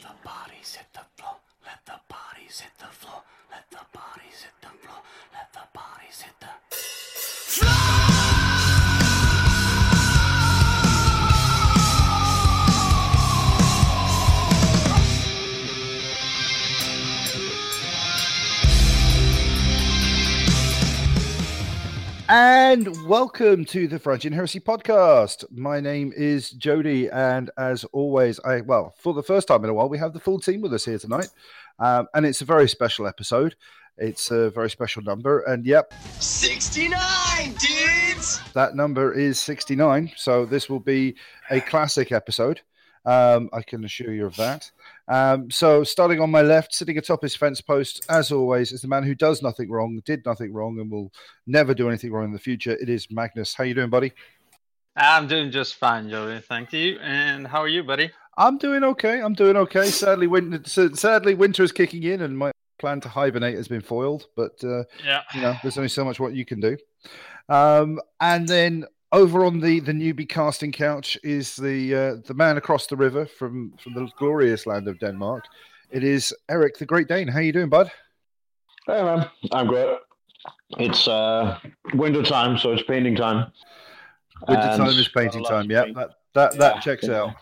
the bodies hit the floor. Let the bodies hit the floor. And welcome to the Varangian Heresy podcast. My name is Jody, and as always, I well, for the first time in a while, we have the full team with us here tonight, um, and it's a very special episode. It's a very special number, and yep, 69 dudes that number is sixty-nine. So this will be a classic episode. Um, I can assure you of that. Um, so, starting on my left, sitting atop his fence post, as always, is the man who does nothing wrong, did nothing wrong, and will never do anything wrong in the future. It is Magnus. How are you doing, buddy? I'm doing just fine, Joey. Thank you. And how are you, buddy? I'm doing okay. I'm doing okay. Sadly, winter, sadly, winter is kicking in, and my plan to hibernate has been foiled. But uh, Yeah. you know, there's only so much what you can do. Um, and then over on the the newbie casting couch is the uh, the man across the river from from the glorious land of Denmark. It is Eric, the Great Dane. How you doing, bud? Hey man, I'm good. It's uh, winter time, so it's painting time. Winter And time is painting got a lot time. Yeah, paint. that that, that Yeah, checks out.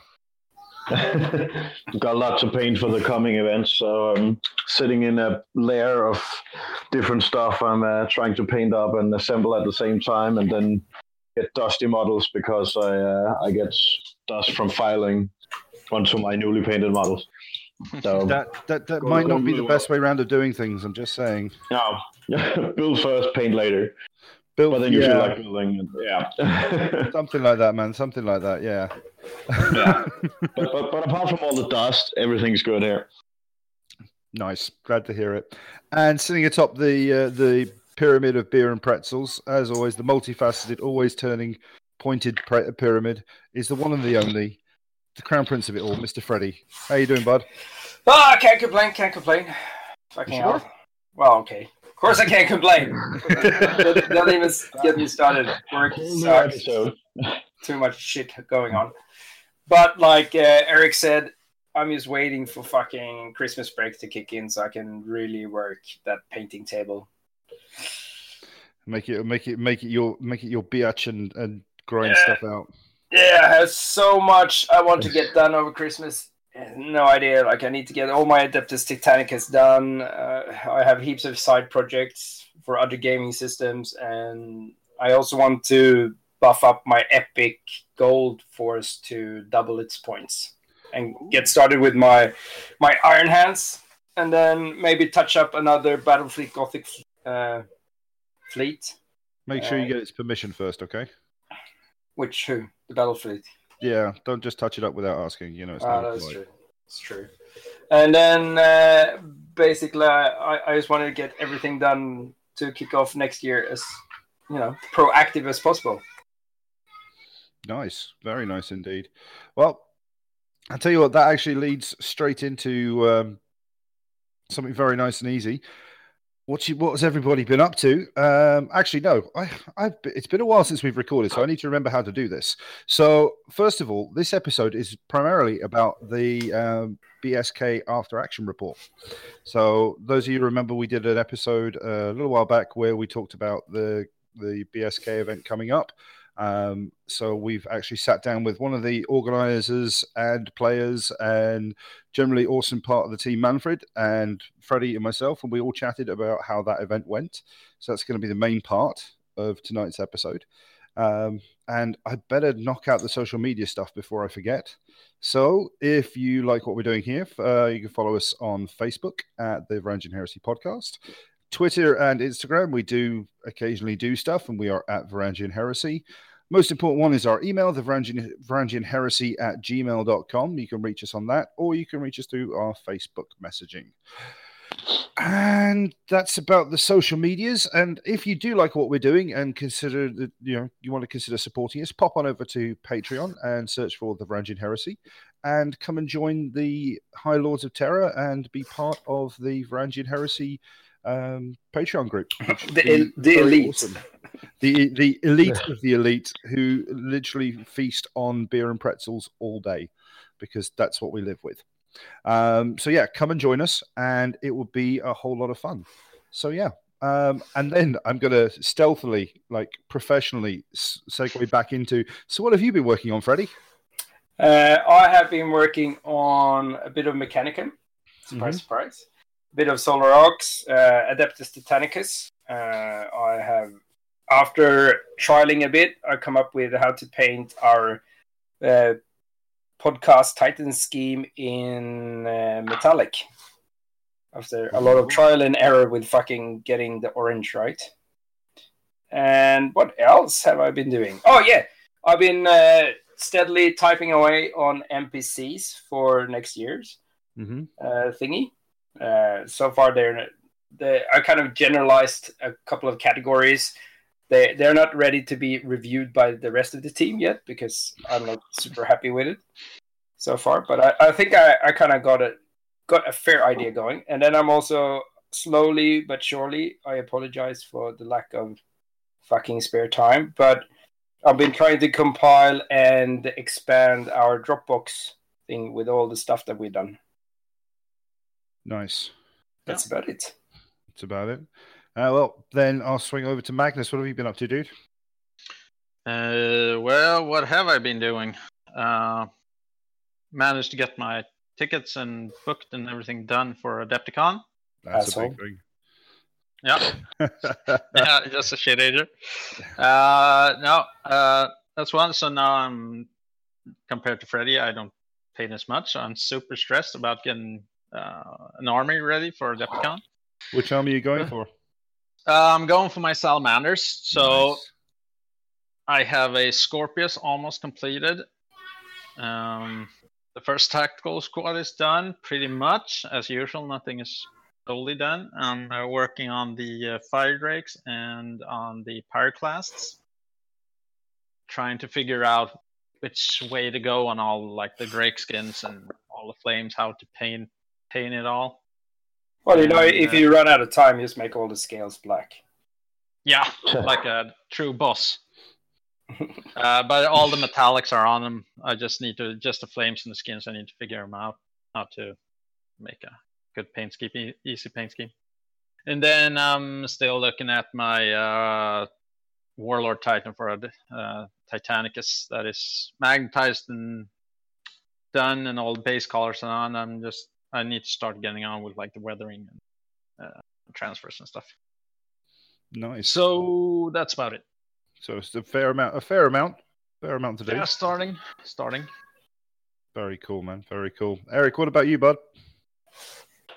got lots of paint for the coming events, so I'm sitting in a layer of different stuff. I'm uh, trying to paint up and assemble at the same time, and then get dusty models because I uh, I get dust from filing onto my newly painted models. So That that, that might not be the really best way around of doing things. I'm just saying. no, build first, paint later. Bill, But then you yeah, feel like building. and- Yeah. something like that, man. Something like that. Yeah. Yeah. but, but, but apart from all the dust, everything's good here. Nice. Glad to hear it. And sitting atop the uh, the pyramid of beer and pretzels, as always, the multifaceted, always turning, pointed pre- pyramid is the one and the only, the crown prince of it all, Mr. Freddy. How you doing, bud? Ah, can't complain, can't complain. Fucking You hell. sure? Well, okay. Of course I can't complain. don't, don't even get me started. Work Whole sucks. Too much shit going on. But like uh, Eric said, I'm just waiting for fucking Christmas break to kick in so I can really work that painting table. Make it, make it, make it your, make it your biatch and and grind Yeah. stuff out. Yeah, I have so much I want to get done over Christmas. No idea. Like I need to get all my Adeptus Titanicus done. Uh, I have heaps of side projects for other gaming systems, and I also want to buff up my Epic Gold Force to double its points and get started with my my Iron Hands, and then maybe touch up another Battlefleet Gothic uh, fleet. Make sure you Uh, get its permission first, okay? Which who the battle fleet. Yeah, don't just touch it up without asking. You know, it's Ah, not that's polite. true. It's true. And then uh, basically, I, I just wanted to get everything done to kick off next year as you know proactive as possible. Nice, very nice indeed. Well, I'll tell you what, that actually leads straight into um, something very nice and easy. What you, what has everybody been up to? Um, actually, no, I, I've, it's been a while since we've recorded, so I need to remember how to do this. So, first of all, this episode is primarily about the um, BSK After Action Report. So, those of you remember, we did an episode uh, a little while back where we talked about the the BSK event coming up. Um, so we've actually sat down with one of the organizers and players and generally awesome part of the team, Manfred and Freddie and myself, and we all chatted about how that event went. So that's going to be the main part of tonight's episode. Um, and I better knock out the social media stuff before I forget. So if you like what we're doing here, uh, you can follow us on Facebook at the Varangian Heresy Podcast. Twitter and Instagram, we do occasionally do stuff, and we are at Varangian Heresy. Most important one is our email, the Varangian, Heresy at gmail.com. You can reach us on that, or you can reach us through our Facebook messaging. And that's about the social medias. And if you do like what we're doing and consider that you know you want to consider supporting us, pop on over to Patreon and search for the Varangian Heresy and come and join the High Lords of Terra and be part of the Varangian Heresy um, Patreon group. The el- the very elite. The the elite of the elite who literally feast on beer and pretzels all day because that's what we live with. Um, so yeah, come and join us, and it will be a whole lot of fun. So yeah, um, and then I'm going to stealthily, like professionally, s- segue back into. So what have you been working on, Freddie? Uh, I have been working on a bit of Mechanicum. Surprise, Mhm. surprise. Bit of Solar Aux, uh, Adeptus Titanicus. Uh, I have, after trialing a bit, I come up with how to paint our uh, podcast Titan scheme in uh, metallic. After a lot of trial and error with fucking getting the orange right. And what else have I been doing? Oh yeah, I've been uh, steadily typing away on NPCs for next year's Mm-hmm. uh, thingy. Uh, so far, they're they I kind of generalized a couple of categories. They they're not ready to be reviewed by the rest of the team yet because I'm not super happy with it so far. But I, I think I, I kind of got a got a fair idea going, and then I'm also slowly but surely. I apologize for the lack of fucking spare time, but I've been trying to compile and expand our Dropbox thing with all the stuff that we've done. Nice. That's about it. That's about it. Uh, well, then I'll swing over to Magnus. What have you been up to, dude? Uh, well, what have I been doing? Uh, managed to get my tickets and booked and everything done for Adepticon. That's Asshole. a big thing. yeah, yeah, just a shit agent. Uh, no, uh, that's one. So now I'm compared to Freddy, I don't paint as much. I'm super stressed about getting an army ready for Adepticon. Which army are you going for? Uh, I'm going for my salamanders. So Nice. I have a Scorpius almost completed. Um, the first tactical squad is done pretty much as usual. Nothing is totally done. I'm uh, working on the uh, fire drakes and on the pyroclasts, trying to figure out which way to go on all like the drake skins and all the flames, how to paint paint it all. Well, you know, And, if uh, you run out of time, just make all the scales black. Yeah, like a true boss. uh, but all the metallics are on them. I just need to just the flames and the skins. I need to figure them out how to make a good paint scheme, e- easy paint scheme. And then I'm still looking at my uh, Warlord Titan for a uh, Titanicus that is magnetized and done, and all the base colors and on. I'm just I need to start getting on with like the weathering and uh, transfers and stuff. Nice. So that's about it. So it's a fair amount, a fair amount, fair amount to do. Yeah, starting, starting. Very cool, man. Very cool. Eric, what about you, bud?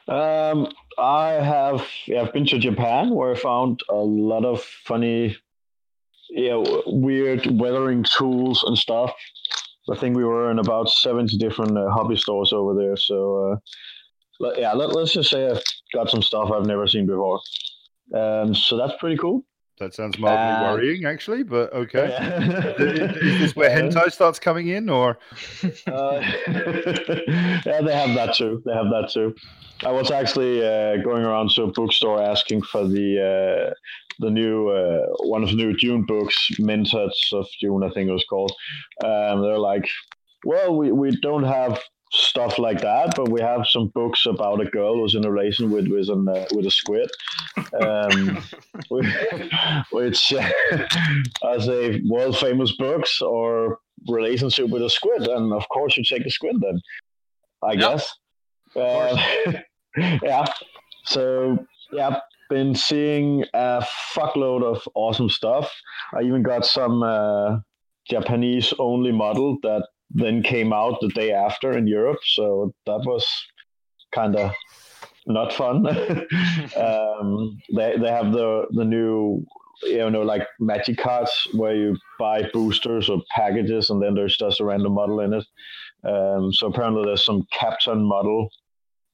Um, I have yeah, I've been to Japan where I found a lot of funny, yeah, w- weird weathering tools and stuff. I think we were in about seventy different uh, hobby stores over there. So uh, yeah, let, let's just say I've got some stuff I've never seen before. Um, so that's pretty cool. That sounds mildly Uh, worrying, actually, but okay. Yeah. Is this where hentai starts coming in, or Uh, yeah, they have that too. They have that too. I was actually uh, going around to a bookstore asking for the uh, the new uh, one of the new Dune books, Mentats of Dune, I think it was called. Um, they're like, well, we, we don't have stuff like that, but we have some books about a girl who's in a relation with with an uh, with a squid. Um, which I say world famous books or relationship with a squid, and of course you take a squid then, I Yeah. guess. Uh, yeah. So yeah, been seeing a fuckload of awesome stuff. I even got some uh, Japanese only model that then came out the day after in Europe. So that was kind of not fun. um, they they have the the new you know like magic cards where you buy boosters or packages and then there's just a random model in it. Um, so apparently there's some Captain model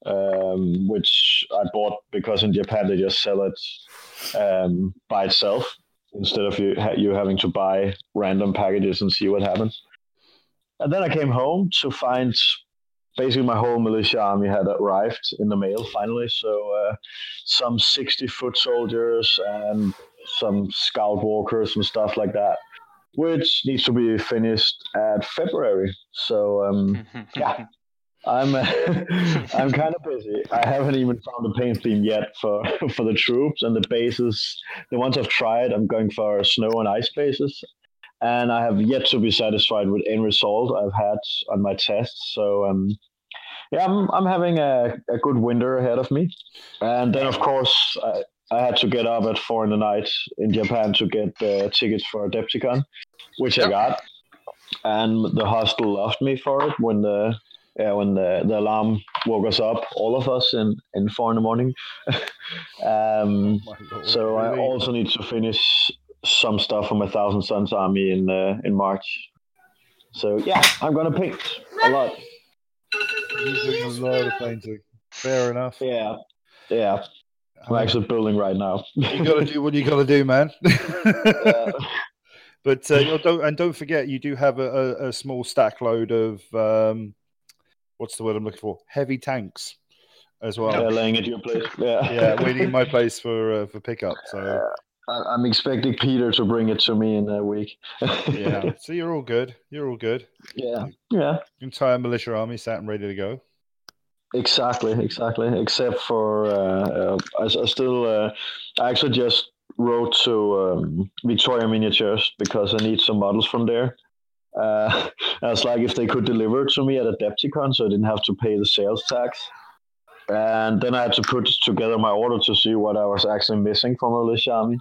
um, which I bought because in Japan they just sell it um, by itself instead of you you having to buy random packages and see what happens. And then I came home to find basically my whole militia army had arrived in the mail finally. So uh, some 60 foot soldiers and some scout walkers and stuff like that, which needs to be finished at February. So um, yeah, I'm uh, I'm kind of busy. I haven't even found a paint theme yet for for the troops and the bases. The ones I've tried, I'm going for snow and ice bases, and I have yet to be satisfied with any result I've had on my tests. So um, yeah, I'm I'm having a, a good winter ahead of me, and then of course I, I had to get up at four in the night in Japan to get uh, tickets for Adepticon, which I got, and the hostel loved me for it when the yeah when the, the alarm woke us up, all of us in in four in the morning. um, lord, so I also need to finish some stuff from a Thousand Suns army in uh, in March. So yeah, I'm gonna paint a lot. Using a lot of painting. Fair enough. Yeah, yeah. I'm actually building right now. you got to do what you got to do, man. Uh, but uh, don't and don't forget, you do have a, a, a small stack load of um, what's the word I'm looking for? Heavy tanks as well. yeah, laying at your place. Yeah, Yeah, waiting my place for uh, for pickup. So I'm expecting Peter to bring it to me in a week. yeah, so you're all good. You're all good. yeah, yeah. Entire militia army sat and ready to go. Exactly, exactly. Except for uh, uh, I, I still, uh, I actually just wrote to um, Victoria Miniatures because I need some models from there. Uh, I was like, if they could deliver it to me at Adepticon, so I didn't have to pay the sales tax. And then I had to put together my order to see what I was actually missing from a Militia Army.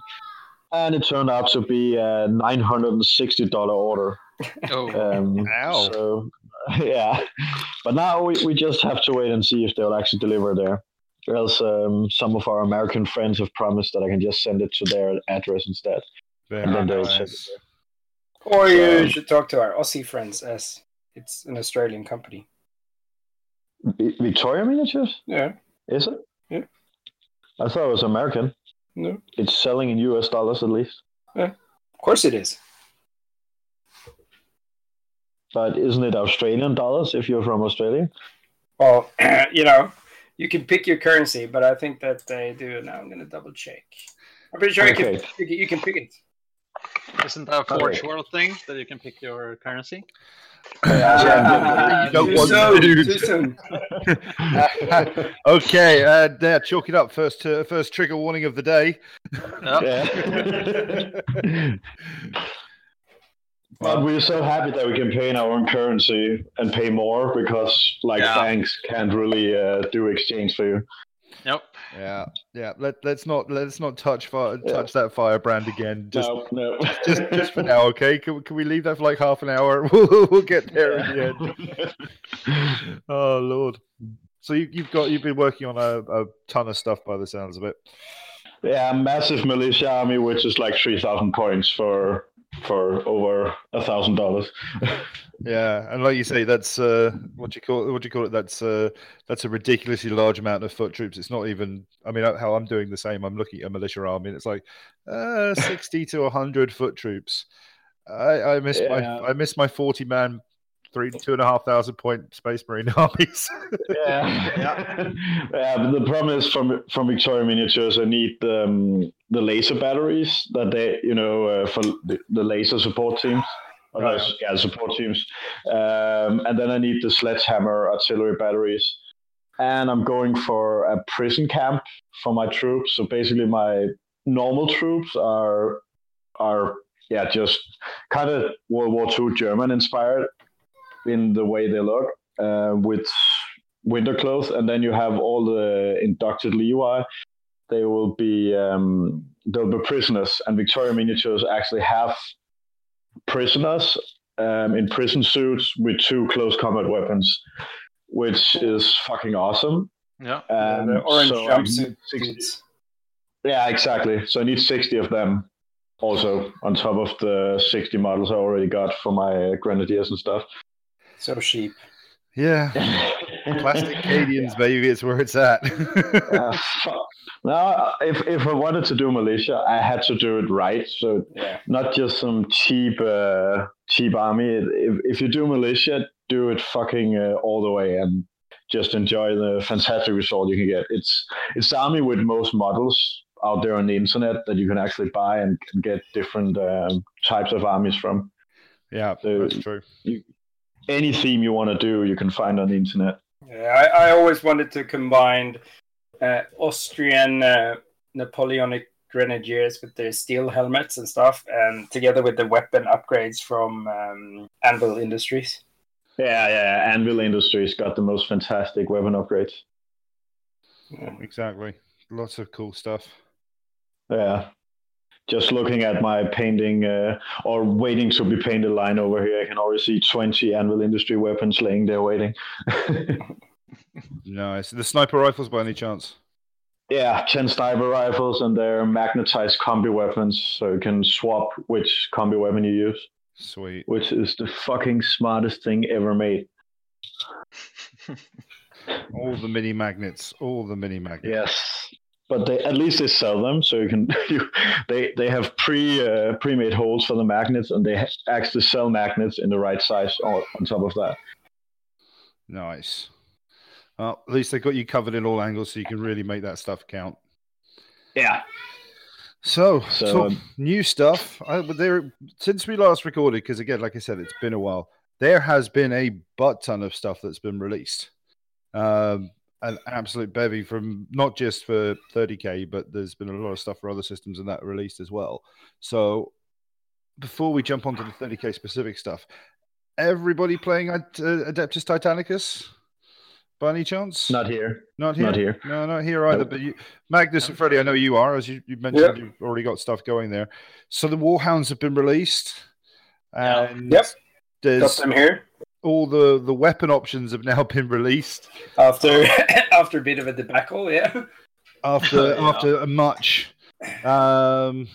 And it turned out to be a $960 order. Oh, Um, Ow. So, yeah. But now we, we just have to wait and see if they'll actually deliver there. Or else um, some of our American friends have promised that I can just send it to their address instead. Very And then they'll nice. send it Or you So- should talk to our Aussie friends, as it's an Australian company. Vi- Victoria Miniatures? Yeah. Is it? Yeah. I thought it was American. No. It's selling in US dollars at least. Yeah. Of course it is. But isn't it Australian dollars if you're from Australia? Well, you know, you can pick your currency, but I think that they do. Now I'm going to double check. I'm pretty sure you can. You can pick it. Isn't that a Forge Okay. World thing that you can pick your currency? Uh, You don't too want soon, too soon. okay, uh, there, chalk it up. First, uh, first trigger warning of the day. Yep. Yeah. but we're so happy that we can pay in our own currency and pay more because, like, Yeah. banks can't really uh, do exchange for you. Yep. Yeah, yeah. Let let's not let's not touch fire, Yeah. touch that firebrand again. Just no, no. just just for now, okay? Can, can we leave that for like half an hour? We'll, we'll get there in the end. oh lord. So you, you've got you've been working on a, a ton of stuff by the sounds of it. yeah, massive militia army, which is like three thousand points for for over a thousand dollars. Yeah, and like you say, that's uh, what you call it? What do you call it? That's uh, that's a ridiculously large amount of foot troops. It's not even. I mean, how I'm doing the same. I'm looking at a militia army, and it's like uh, sixty to hundred foot troops. I, I miss Yeah. my I miss my forty man, three two and a half thousand point space marine armies. yeah, yeah. yeah but the problem is from from Victoria Miniatures, I need um, the laser batteries that they, you know, uh, for the, the laser support teams. Right. those- yeah, support teams. Um, and then I need the sledgehammer artillery batteries. And I'm going for a prison camp for my troops. So basically, my normal troops are are yeah just kind of World War II German inspired in the way they look uh, with winter clothes, and then you have all the inducted Levi. They will be um, they'll be prisoners, and Victoria Miniatures actually have prisoners um, in prison suits with two close combat weapons, which is fucking awesome. Yeah. Um, the orange so I jumpsuit. 60 yeah, exactly. So I need 60 of them also on top of the 60 models I already got for my uh, grenadiers and stuff. So cheap. yeah, plastic Cadians, baby, it's where it's at. Uh, now, if, if I wanted to do militia, I had to do it right. So Yeah. not just some cheap uh, cheap army. If, if you do militia, do it fucking uh, all the way and just enjoy the fantastic result you can get. It's it's the army with most models out there on the internet that you can actually buy and get different um, types of armies from. yeah, So- that's true. Any theme you want to do, you can find on the internet. Yeah, I, I always wanted to combine uh, Austrian uh, Napoleonic grenadiers with their steel helmets and stuff, and together with the weapon upgrades from um, Anvil Industries. Yeah, yeah. Anvil Industries got the most fantastic weapon upgrades. Yeah. Exactly. Lots of cool stuff. Yeah. Just looking at my painting uh, or waiting to be painted line over here, I can already see 20 Anvil Industry weapons laying there waiting. Nice. The sniper rifles, by any chance? yeah, 10 sniper rifles and they're magnetized combi weapons, so you can swap which combi weapon you use, Sweet. which is the fucking smartest thing ever made. All the mini magnets. All the mini magnets. Yes. But they at least they sell them, so you can. You, they they have pre uh, pre-made holes for the magnets, and they actually sell magnets in the right size on, on top of that. Nice. Well, at least they got you covered in all angles, so you can really make that stuff count. Yeah. So, So, so um, new stuff. I, but there, since we last recorded, because again, like I said, it's been a while. There has been a butt ton of stuff that's been released. Um, an absolute bevy from not just for 30k, but there's been a lot of stuff for other systems and that released as well. So, before we jump onto the 30k specific stuff, everybody playing Ad- uh, Adeptus Titanicus by any chance? Not here. Not here. Not here. No, not here either. Nope. But you, Magnus and Freddie, I know you are, as you, you mentioned, Yep. you've already got stuff going there. So the Warhounds have been released, and Yep. Got there's them here all the the weapon options have now been released after after a bit of a debacle. Yeah, after Yeah. after a much. Um,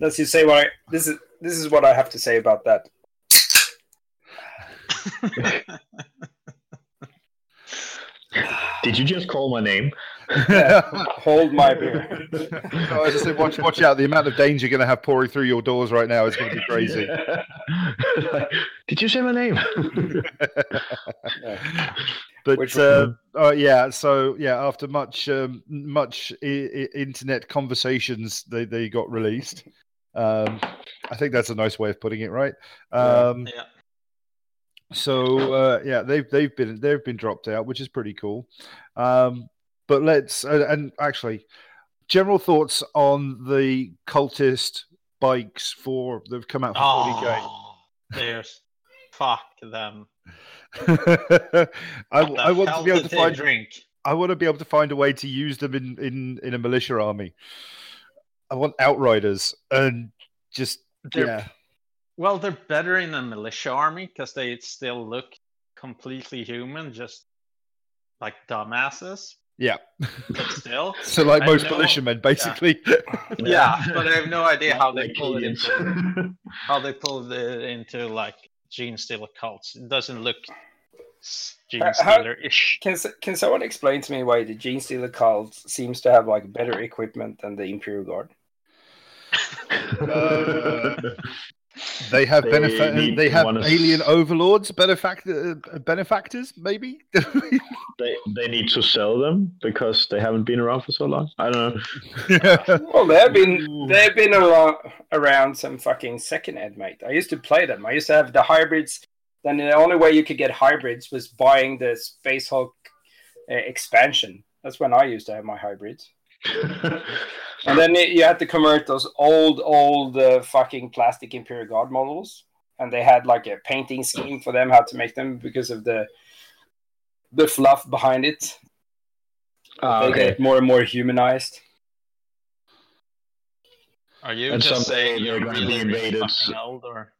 let's just say what I, this is. This is what I have to say about that. Did you just call my name? Hold my beer. I was just saying, watch watch out! The amount of danger you're going to have pouring through your doors right now is going to be crazy. Did you say my name? But uh, uh, yeah, so yeah, after much um, much I- I- internet conversations, they, they got released. Um, I think that's a nice way of putting it, right? Um, yeah. So uh, yeah, they've they've been they've been dropped out, which is pretty cool. Um, but let's uh, and actually, general thoughts on the cultist bikes for they've come out for 40k. Oh, there's fuck them. I, I want to be able to find drink. I want to be able to find a way to use them in in in a militia army. I want outriders and just They're- yeah. Well, they're better in a militia army because they still look completely human, just like dumbasses. Yeah. But still, So like I most know. militiamen, basically. yeah. But I have no idea how they Like pull it into how they pull it into like gene stealer cults. It doesn't look s- gene Uh, stealer ish. Can can someone explain to me why the Gene Stealer cult seems to have like better equipment than the Imperial Guard? Uh, they have They benefa- they have one of- alien overlords, benefactor uh, benefactors, maybe. they they need to sell them because they haven't been around for so long. I don't know. Well, they've been they've been around, around some fucking second ed, mate. I used to play them. I used to have the hybrids. Then the only way you could get hybrids was buying the Space Hulk uh, expansion. That's when I used to have my hybrids. And then it- you had to convert those old, old uh, fucking plastic Imperial Guard models, and they had like a painting scheme for them how to make them because of the the fluff behind it. Ah, they okay. get more and more humanized. Are you And just someday saying you're gonna be really, really invaded. fucking old, or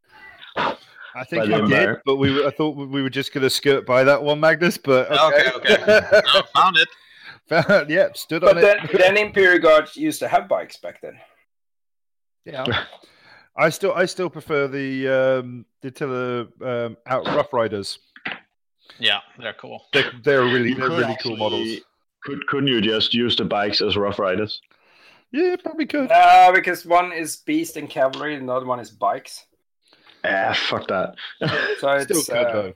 I think By you the did, but we were, I thought we were just going to skirt by that one, Magnus. But Okay, okay. no, found it. Okay. yeah, stood But on then, it. then Imperial Guards used to have bikes back then. Yeah. I still I still prefer the um the Tiller um out Rough Riders. Yeah, they're cool. They they're really You they're could really cool models. Could couldn't you just use the bikes as rough riders? Yeah, probably could. Uh, because one is beast and cavalry, and the other one is bikes. Ah, fuck that. So it's could uh,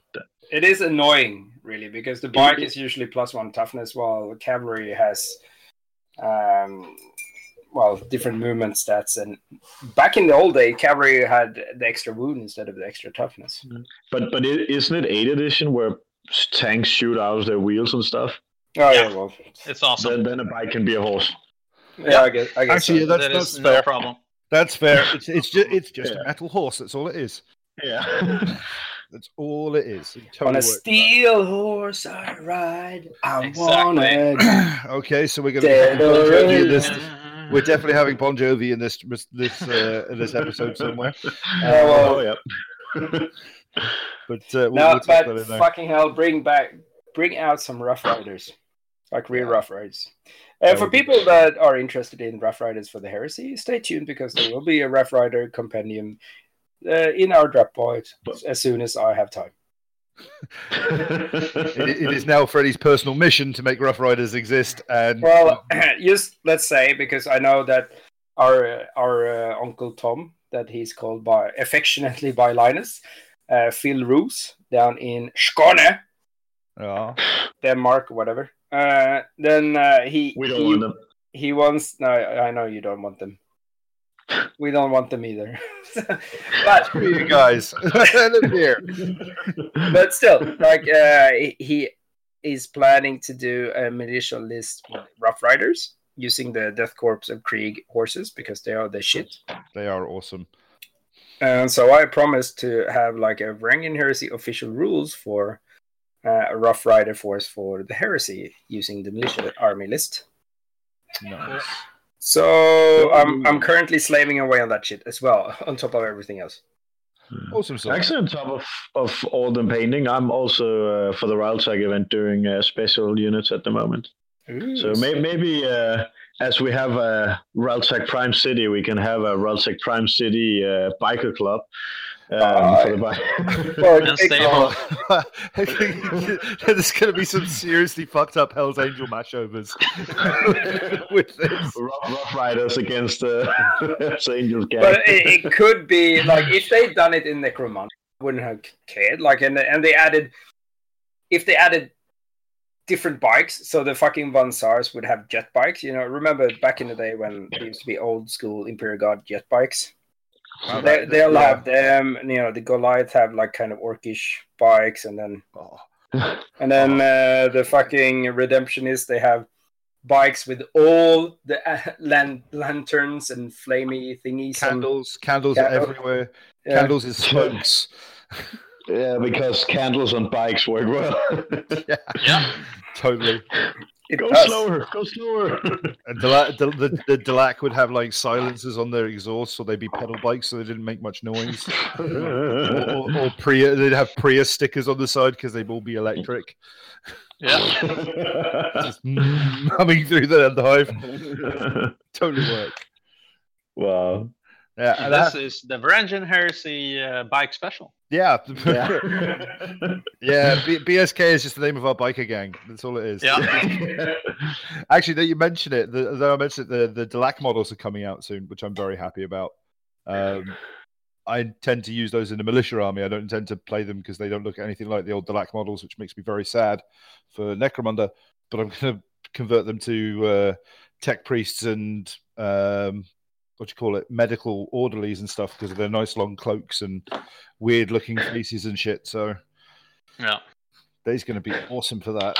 it is annoying, really, because the bike is usually plus one toughness, while the cavalry has, um, well, different movement stats. And back in the old day, cavalry had the extra wound instead of the extra toughness. But but it, isn't it eight edition where tanks shoot out of their wheels and stuff. Oh yeah, Yeah. well, It's awesome. Then, then a bike can be a horse. yeah, I guess. I guess Actually, so. that's, That that's is no fair. problem. That's fair. It's it's just it's just Yeah. a metal horse. That's all it is. Yeah. That's all it is. Totally On a works for steel horse I ride. I Exactly. wanna. that. okay, so we're going to Dead be Bon Jovi in this. Uh, We're definitely having Bon Jovi in this this uh, in this episode somewhere. oh, yeah. But uh, we'll, No, we'll take that in but there. fucking hell, bring back, bring out some Rough Riders, like real Rough Riders. Uh, That for people that are interested in Rough Riders for the Heresy, stay tuned because there will be a Rough Rider compendium uh, in our Dropbox as soon as I have time. It, it is now Freddie's personal mission to make Rough Riders exist, and Well, just let's say because I know that our uh, our uh, uncle Tom, that he's called by affectionately by Linus, uh, Phil Roos down in Skåne, Oh, Denmark, whatever. Uh, then uh, he we don't he, want them. he wants. No, I know you don't want them. We don't want them either. but screw you guys. Here. but still, like uh, he- he is planning to do a militia list with Rough Riders using the Death Corps of Krieg horses because they are the shit. They are awesome. And so I promised to have like a Varangian Heresy official rules for uh, a Rough Rider force for the Heresy using the militia army list. Nice. So I'm I'm currently slaving away on that shit as well, on top of everything else. Awesome stuff. Actually, on top of, of all the painting, I'm also uh, for the Railtag event doing uh, special units at the moment. So may, maybe uh, as we have a Railtag Prime City, we can have a Railtag Prime City uh, biker club. Um, for the bike. Well, And it- stable. I think there's going to be some seriously fucked up Hell's Angel mashovers with this. Rough, Rough Riders against uh, Angels gang. but it, it could be like if they'd done it in Necromunda, I wouldn't have cared. Like and and they added if they added different bikes, so the fucking Van Saars would have jet bikes. You know, remember back in the day when there used to be old school Imperial Guard jet bikes. Wow, they, that- they'll yeah. have them. and, You know, the Goliath have like kind of orcish bikes, and then Oh, and then uh, the fucking Redemptionists they have bikes with all the uh, lan- lanterns and flamey thingies. on- candles, candles Candle. are everywhere. Yeah. Candles is spokes. Yeah, because candles on bikes work well. yeah, Yeah. totally. It go does. slower, go slower. And Delaque, the, the, the Delaque would have like silencers on their exhaust, so they'd be pedal bikes, so they didn't make much noise. or, or, or Prius, they'd have Prius stickers on the side because they'd all be electric, Yeah. just humming through the, the hive. Totally work. wow. Yeah, and this that- is the Varangian Heresy uh, bike special. Yeah, Yeah. yeah. B- BSK is just the name of our biker gang. That's all it is. Yeah. Actually, that you mentioned it. The, though I mentioned it, the the Delaque models are coming out soon, which I'm very happy about. Um, I intend to use those in the militia army. I don't intend to play them because they don't look anything like the old Delaque models, which makes me very sad for Necromunda. But I'm going to convert them to uh, tech priests and um, what do you call it, medical orderlies and stuff because of their nice long cloaks and weird looking faces and shit. So Yeah. He's going to be awesome for that.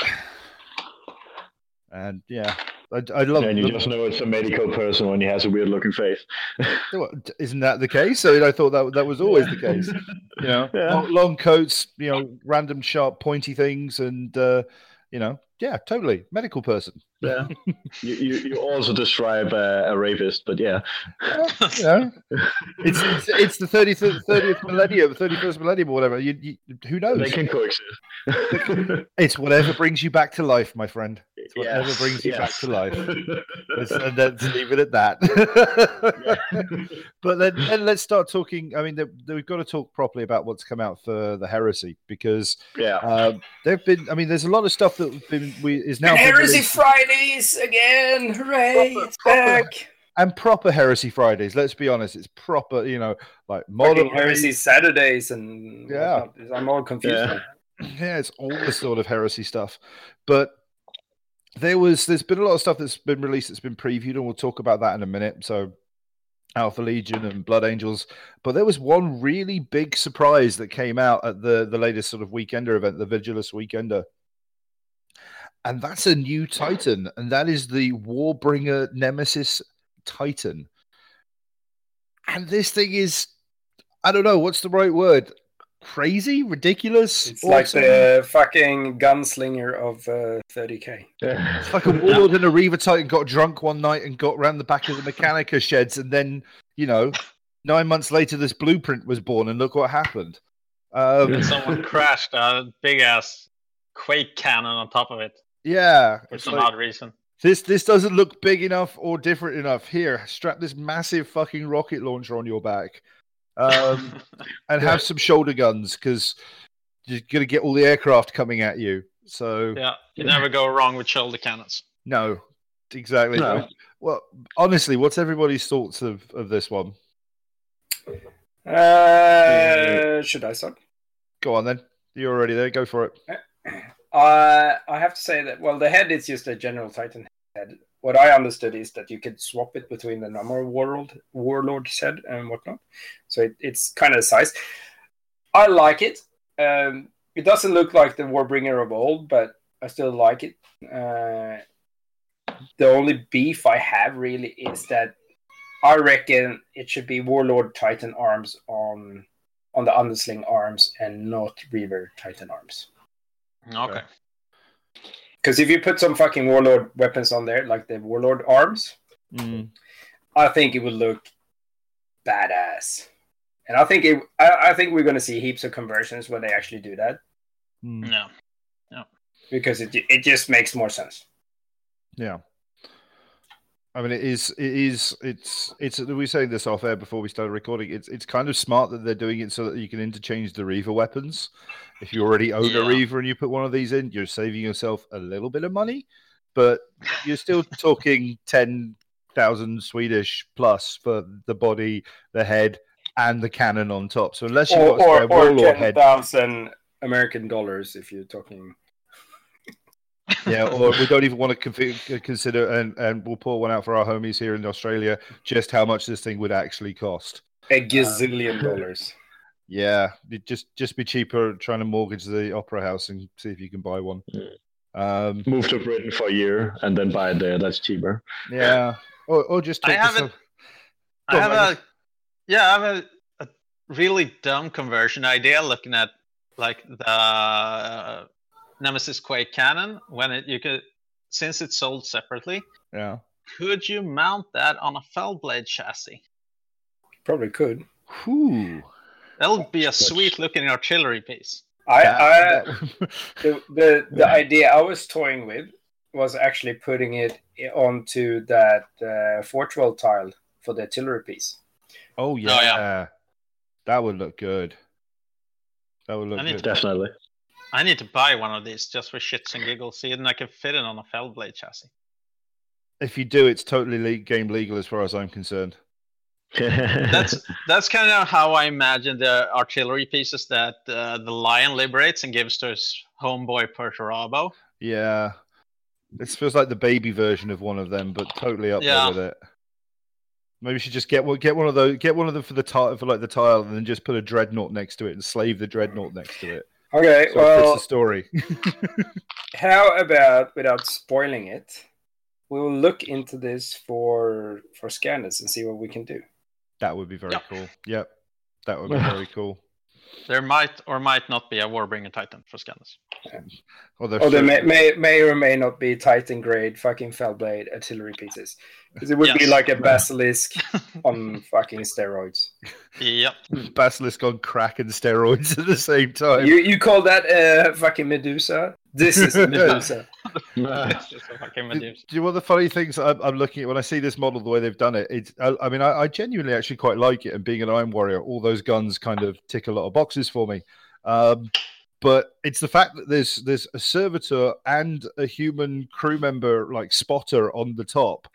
And yeah, I, I love. and you just know it's a medical person when he has a weird looking face. Isn't that the case? I mean, I thought that that was always the case. You know, Yeah. long, long coats, you know, random sharp, pointy things, and uh, you know, yeah, totally medical person. Yeah. you, you, you also describe uh, a rapist, but yeah. Well, you know, it's, it's it's the thirtieth thirtieth millennium, thirty first millennium, or whatever. You, you, who knows? They can coexist. It's whatever brings you back to life, my friend. It's whatever Yes, brings you back to life. Let's, and let's leave it at that. but then, then let's start talking. I mean, the, the- we've got to talk properly about what's come out for the heresy because yeah. um, there've been. I mean, there's a lot of stuff that we've been we is now And Heresy Fridays again! Hooray! Proper- it's proper back. and proper heresy Fridays. Let's be honest, it's proper. You know, like modern Heresy Saturdays and Yeah. whatnot. I'm all confused. Yeah. yeah, it's all the sort of heresy stuff. But there was there's been a lot of stuff that's been released that's been previewed, and we'll talk about that in a minute. So Alpha Legion and Blood Angels. But there was one really big surprise that came out at the the latest sort of Weekender event, the Vigilus Weekender. And that's a new Titan, and that is the Warbringer Nemesis Titan. And this thing is, I don't know, what's the right word? Crazy, ridiculous. It's like the fucking gunslinger of uh, 30k. It's like a warlord and a Reaver Titan got drunk one night and got around the back of the Mechanica sheds, and then you know, nine months later, this blueprint was born, and look what happened. Um, Someone crashed a big ass quake cannon on top of it yeah, for some like, odd reason. this this doesn't look big enough or different enough. Here, strap this massive fucking rocket launcher on your back, um, and have some shoulder guns because you're gonna get all the aircraft coming at you. So yeah, you never go wrong with shoulder cannons. no, exactly. No. Well, honestly, what's everybody's thoughts of of this one? Uh, should I start? Go on then. You're already there. Go for it. Uh, I have to say that well, the head is just a general Titan head. What I understood is that you could swap it between the normal world warlord head and whatnot. So it, it's kind of size. I like it. Um, it doesn't look like the Warbringer of old, but I still like it. Uh, the only beef I have really is that I reckon it should be Warlord Titan arms on on the Undersling arms and not Reaver Titan arms. Okay. Because if you put some fucking warlord weapons on there, like the warlord arms, Mm. I think it would look badass. And I think it, I, I think we're going to see heaps of conversions when they actually do that Mm. No. because it it just makes more sense. Yeah. I mean, it is. It is. It's. It's. We were saying this off air before we started recording. It's. It's kind of smart that they're doing it so that you can interchange the Reaver weapons. If you already own a Reaver and you put one of these in, you're saving yourself a little bit of money, but you're still talking ten thousand Swedish plus for the body, the head, and the cannon on top. So unless you've Or got a or, or ten thousand American dollars if you're talking. Yeah, or we don't even want to consider, and and we'll pour one out for our homies here in Australia, just how much this thing would actually cost. A gazillion dollars. Yeah, it just just be cheaper trying to mortgage the opera house and see if you can buy one. Um, Move to Britain for a year and then buy it there. That's cheaper. yeah, or, or just I haven't- some- I have a yeah, I have a, a really dumb conversion idea looking at like the uh, Nemesis Quake cannon when it you could since it's sold separately, yeah. could you mount that on a Fellblade chassis? Probably could. Whew. That'll be a That's- sweet looking artillery piece. I, I the, the the idea I was toying with was actually putting it onto that uh, Fortwell tile for the artillery piece. oh yeah. yeah. that would look good. That would look I need good. Definitely. I need to buy one of these just for shits and giggles, see, and I can fit it on a Fellblade chassis. If you do, it's totally le- game legal as far as I'm concerned. That's that's kind of how I imagine the artillery pieces that uh, the Lion liberates and gives to his homeboy Perturabo. Yeah, this feels like the baby version of one of them, but totally up Yeah. there with it. Maybe we should just get one, get one of those, get one of them for the tile, for like the tile, and then just put a dreadnought next to it and slave the dreadnought next to it. Okay, So it fits well, the story. how about without spoiling it, we will look into this for for scanners and see what we can do. that would be very Yep. cool. Yep, that would be very cool. There might or might not be a Warbringer Titan for scanners. Although Or there may, certain- may may or may not be Titan grade fucking Fellblade artillery pieces. Because it would be like a basilisk on fucking steroids. Yep. basilisk on crack and steroids at the same time. You you call that uh, fucking Medusa? This is a Medusa. It's just a fucking Do, Medusa. do you know the funny things I'm, I'm looking at when I see this model, the way they've done it? It's, I, I mean, I, I genuinely actually quite like it. And being an Iron Warrior, all those guns kind of tick a lot of boxes for me. Um, but it's the fact that there's there's a servitor and a human crew member like spotter on the top,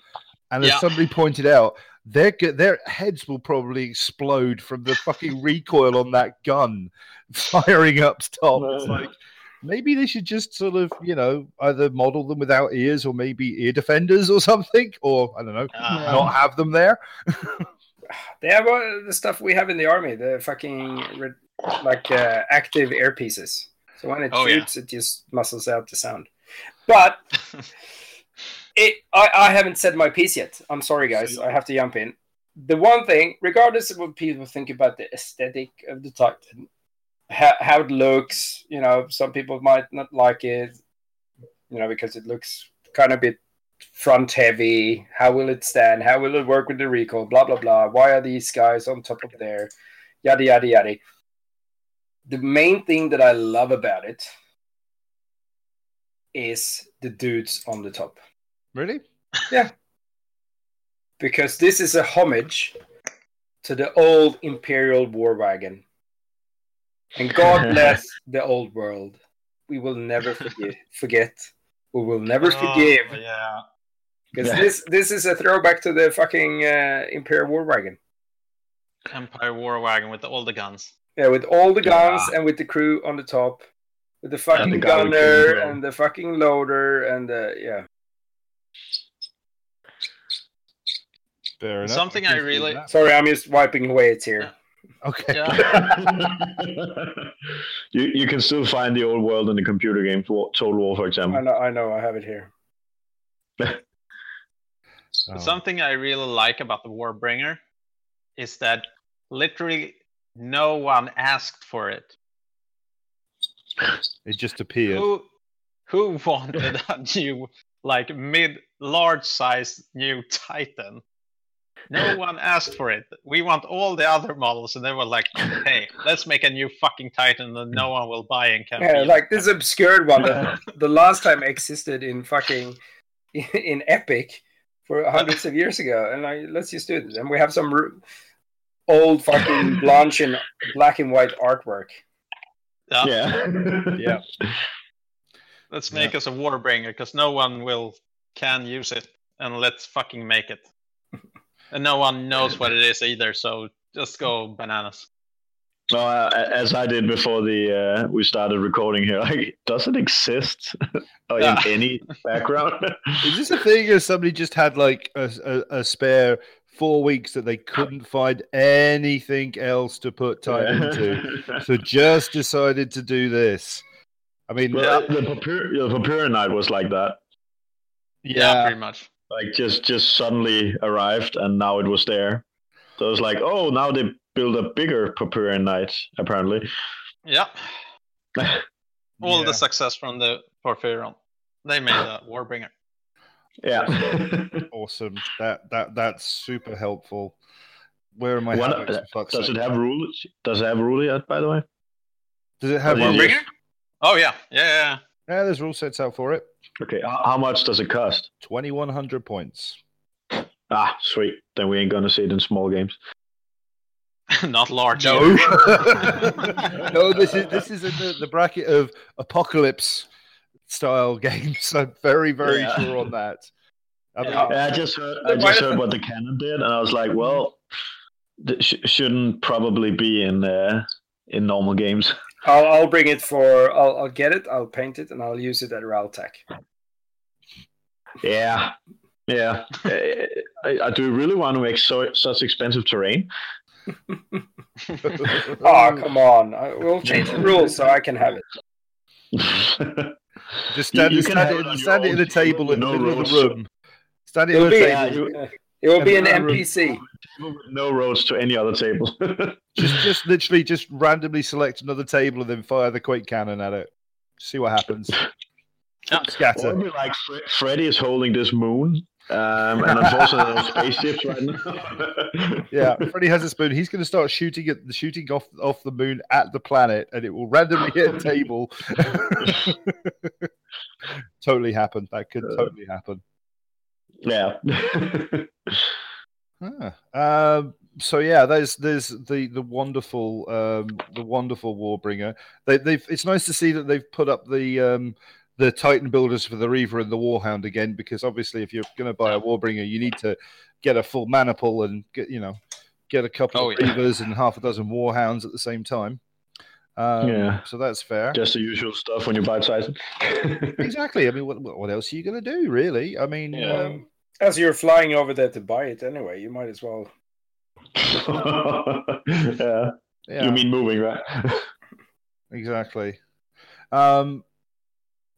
and as Yeah. somebody pointed out, their their heads will probably explode from the fucking recoil on that gun firing up top. It's like maybe they should just sort of you know either model them without ears or maybe ear defenders or something, or I don't know, Uh, not have them there. they have uh, the stuff we have in the army, the fucking re- like uh, active earpieces. So when it Oh, yeah. shoots, it just muscles out the sound. But it, I, I haven't said my piece yet. I'm sorry, guys. I have to jump in. The one thing, regardless of what people think about the aesthetic of the Titan, how, how it looks, you know, some people might not like it, you know, because it looks kind of a bit front heavy. How will it stand? How will it work with the recoil? Blah blah blah. Why are these guys on top of there? Yada yada yada. The main thing that I love about it is the dudes on the top Really? Yeah. because this is a homage to the old Imperial war wagon. And God bless the old world. We will never forget. forget. We will never forgive. Oh, yeah. Because Yeah. this this is a throwback to the fucking uh, Imperial war wagon. Empire War Wagon with all the guns. Yeah, with all the guns and with the crew on the top, with the fucking the guy with gunner and the fucking loader and the yeah. Fair enough. Something can I really- Sorry, I'm just wiping away a tear. Okay. Yeah. you you can still find the old world in the computer game Total War, for example. I example. know, I know, I have it here. Oh. Something I really like about the Warbringer is that literally no one asked for it. It just appeared. Who who wanted a new like mid large size new Titan? No one asked for it. We want all the other models, and they were like, "Hey, let's make a new fucking Titan that no one will buy and can." Yeah, like this obscured one that the last time existed in fucking in Epic for hundreds of years ago, and like let's just do it. And we have some r- old fucking blanche and black and white artwork. Yeah, Yeah. Yeah. let's make us a Warbringer because no one will can use it, and let's fucking make it. and no one knows what it is either, so just go bananas. No, uh, as I did before the uh, we started recording here. Like, does it exist oh, in Yeah. any background? Is this a thing, or somebody just had like a, a, a spare four weeks that they couldn't find anything else to put time into, so just decided to do this? I mean, well, the Papyr- the Porphyrion Knight was like that. Yeah, pretty much. Like, just just suddenly arrived, and now it was there. So it was like, oh, now they build a bigger Porphyrion Knight, apparently. Yeah, all Yeah. the success from the Porphyrion. They made a Warbringer. Yeah. awesome. That that that's super helpful. Where am I? What- habits, for fuck's Does sake? it have rules? Does it have rule yet? By the way. Does it have? Or rules? Oh yeah, yeah, yeah. yeah. Yeah, there's rule sets out for it. Okay. How, how much does it cost? Twenty one hundred points. Ah, sweet. Then we ain't gonna see it in small games. Not large. No, no. This is this is in the, the bracket of apocalypse style games. I'm very very Yeah. sure on that. I mean, Yeah. Yeah, I just heard. I just heard what the canon did, and I was like, well, th- sh- shouldn't probably be in uh, in normal games. I'll, I'll bring it for. I'll, I'll get it. I'll paint it, and I'll use it at Raltech. Yeah, yeah. I, I, I do really want to make so such expensive terrain. Oh come on! I, we'll change the rules so I can have it. Just stand, You- you stand, can have it, it stand it in a table in the no middle of the room. Stand it It'll in a be- table. you- It will be an And then- NPC. no roads to any other table. Just just literally just randomly select another table and then fire the quake cannon at it. See what happens. Yeah. Or it'd be like Fre- Freddy is holding this moon, um, and unfortunately, there's spaceships right now. Yeah, Freddy has a spoon. He's going to start shooting at the shooting off off the moon at the planet, and it will randomly hit a table. totally happen. That could totally happen. yeah. Ah. Um, so yeah, there's there's the the wonderful um, the wonderful Warbringer. They, they've it's nice to see that they've put up the um, the Titan builders for the Reaver and the Warhound again, because obviously if you're going to buy a Warbringer, you need to get a full maniple and get you know get a couple Oh, of yeah. Reavers and half a dozen Warhounds at the same time. Um, Yeah. So that's fair. Just the usual stuff when you buy Titan. Exactly. I mean, what, what else are you going to do, really? I mean, Yeah. um, As you're flying over there to buy it anyway, you might as well yeah. Yeah, You mean moving, right? exactly. Um,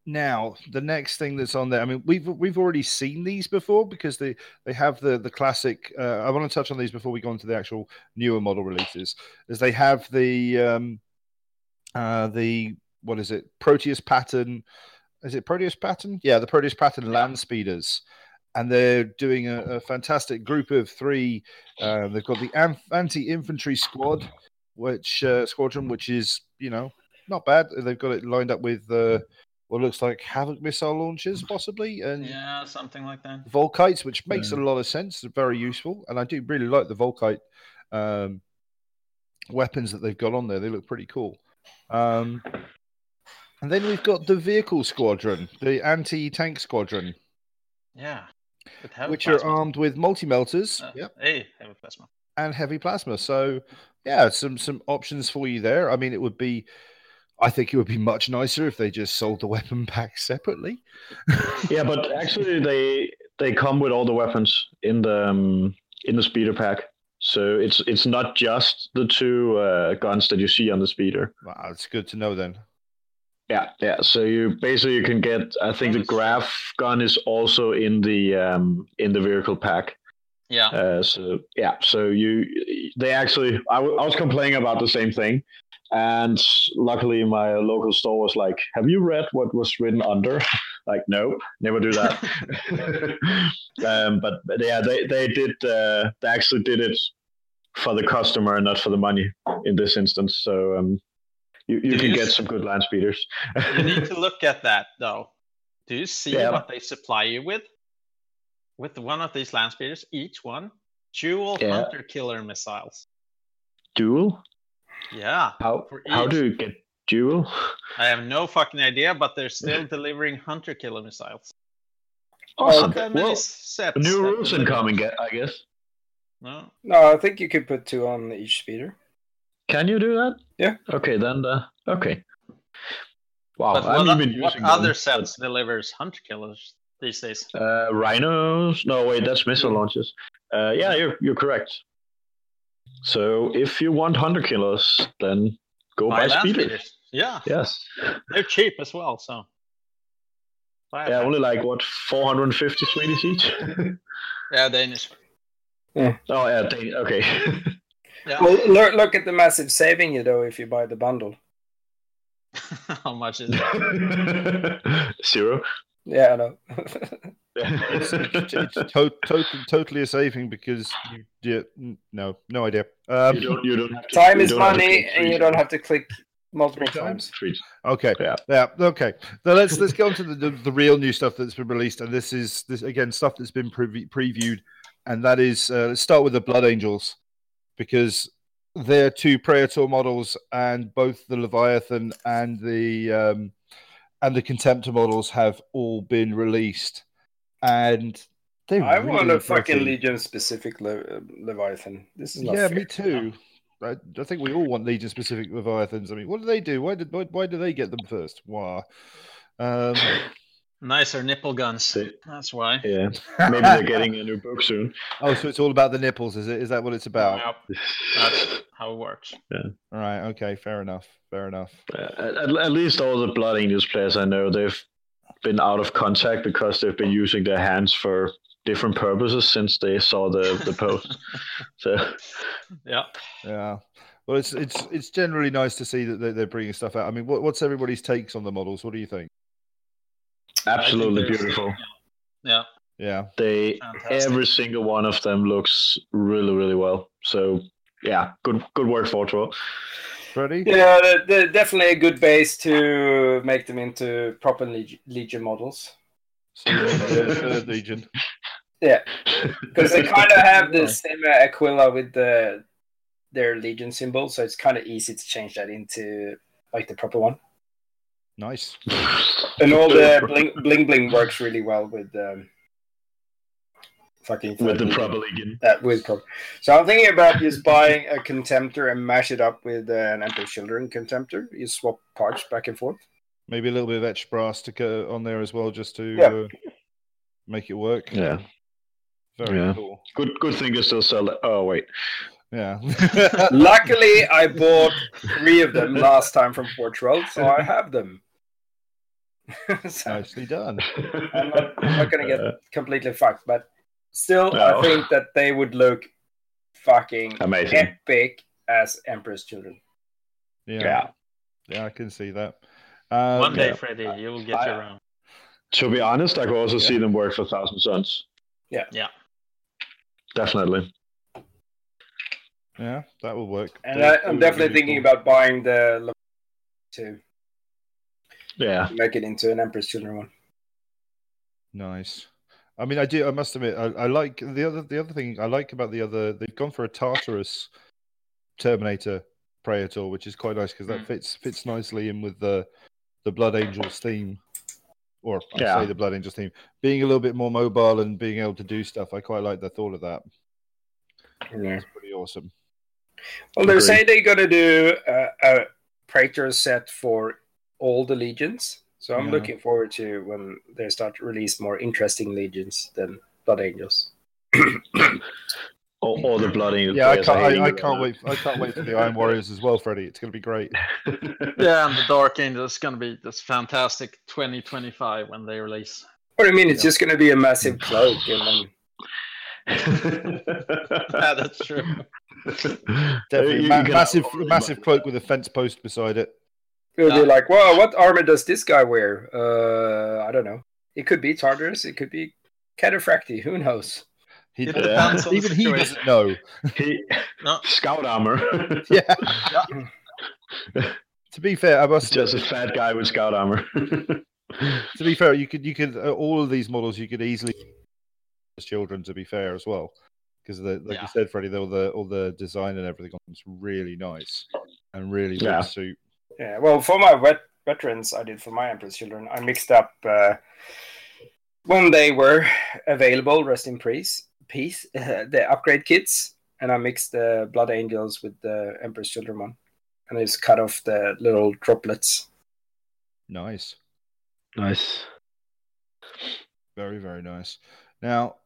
now the next thing that's on there. I mean, we've we've already seen these before because they they have the the classic. Uh, I want to touch on these before we go into the actual newer model releases. Is they have the um, uh, the what is it? Proteus pattern. Is it Proteus pattern? Yeah, the Proteus pattern land speeders. And they're doing a, a fantastic group of three. Uh, they've got the anti-infantry squad, which uh, squadron, which is you know not bad. They've got it lined up with uh, what looks like Havoc missile launchers, possibly, and Yeah, something like that. Volkites, which makes a lot of sense. They're very useful, and I do really like the Volkite um, weapons that they've got on there. They look pretty cool. Um, and then we've got the vehicle squadron, the anti-tank squadron, Yeah. Which plasma. are armed with multi-melters. Uh, Yep. Hey, heavy plasma. and heavy plasma. So yeah, some some options for you there. I mean, it would be. I think it would be much nicer if they just sold the weapon pack separately. yeah, but actually they they come with all the weapons in the um, in the speeder pack. So it's it's not just the two uh, guns that you see on the speeder. Wow, it's good to know then. Yeah, yeah. So you basically you can get. I think the grav gun is also in the um, in the vehicle pack. Yeah. Uh, so yeah, so you they actually I, w- I was complaining about the same thing, and luckily my local store was like, "Have you read what was written under?" like, no, never do that. um, but, but yeah, they they did uh, they actually did it for the customer and not for the money in this instance. So um, you you Do can you get some good land speeders. you need to look at that though. Do you see Yeah. what they supply you with? With one of these land speeders, each one dual Yeah. hunter killer missiles. Dual? Yeah, How For how do you get dual? I have no fucking idea, but they're still delivering hunter killer missiles. Awesome. Not Well, sets. new that rules deliver. incoming, ge- I guess. No. No, I think you could put two on each speeder. Can you do that? Yeah. Okay, then. Uh, okay. Wow, But I what, haven't what using them, other but, sets delivers hunter killers these days? Uh, rhinos? No, wait, that's missile launches. Uh, yeah, you're you're correct. So if you want hunter killers, then go buy Buy speeders. speeders. Yeah, Yes. they're cheap as well. So. Buy Yeah, only like what 450 Swedish each. yeah, Danish. oh yeah, they, okay. Yeah. Well, look, look at the massive saving you though if you buy the bundle. How much is it? Zero. Yeah, I know. It's, it's, it's to- to- totally a saving because you yeah, no no idea. Um, you don't. You don't have to. Time is don't have to money, and you don't have to click multiple Three times. Three. Okay. Yeah. Yeah. Okay. Now let's let's go on to the, the, the real new stuff that's been released, and this is this again stuff that's been pre- previewed, and that is uh, let's start with the Blood Angels because they're two Praetor models, and both the Leviathan and the um, and the Contemptor models have all been released, and they I really want a fucking. Legion specific Le- uh, Leviathan. This is not Yeah, fair. me too. I, I think we all want Legion specific Leviathans. I mean, what do they do? Why did why, why do they get them first? Why? Um, Nicer nipple guns. See. That's why. Yeah. Maybe they're getting a new book soon. oh, so it's all about the nipples, is it? Is that what it's about? Yep, that's how it works. Yeah. All right. Okay. Fair enough. Fair enough. Uh, at, at least all the Blood Angels players I know, they've been out of contact because they've been using their hands for different purposes since they saw the, the post. so Yeah. Yeah. Well, it's it's it's generally nice to see that they're, they're bringing stuff out. I mean, what, what's everybody's takes on the models? What do you think? Absolutely I think there's- beautiful. Yeah. Yeah. They Fantastic. every single one of them looks really really well. So yeah, good good work Fortro. Freddie. Yeah, they're, they're definitely a good base to make them into proper Leg- Legion models. So, yeah, Legion. Yeah, because they kind of have the same uh, Aquila with the their Legion symbol, so it's kind of easy to change that into like the proper one. Nice. And all the bling bling bling works really well with um, fucking with the proper Legion. that with proper. So I'm thinking about just buying a contemptor and mash it up with uh, an Emperor Children contemptor. You swap parts back and forth. Maybe a little bit of etched brass to go on there as well, just to Yeah. uh, make it work. Yeah. Very Yeah. cool. Good good thing you still sell it. Oh wait. Yeah. Luckily, I bought three of them last time from Portugal, so I have them. so Nicely done. I'm not, not gonna get completely fucked, but still, No. I think that they would look fucking amazing. epic as Emperor's Children. Yeah. Yeah. Yeah, I can see that. Um, One day, yeah. Freddy, you will get I- your own. To be honest, I could also Yeah. see them work for Thousand Suns. Yeah. Yeah. Definitely. Yeah, that will work. And I, I'm definitely thinking cool. about buying the Le- to Yeah. make it into an Emperor's Children one. Nice. I mean, I do. I must admit, I, I like the other. The other thing I like about the other, they've gone for a Tartarus Terminator Praetor, which is quite nice because that Mm. fits fits nicely in with the the Blood Angels theme, or I Yeah. say the Blood Angels theme, being a little bit more mobile and being able to do stuff. I quite like the thought of that. Yeah. It's pretty awesome. Well, they're saying they're gonna do a, a Praetor set for all the legions. So I'm Yeah. looking forward to when they start to release more interesting legions than Blood Angels. Or, or the bloody. Yeah, I can't. I, I can't right wait. I can't wait for the Iron Warriors as well, Freddie. It's going to be great. Yeah, and the Dark Angels is gonna be this fantastic 2025 when they release. What do you mean? It's just gonna be a massive cloak, and then Yeah, that's true. Definitely, ma- you can massive, have all the massive cloak with a fence post beside it. It'll Yeah. be like, "Wow, what armor does this guy wear?" Uh, I don't know. It could be Tartarus. It could be Cataphractii. Who knows? He, It depends even he doesn't know. He, No. scout armor. Yeah. to be fair, I must. Just a fat guy with scout armor. To be fair, you could you could uh, all of these models you could easily as children. To be fair, as well, because like Yeah. you said, Freddie, all the all the design and everything on is really nice and really Yeah. would suit. Yeah. Well, for my vet- veterans, I did for my Empress Children. I mixed up uh, when they were available. Rest in peace. Peace. the upgrade kits, and I mixed the Blood Angels with the Empress Children one, and I just cut off the little droplets. Nice, nice. very very nice. Now,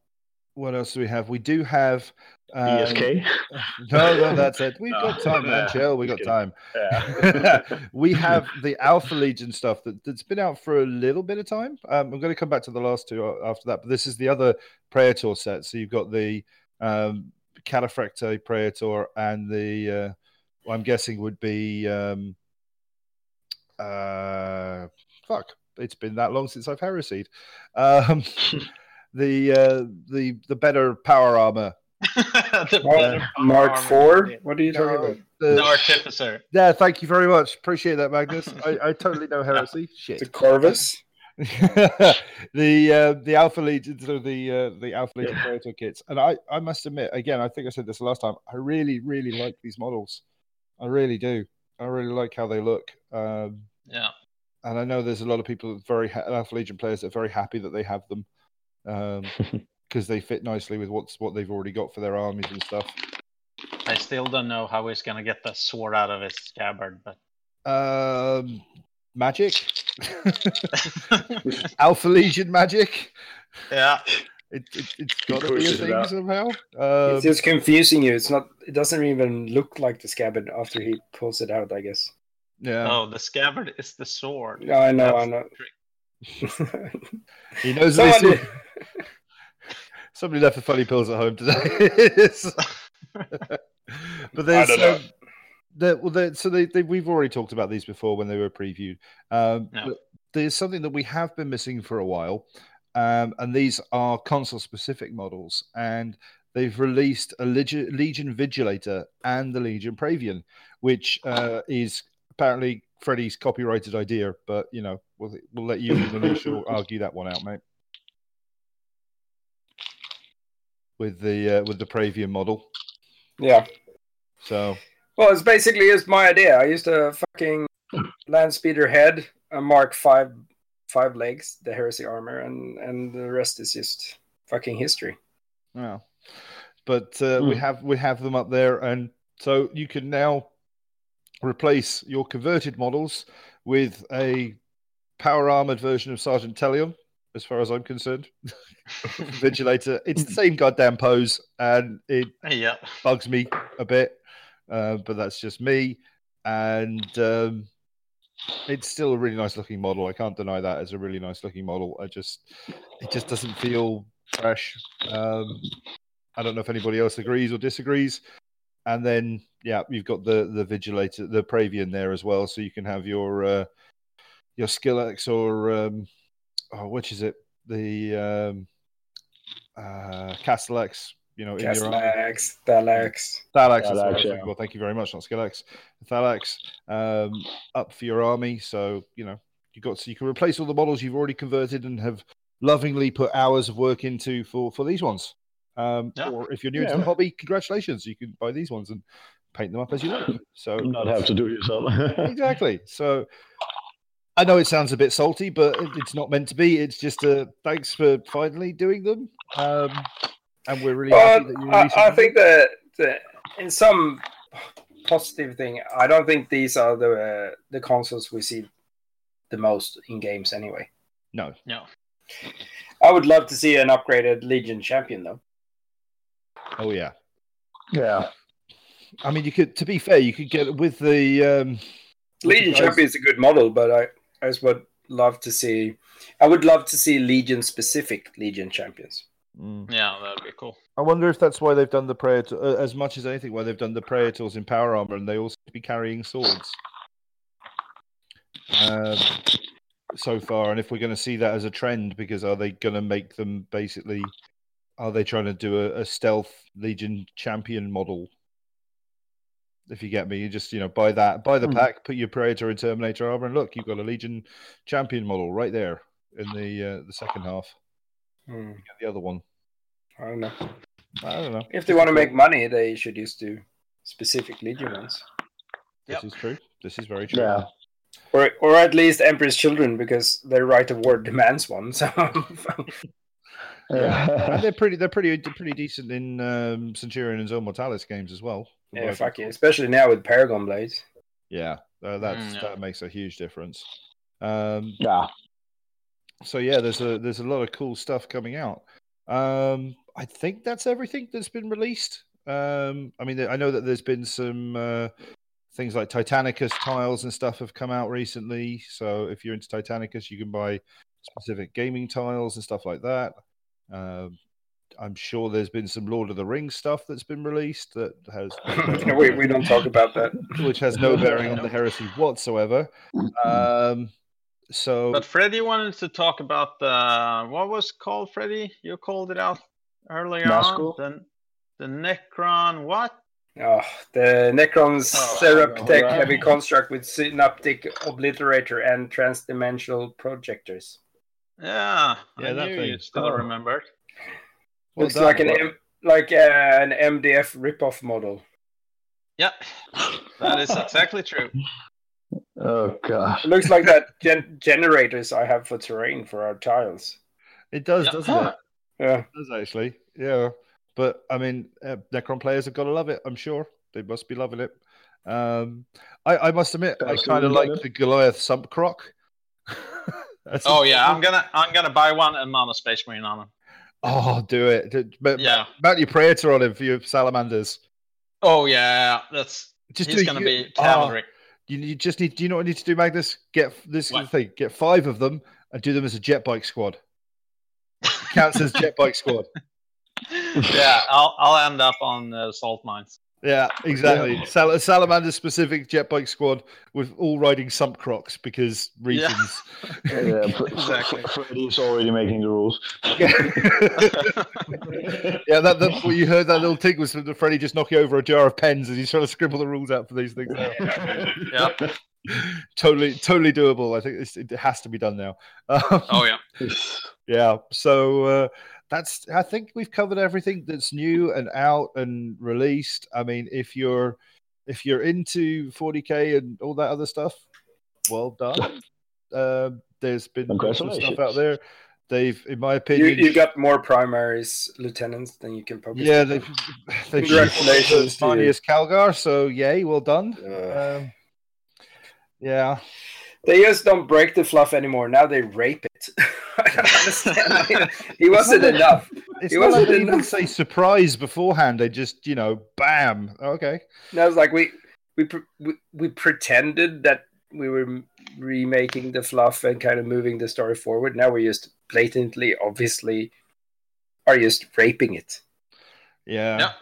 what else do we have? We do have. Um, ESK. No, no, that's it. We've No. got time, man. Chill, we got time. Yeah. we have the Alpha Legion stuff that, that's been out for a little bit of time. Um, I'm going to come back to the last two after that, but this is the other Praetor set. So you've got the um, Cataphractii Praetor and the, uh, I'm guessing would be, um, uh, fuck, it's been that long since I've heresied. Um, the, uh, the, the better power armor. the Mark, better Mark. Four. What are you talking about? The- The Artificer. yeah, thank you very much. Appreciate that, Magnus. I, I totally know heresy. Shit. The Corvus. the uh, the Alpha Legion, so the uh, the Alpha Legion Yeah. proto kits, and I I must admit again, I think I said this last time. I really really like these models. I really do. I really like how they look. Um, Yeah. and I know there's a lot of people that very ha- Alpha Legion players that are very happy that they have them because they fit nicely with what's what they've already got for their armies and stuff. I still don't know how he's gonna get the sword out of his scabbard, but Um, magic, Alpha Legion magic. yeah. It, it, it's got to be a thing somehow. Um, it's just confusing you. It's not. It doesn't even look like the scabbard after he pulls it out. I guess. yeah, Oh, the scabbard is the sword. Yeah, I know. I know. he knows Someone this. Somebody left the funny pills at home today. but there's I don't know. um, well, so they, they, we've already talked about these before when they were previewed. Um, but There's something that we have been missing for a while, um, and these are consul specific models. And they've released a Legion, Legion Vigilator and the Legion Praevian, which uh, is apparently Freddy's copyrighted idea. But you know, we'll, we'll let you and Alicia argue that one out, mate. With the uh, with the Praevian model, Yeah. so Well, it's basically it's my idea. I used a fucking land speeder head, a Mark Five five legs, the heresy armor, and and the rest is just fucking history. Yeah, but uh, we Hmm. have we have them up there, and so you can now replace your converted models with a power armored version of Sergeant Tellium, as far as I'm concerned. Vigilator. It's the same goddamn pose, and it Yeah. bugs me a bit, uh, but that's just me. And um, it's still a really nice looking model. I can't deny that as a really nice looking model. I just, it just doesn't feel fresh. Um, I don't know if anybody else agrees or disagrees. And then, yeah, you've got the the Vigilator, the Praevian there as well, so you can have your uh, your Skillex or um, oh, which is it? The um, uh, Castellax, you know, Castlex, your army. Castellax, Thalax. Thalax, that's what I Thalax, yeah. Well, thank you very much, not Skillex. Thalax, um, up for your army. So you know you got so you can replace all the models you've already converted and have lovingly put hours of work into for for these ones. Um, Yeah. Or if you're new to the hobby, congratulations, you can buy these ones and paint them up as you like. So Not have to do it yourself. exactly. So I know it sounds a bit salty, but it's not meant to be. It's just a thanks for finally doing them. Um, and we're really happy that you I, I think that, that in some positive thing, I don't think these are the uh, the consuls we see the most in games anyway. no. No. I would love to see an upgraded Legion champion though. Oh yeah. yeah. I mean, you could. To be fair, you could get with the. Um, Legion Guys- champion is a good model, but I I just would love to see. I would love to see Legion specific Legion champions. mm. Yeah, that'd be cool. I wonder if that's why they've done the Praetor, uh, as much as anything, why they've done the Praetors in power armor, and they all seem to be carrying swords. Um, so far, and if we're going to see that as a trend, because are they going to make them basically? Are they trying to do a, a stealth Legion champion model? If you get me, you just you know buy that, buy the Hmm. pack, put your Predator and Terminator armor, and look, you've got a Legion champion model right there in the uh, the second half. You get the other one. I don't know. I don't know. If they want to make money, they should just do specific Legion ones, This Yep. is true. This is very true. Yeah. or or at least Emperor's Children, because their right of war demands one. So Yeah, they're pretty. They're pretty. Pretty decent in um, Centurion and Zone Mortalis games as well. Yeah, fuck it. Especially now with Paragon blades. Yeah, uh, that's Mm, yeah. that makes a huge difference. Um, Yeah. so yeah, there's a there's a lot of cool stuff coming out. Um, I think that's everything that's been released. Um, I mean, I know that there's been some uh, things like Titanicus tiles and stuff have come out recently. So if you're into Titanicus, you can buy specific gaming tiles and stuff like that. Um, I'm sure there's been some Lord of the Rings stuff that's been released that has we, we don't talk about that. which has no bearing on the heresy whatsoever. Um, so But Freddy wanted to talk about the what was called Freddy? You called it out earlier Nazgul? on. The, the Necron what? Oh, the Necron's Oh, Seraptek alright. heavy construct with synaptic obliterator and transdimensional projectors. Yeah, Yeah, I that knew thing. you still Oh. remembered. Well Looks done. like an M- like uh, an MDF ripoff model. Yeah, that is exactly true. Oh gosh. It looks like that gen- generators I have for terrain for our tiles. it does, Yeah. doesn't Huh. it? Yeah, It does actually, yeah. But I mean, uh, Necron players have got to love it. I'm sure they must be loving it. Um, I, I must admit, I kind of like the Goliath sump croc. Oh yeah, I'm gonna I'm gonna buy one and mount a space marine on him. Oh, do it. But Yeah. Mount your Praetor on him for your salamanders. Oh yeah, that's Just he's gonna you- be oh. You, you just need. Do you know what you need to do, Magnus? Get this What? thing. Get five of them and do them as a jet bike squad. Counts as jet bike squad. yeah, I'll I'll end up on uh, salt mines. Yeah, exactly. Sal- salamander specific jet bike squad with all riding sump crocs because reasons. Yeah, Fr- Fr- Exactly. Freddy's already making the rules. Yeah, that, that's what you heard. That little tick was from the Freddy just knocking over a jar of pens as he's trying to scribble the rules out for these things. Now. yeah. totally, totally doable. I think it's, it has to be done now. Um, Oh yeah. Yeah. So uh, that's. I think we've covered everything that's new and out and released. I mean, if you're if you're into 40k and all that other stuff, well done. Um there's been some stuff out there. They've, in my you opinion, you got more Primaris lieutenants than you can probably. yeah, they've they've Congratulations to you. Marneus Calgar. So yay, well done. Uh, Um, yeah, They just don't break the fluff anymore. Now they rape it. I don't understand. he wasn't not- enough. It's It not like wasn't they even enough. say surprise beforehand. They just, you know, bam. Okay. Now it's like we we pre- we, we pretended that we were remaking the fluff and kind of moving the story forward. Now we're just blatantly, obviously, are just raping it. Yeah. Yeah.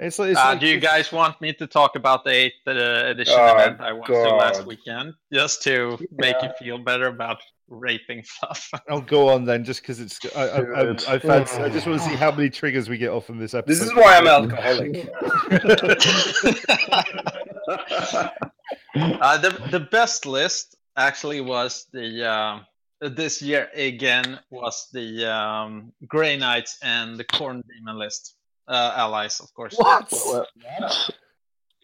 It's it's Uh, like do you guys want me to talk about the eighth uh, edition Oh, event I went to last weekend, just to make you feel better about raping stuff? I'll go on then, just because it's. I, I, I, I've had, I just want to see how many triggers we get off in this episode. This is why I'm alcoholic. uh, the the best list actually was the um, this year again was the um, Grey Knights and the Khorne Daemon list uh, allies, of course. What?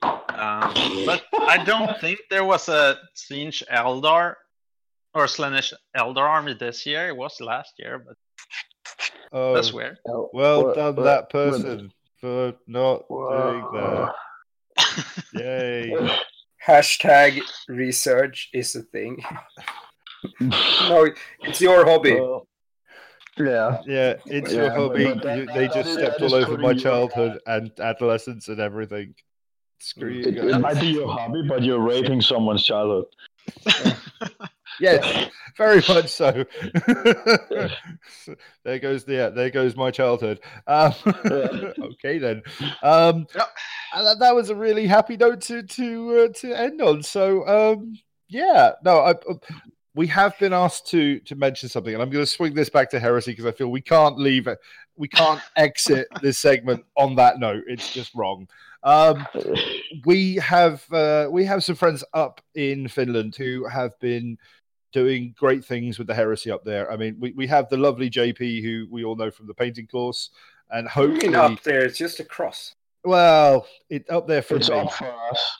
Um, but I don't think there was a Siege Eldar or Slaanesh Eldar army this year. It was last year, but Oh, that's weird. well What- done, what- that what- person, for not doing that. Yay. Hashtag research is a thing. no, it's your hobby. Well, yeah. Yeah, it's your Yeah, but- hobby. that- You- they that just is- stepped that is all over my you- childhood and adolescence and everything. Screw you It, it might be your hobby, but you're raping someone's childhood. Yes, very much so. there goes the there goes my childhood. Um, okay then. Um, Yep. that, that was a really happy note to to uh, to end on. So um, yeah, no, I, we have been asked to to mention something, and I'm going to swing this back to heresy because I feel we can't leave it. We can't exit this segment on that note. It's just wrong. Um, we have uh, we have some friends up in Finland who have been doing great things with the heresy up there. I mean, we, we have the lovely JP who we all know from the painting course, and I mean, hopefully, up there, it's just a cross. well, it up there for It's me. up for us.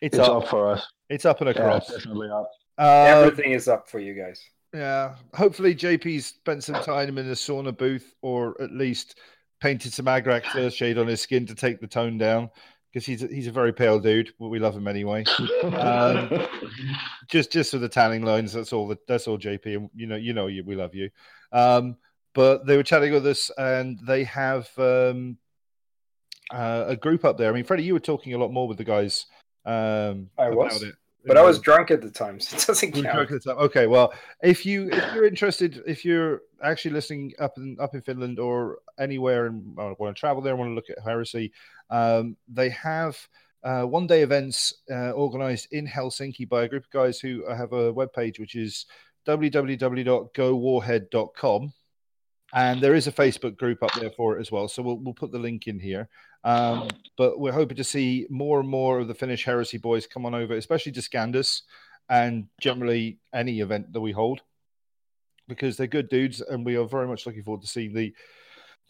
It's, It's up. up for us. It's up and across. it's definitely up. Um, Everything is up for you guys. Yeah, hopefully JP spent some time in the sauna booth, or at least painted some Agrax shade on his skin to take the tone down, because he's a, he's a very pale dude, but we love him anyway. Um, just just for the tanning lines, that's all. That, that's all, JP. And you know, you know, you, we love you. Um, but they were chatting with us, and they have um, uh, a group up there. I mean, Freddie, you were talking a lot more with the guys. Um, I about was, it. But I was drunk at the time, so it doesn't count. drunk at the time. Okay, well, if you if you're interested, if you're actually listening up in up in Finland or anywhere and uh, want to travel there, want to look at heresy, um, they have uh, one day events uh, organized in Helsinki by a group of guys who have a webpage which is www.gowarhead.com. And there is a Facebook group up there for it as well. So we'll, we'll put the link in here. Um, but we're hoping to see more and more of the Finnish Heresy boys come on over, especially to Scandus and generally any event that we hold because they're good dudes and we are very much looking forward to seeing the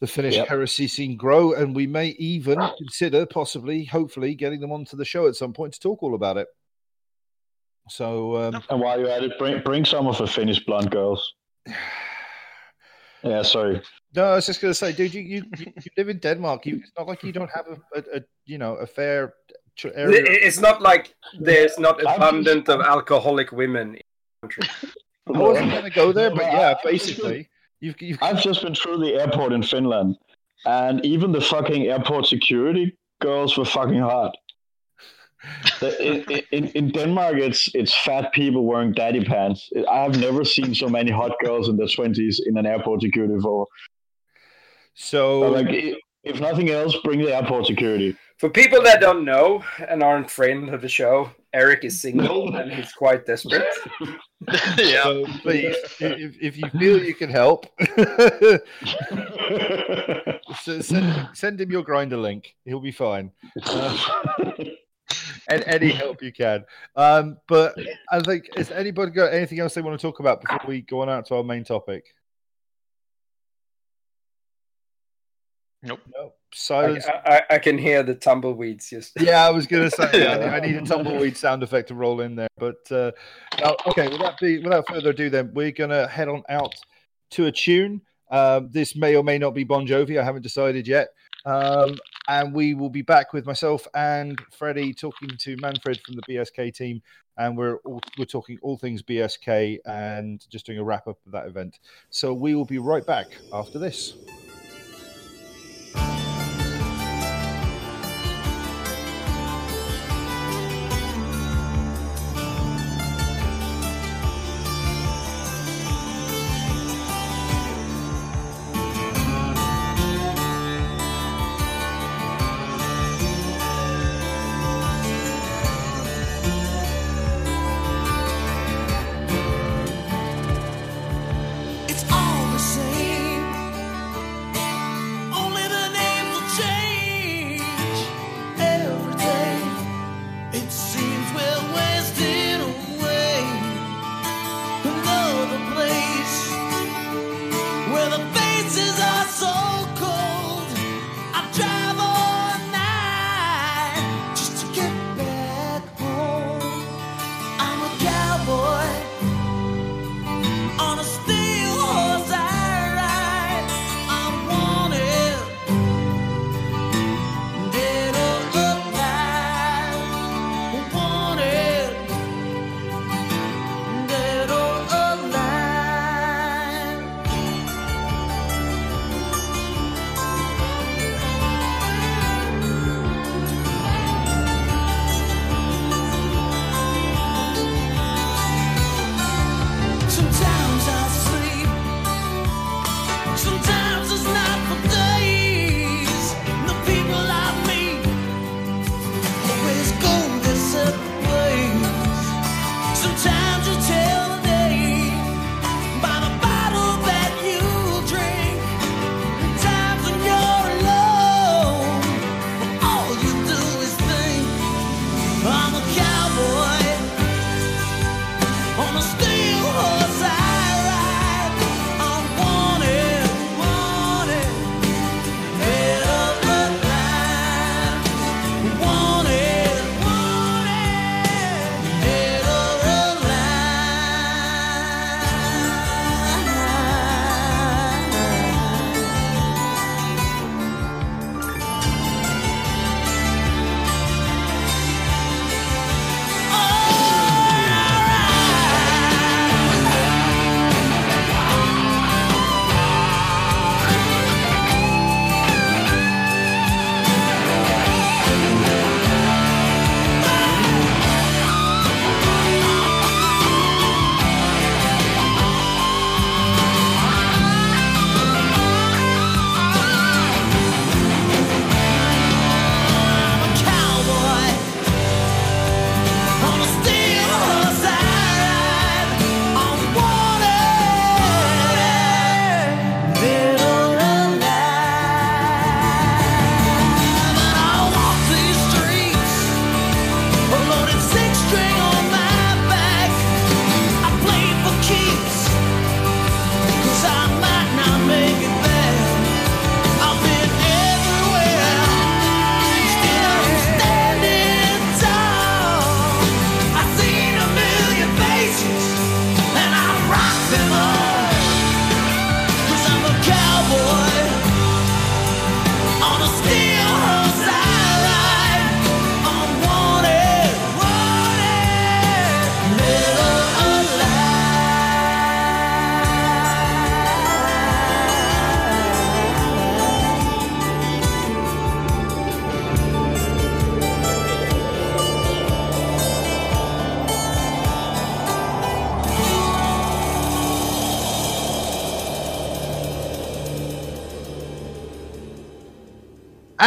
the Finnish Yep. heresy scene grow and we may even consider possibly hopefully getting them onto the show at some point to talk all about it so um, And while you're at it, bring bring some of the Finnish blonde girls. Yeah, sorry. no i was just going to say dude you, you you you live in denmark you, it's not like you don't have a, a, a you know a fair area It's not like there's not I'm- abundant of alcoholic women in the country. i wasn't going to go there but yeah I've just been- basically you've, you've I've just been through the airport in Finland, and even the fucking airport security girls were fucking hot. The- in, in, in Denmark, it's it's fat people wearing daddy pants. I have never seen so many hot girls in their twenties in an airport security before. so Like, i- if nothing else, bring the airport security. For people that don't know and aren't friends of the show, Eric is single and he's quite desperate. yeah. So please, if, if you feel you can help, so send, send him your Grindr link. He'll be fine. Uh, and any help you can. Um, but I think, has anybody got anything else they want to talk about before we go on out to our main topic? Nope. No. I, Silence. I, I can hear the tumbleweeds just. Yeah, I was going to say I, I need a tumbleweed sound effect to roll in there. But uh, now, okay, without be without further ado, then we're going to head on out to a tune. Um, this may or may not be Bon Jovi. I haven't decided yet. Um, and we will be back with myself and Freddie talking to Manfred from the BSK team, and we're all, we're talking all things BSK and just doing a wrap up of that event. So we will be right back after this.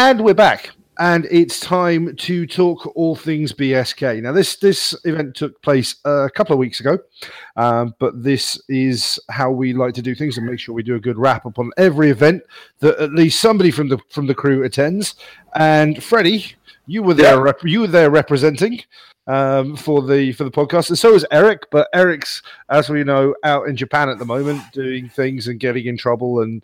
And we're back, and it's time to talk all things BSK. Now, this this event took place a couple of weeks ago, um, but this is how we like to do things and make sure we do a good wrap up on every event that at least somebody from the from the crew attends. And Freddie, you were there. Rep- you were there representing um, for the for the podcast, and so is Eric. But Eric's, as we know, out in Japan at the moment doing things and getting in trouble and.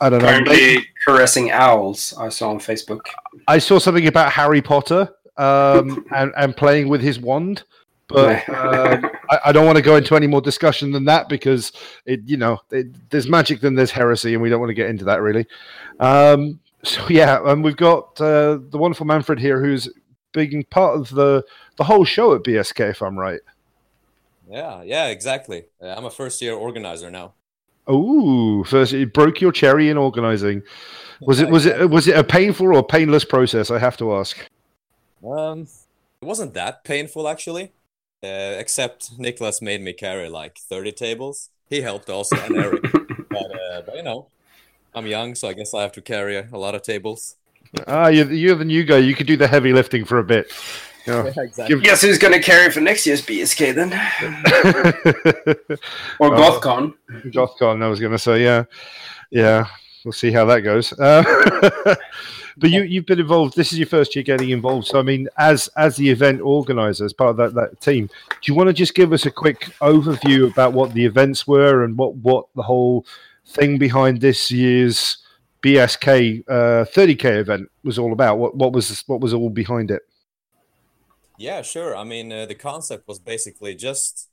I don't know. Apparently caressing owls. I saw on Facebook. I saw something about Harry Potter um, and, and playing with his wand, but um, I, I don't want to go into any more discussion than that because it, you know, it, there's magic, then there's heresy, and we don't want to get into that really. Um, So yeah, and we've got uh, the wonderful Manfred here, who's being part of the the whole show at BSK, if I'm right. Yeah, yeah, exactly. Uh, I'm a first year organizer now. Oh, first it broke your cherry in organizing. Was it was it was it a painful or painless process? I have to ask. Um, it wasn't that painful actually, uh, except Nicholas made me carry like 30 tables. He helped also, and Eric. but, uh, but you know, I'm young, so I guess I have to carry a lot of tables. Ah, you're, you're the new guy. You could do the heavy lifting for a bit. Yeah. exactly. Guess who's going to carry for next year's BSK then? Or Oh. GothCon? GothCon, I was going to say, yeah, yeah. We'll see how that goes. Uh, but you, you've been involved. This is your first year getting involved. So, I mean, as as the event organizer, as part of that, that team, do you want to just give us a quick overview about what the events were and what what the whole thing behind this year's BSK uh, 30k event was all about? What what was what was all behind it? Yeah, sure. I mean, uh, the concept was basically just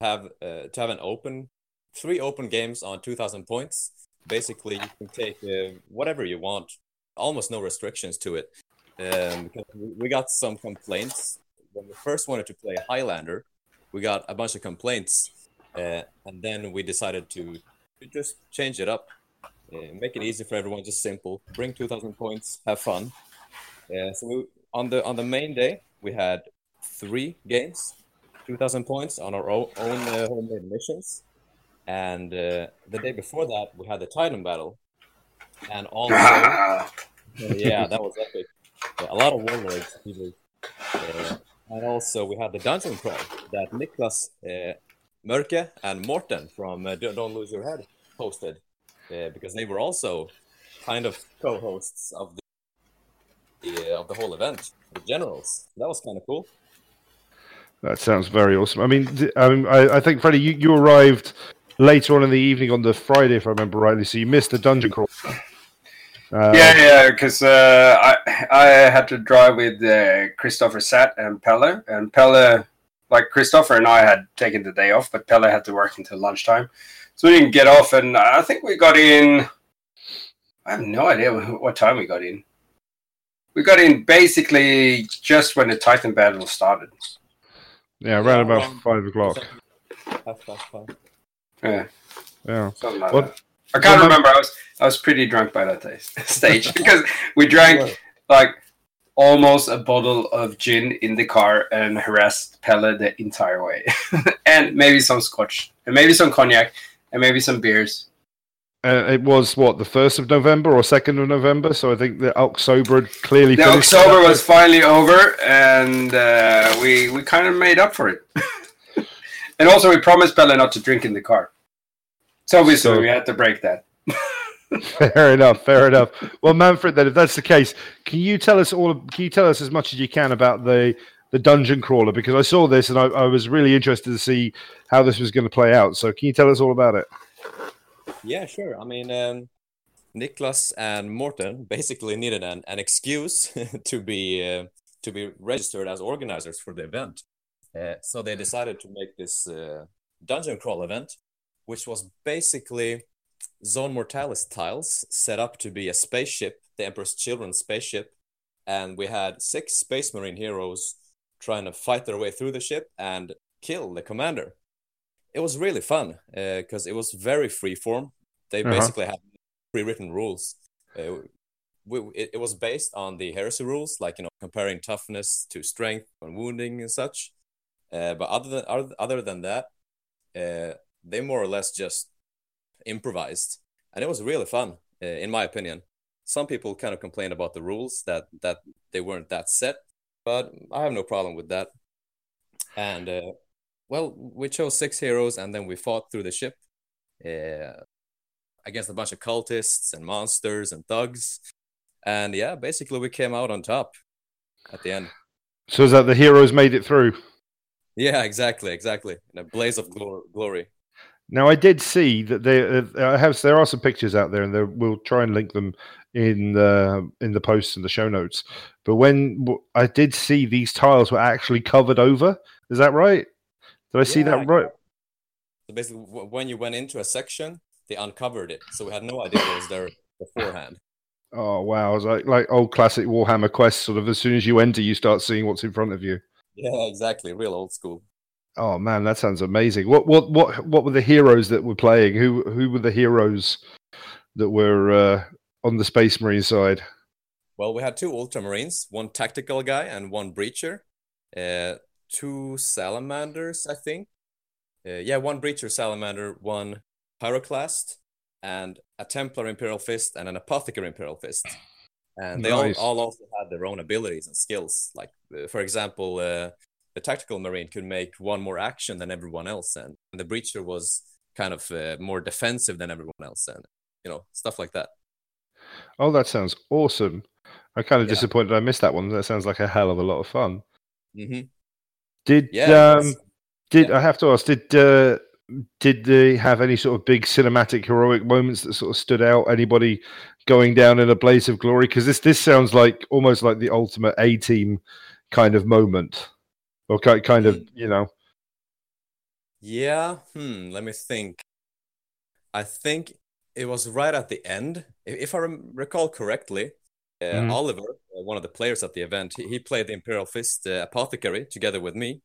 have uh, to have an open, three open games on 2,000 points. Basically, you can take uh, whatever you want, almost no restrictions to it. Um, we got some complaints when we first wanted to play Highlander. We got a bunch of complaints, uh, and then we decided to just change it up, uh, make it easy for everyone, just simple. Bring 2,000 points, have fun. Uh, so we, on the on the main day, we had three games, 2,000 points on our own, own uh, homemade missions. And uh, the day before that, we had the Titan battle. And also, yeah, that was epic. Yeah, a lot of warlords. people. And also, we had the dungeon crawl that Niklas uh, Mörke and Morten from uh, Don't Don't Lose Your Head hosted. Uh, because they were also kind of co-hosts of the, the uh, of the whole event, the generals. That was kind of cool. That sounds very awesome. I mean, th- I, mean, I, I think Freddie, you, you arrived later on in the evening on the Friday, if I remember rightly. So you missed the dungeon crawl. Uh, yeah, yeah, because uh, I I had to drive with uh, Christopher Sat and Pelle, and Pelle, like Christopher and I had taken the day off, but Pelle had to work until lunchtime, so we didn't get off, and I think we got in. I have no idea what time we got in. We got in basically just when the Titan battle started. yeah, around about around- five o'clock. Half past five. Yeah, Yeah. something like What- that. I can't what- remember. I was I was pretty drunk by that day, stage because we drank like almost a bottle of gin in the car and harassed Pelle the entire way, and maybe some scotch, and maybe some cognac, and maybe some beers. Uh, it was what the first of November or second of November. So I think the October clearly The. October was finally over, and uh, we we kind of made up for it. and also, we promised Bella not to drink in the car. So obviously, So- we had to break that. Fair enough. Fair enough. Well, Manfred, then, if that's the case, can you tell us all? Can you tell us as much as you can about the the dungeon crawler? Because I saw this and I, I was really interested to see how this was going to play out. So, can you tell us all about it? Yeah, sure. I mean, um, Niklas and Morten basically needed an, an excuse to be uh, to be registered as organizers for the event. Uh, so they decided to make this uh, dungeon crawl event, which was basically Zone Mortalis tiles set up to be a spaceship, the Emperor's Children's spaceship, and we had six Space Marine heroes trying to fight their way through the ship and kill the commander. It was really fun because it was very freeform. They Uh-huh. basically had pre-written rules. Uh, we, it, it was based on the heresy rules, like you know, comparing toughness to strength and wounding and such. Uh, but other than other, than that, uh, they more or less just improvised, and it was really fun, uh, in my opinion. Some people kind of complain about the rules that that they weren't that set, but I have no problem with that. And uh, well, we chose six heroes, and then we fought through the ship uh, against a bunch of cultists and monsters and thugs. And yeah, basically, we came out on top at the end. So, is that the heroes made it through? Yeah, exactly, exactly. In a blaze of glor- glory. Now, I did see that there. Uh, I have there are some pictures out there, and we'll try and link them in the in the posts and the show notes. But when I did see these tiles were actually covered over, is that right? Did I see that right? So basically, when you went into a section, they uncovered it, so we had no idea it was there beforehand. Oh wow! It's like like old classic Warhammer Quest. Sort of as soon as you enter, you start seeing what's in front of you. Yeah, exactly. Real old school. Oh man, that sounds amazing. What what what what were the heroes that were playing? Who who were the heroes that were uh, on the Space Marine side? Well, we had two Ultramarines, one tactical guy and one breacher. Uh, two salamanders, I think. Uh, yeah, one breacher salamander, one pyroclast, and a Templar Imperial Fist and an Apothecary Imperial Fist. And they Nice. all, all also had their own abilities and skills. Like, uh, for example, uh, the tactical marine could make one more action than everyone else, and the breacher was kind of uh, more defensive than everyone else, and you know stuff like that. Oh, that sounds awesome. I'm kind of Yeah. disappointed I missed that one. That sounds like a hell of a lot of fun. hmm Did Yeah. um did I have to ask? Did uh, did they have any sort of big cinematic heroic moments that sort of stood out? Anybody going down in a blaze of glory? Because this this sounds like almost like the ultimate A team kind of moment, or ki- kind of Mm. you know. Yeah, hmm, let me think. I think it was right at the end. If, I recall correctly, uh, Mhm. Oliver, uh, one of the players at the event, he, he played the Imperial Fist uh, Apothecary together with me.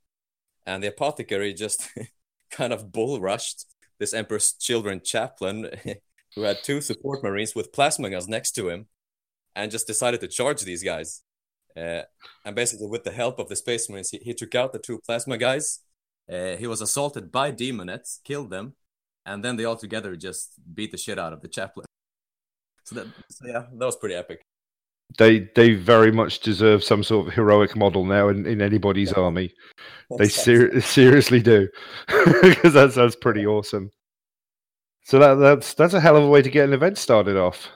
And the Apothecary just kind of bull rushed this Emperor's Children chaplain who had two support marines with plasma guns next to him and just decided to charge these guys. Uh, and basically, with the help of the Space Marines, he, he took out the two plasma guys. Uh, he was assaulted by daemonettes, killed them, and then they all together just beat the shit out of the chaplain. So that, so yeah, that was pretty epic. They they very much deserve some sort of heroic model now in, in anybody's army. They ser- seriously do, because that sounds pretty awesome. So that that's that's a hell of a way to get an event started off.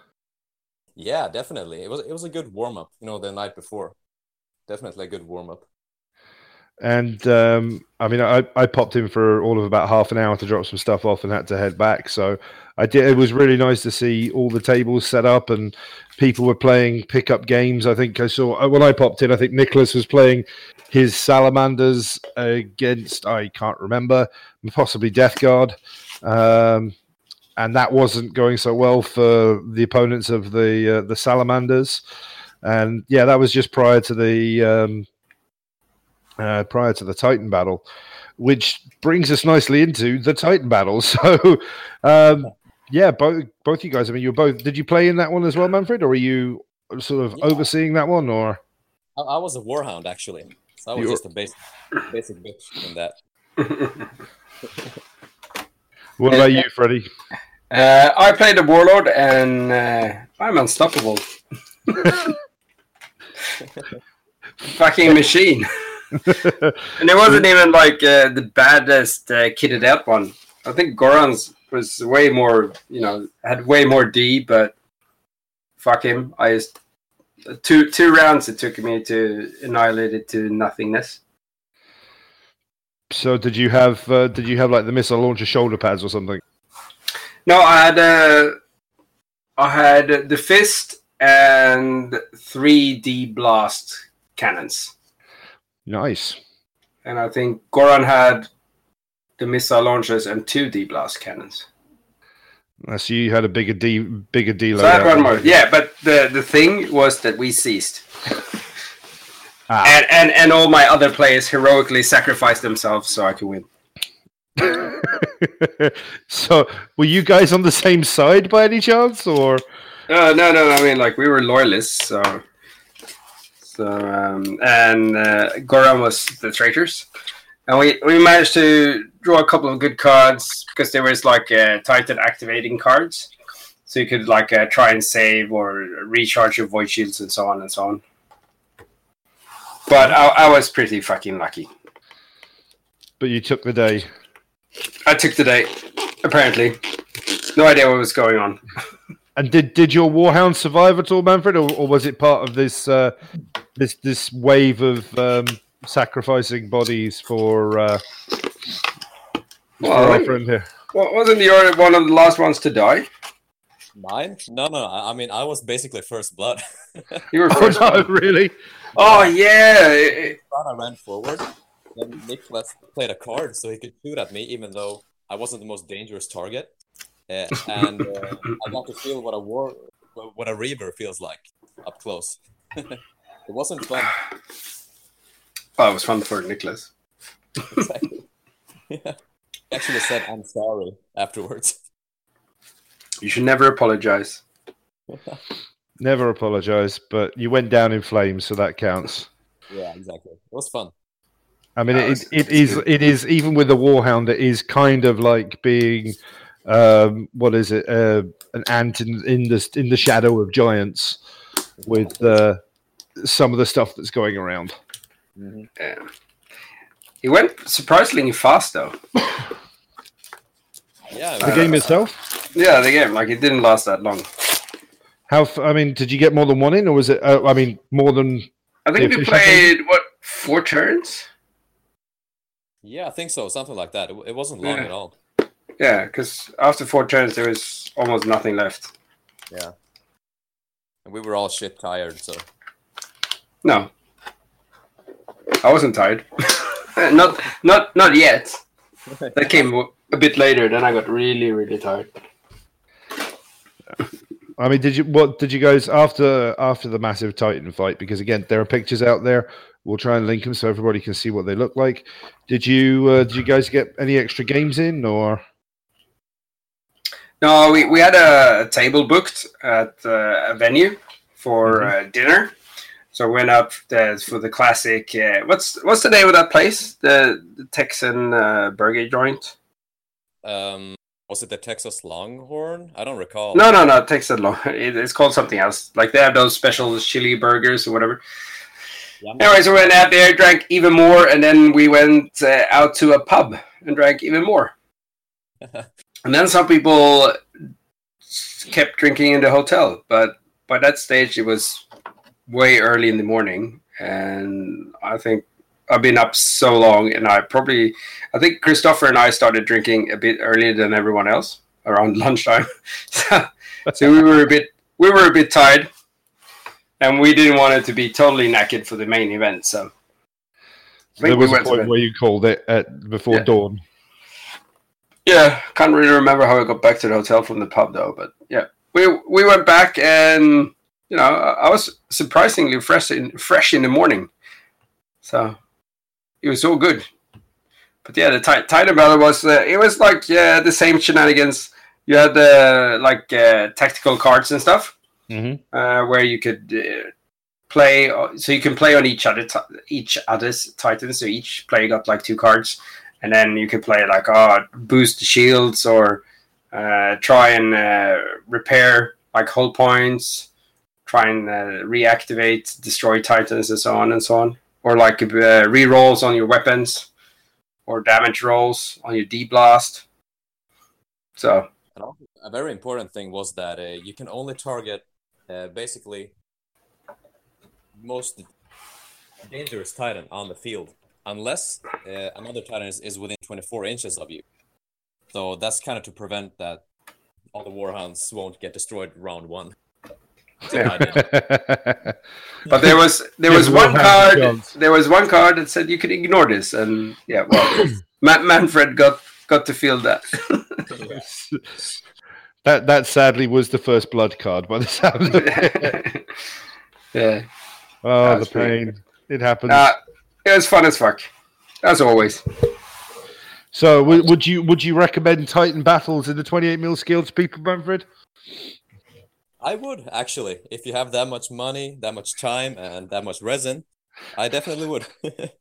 Yeah, definitely. It was it was a good warm up. You know, the night before, definitely a good warm up. And um, I mean, I, I popped in for all of about half an hour to drop some stuff off and had to head back. So I did. It was really nice to see all the tables set up and people were playing pickup games. I think I saw uh, when I popped in. I think Nicholas was playing his salamanders against I can't remember, possibly Death Guard. Um, and that wasn't going so well for the opponents of the uh, the salamanders. And yeah, that was just prior to the um, uh, prior to the Titan battle, which brings us nicely into the Titan battle. So, um, yeah, both both you guys. I mean, you're both. Did you play in that one as well, Manfred, or are you sort of Yeah. overseeing that one? Or I, I was a warhound actually, so I was You- just a basic basic bitch in that. what about you, Freddie? Uh, I played a warlord, and uh, I'm unstoppable. Fucking machine. And it wasn't even like uh, the baddest uh, kitted out one. I think Goran's was way more, you know, had way more D, but fuck him. I just two two rounds it took me to annihilate it to nothingness. So, did you have uh, did you have like the missile launcher shoulder pads or something? No, I had uh, I had the fist and three D blast cannons, Nice. and I think Goran had the missile launchers and two D blast cannons. I see you had a bigger D, bigger D. So I had one more. Yeah, but the the thing was that we ceased, Ah. and, and and all my other players heroically sacrificed themselves so I could win. so, were you guys on the same side by any chance, or? Uh, no, no, I mean like we were loyalists, so so um, and uh, Goran was the traitors, and we we managed to draw a couple of good cards because there was like uh, Titan activating cards, so you could like uh, try and save or recharge your void shields and so on and so on. But I, I was pretty fucking lucky. But you took the day. I took the day, apparently. No idea what was going on. And did did your warhound survive at all, Manfred, or, or was it part of this uh, this this wave of um, sacrificing bodies for uh, Well, our friend here? Well, wasn't your one of the last ones to die? Mine? No, no. I, I mean, I was basically first blood. You were Oh first. no, one. really? Oh yeah. it- I ran forward. Then Nicholas played a card so he could shoot at me, even though I wasn't the most dangerous target. Uh, and uh, I got to feel what a war what a reaver feels like up close. it wasn't fun. Oh, it was fun for Nicholas. Exactly. yeah. Actually said I'm sorry afterwards. You should never apologize. Never apologize, but you went down in flames, so that counts. Yeah, exactly. It was fun. I mean, it, it's- it it's is good. it is even with the warhound, it is kind of like being um, what is it? Uh, an ant in, in the in the shadow of giants, with uh, some of the stuff that's going around. Mhm. Yeah. He went surprisingly fast though. Yeah, The we- game itself, Yeah, the game like it didn't last that long. how? f- I mean, did you get more than one in, or was it? Uh, I mean, more than I think The we official played what four turns. yeah, I think so. Something like that. It, it wasn't long Yeah. at all. Yeah, because after four turns there was almost nothing left. Yeah. And we were all shit tired, so No, I wasn't tired. not not not yet. That came a bit later. Then I got really really tired. I mean, did you what did you guys after after the massive Titan fight? Because again, there are pictures out there. We'll try and link them so everybody can see what they look like. Did you uh, did you guys get any extra games in, or No, we, we had a table booked at uh, a venue for uh, dinner. So we went up there for the classic. Uh, what's what's the name of that place? The, the Texan uh, burger joint? um was it the Texas Longhorn? I don't recall. No, no, no. Texan. Lo- It, it's called something else. Like they have those special chili burgers or whatever. Anyway, so we went out there, drank even more, and then we went uh, out to a pub and drank even more. And then some people kept drinking in the hotel, but by that stage it was way early in the morning, and I think I've been up so long, and I probably, I think Christopher and I started drinking a bit earlier than everyone else around lunchtime, so, so we were a bit, we were a bit tired, and we didn't want it to be totally naked for the main event, so. There we was a went to point where you called it at before Yeah. dawn? Yeah, can't really remember how I got back to the hotel from the pub though. But yeah, we we went back and you know I was surprisingly fresh in fresh in the morning, so it was all good. But yeah, the ti- Titan battle was uh, it was like yeah the same shenanigans. You had the like uh, tactical cards and stuff Mhm. uh, where you could uh, play. So you can play on each other ti- each other's titans. So each player got like two cards, and then you could play like oh boost the shields or uh, try and uh, repair like hull points, and uh, reactivate destroy titans and so on and so on, or like uh, re rolls on your weapons or damage rolls on your D blast. So a very important thing was that uh, you can only target uh, basically most dangerous Titan on the field unless uh, another Titan is, is within 24 inches of you. So that's kind of to prevent that all the Warhounds won't get destroyed round one. It's a Yeah. idea. But there was there was one card. There was one card that said you could ignore this, and yeah, well, Man- Manfred got got to feel that. that that sadly was the first blood card by the sound of it. yeah, Oh, the That's pretty pain. It happens. uh, it was fun as fuck, as always. so, w- would you would you recommend Titan battles in the 28 mil scale to people, Manfred? I would actually, if you have that much money, that much time, and that much resin, I definitely would.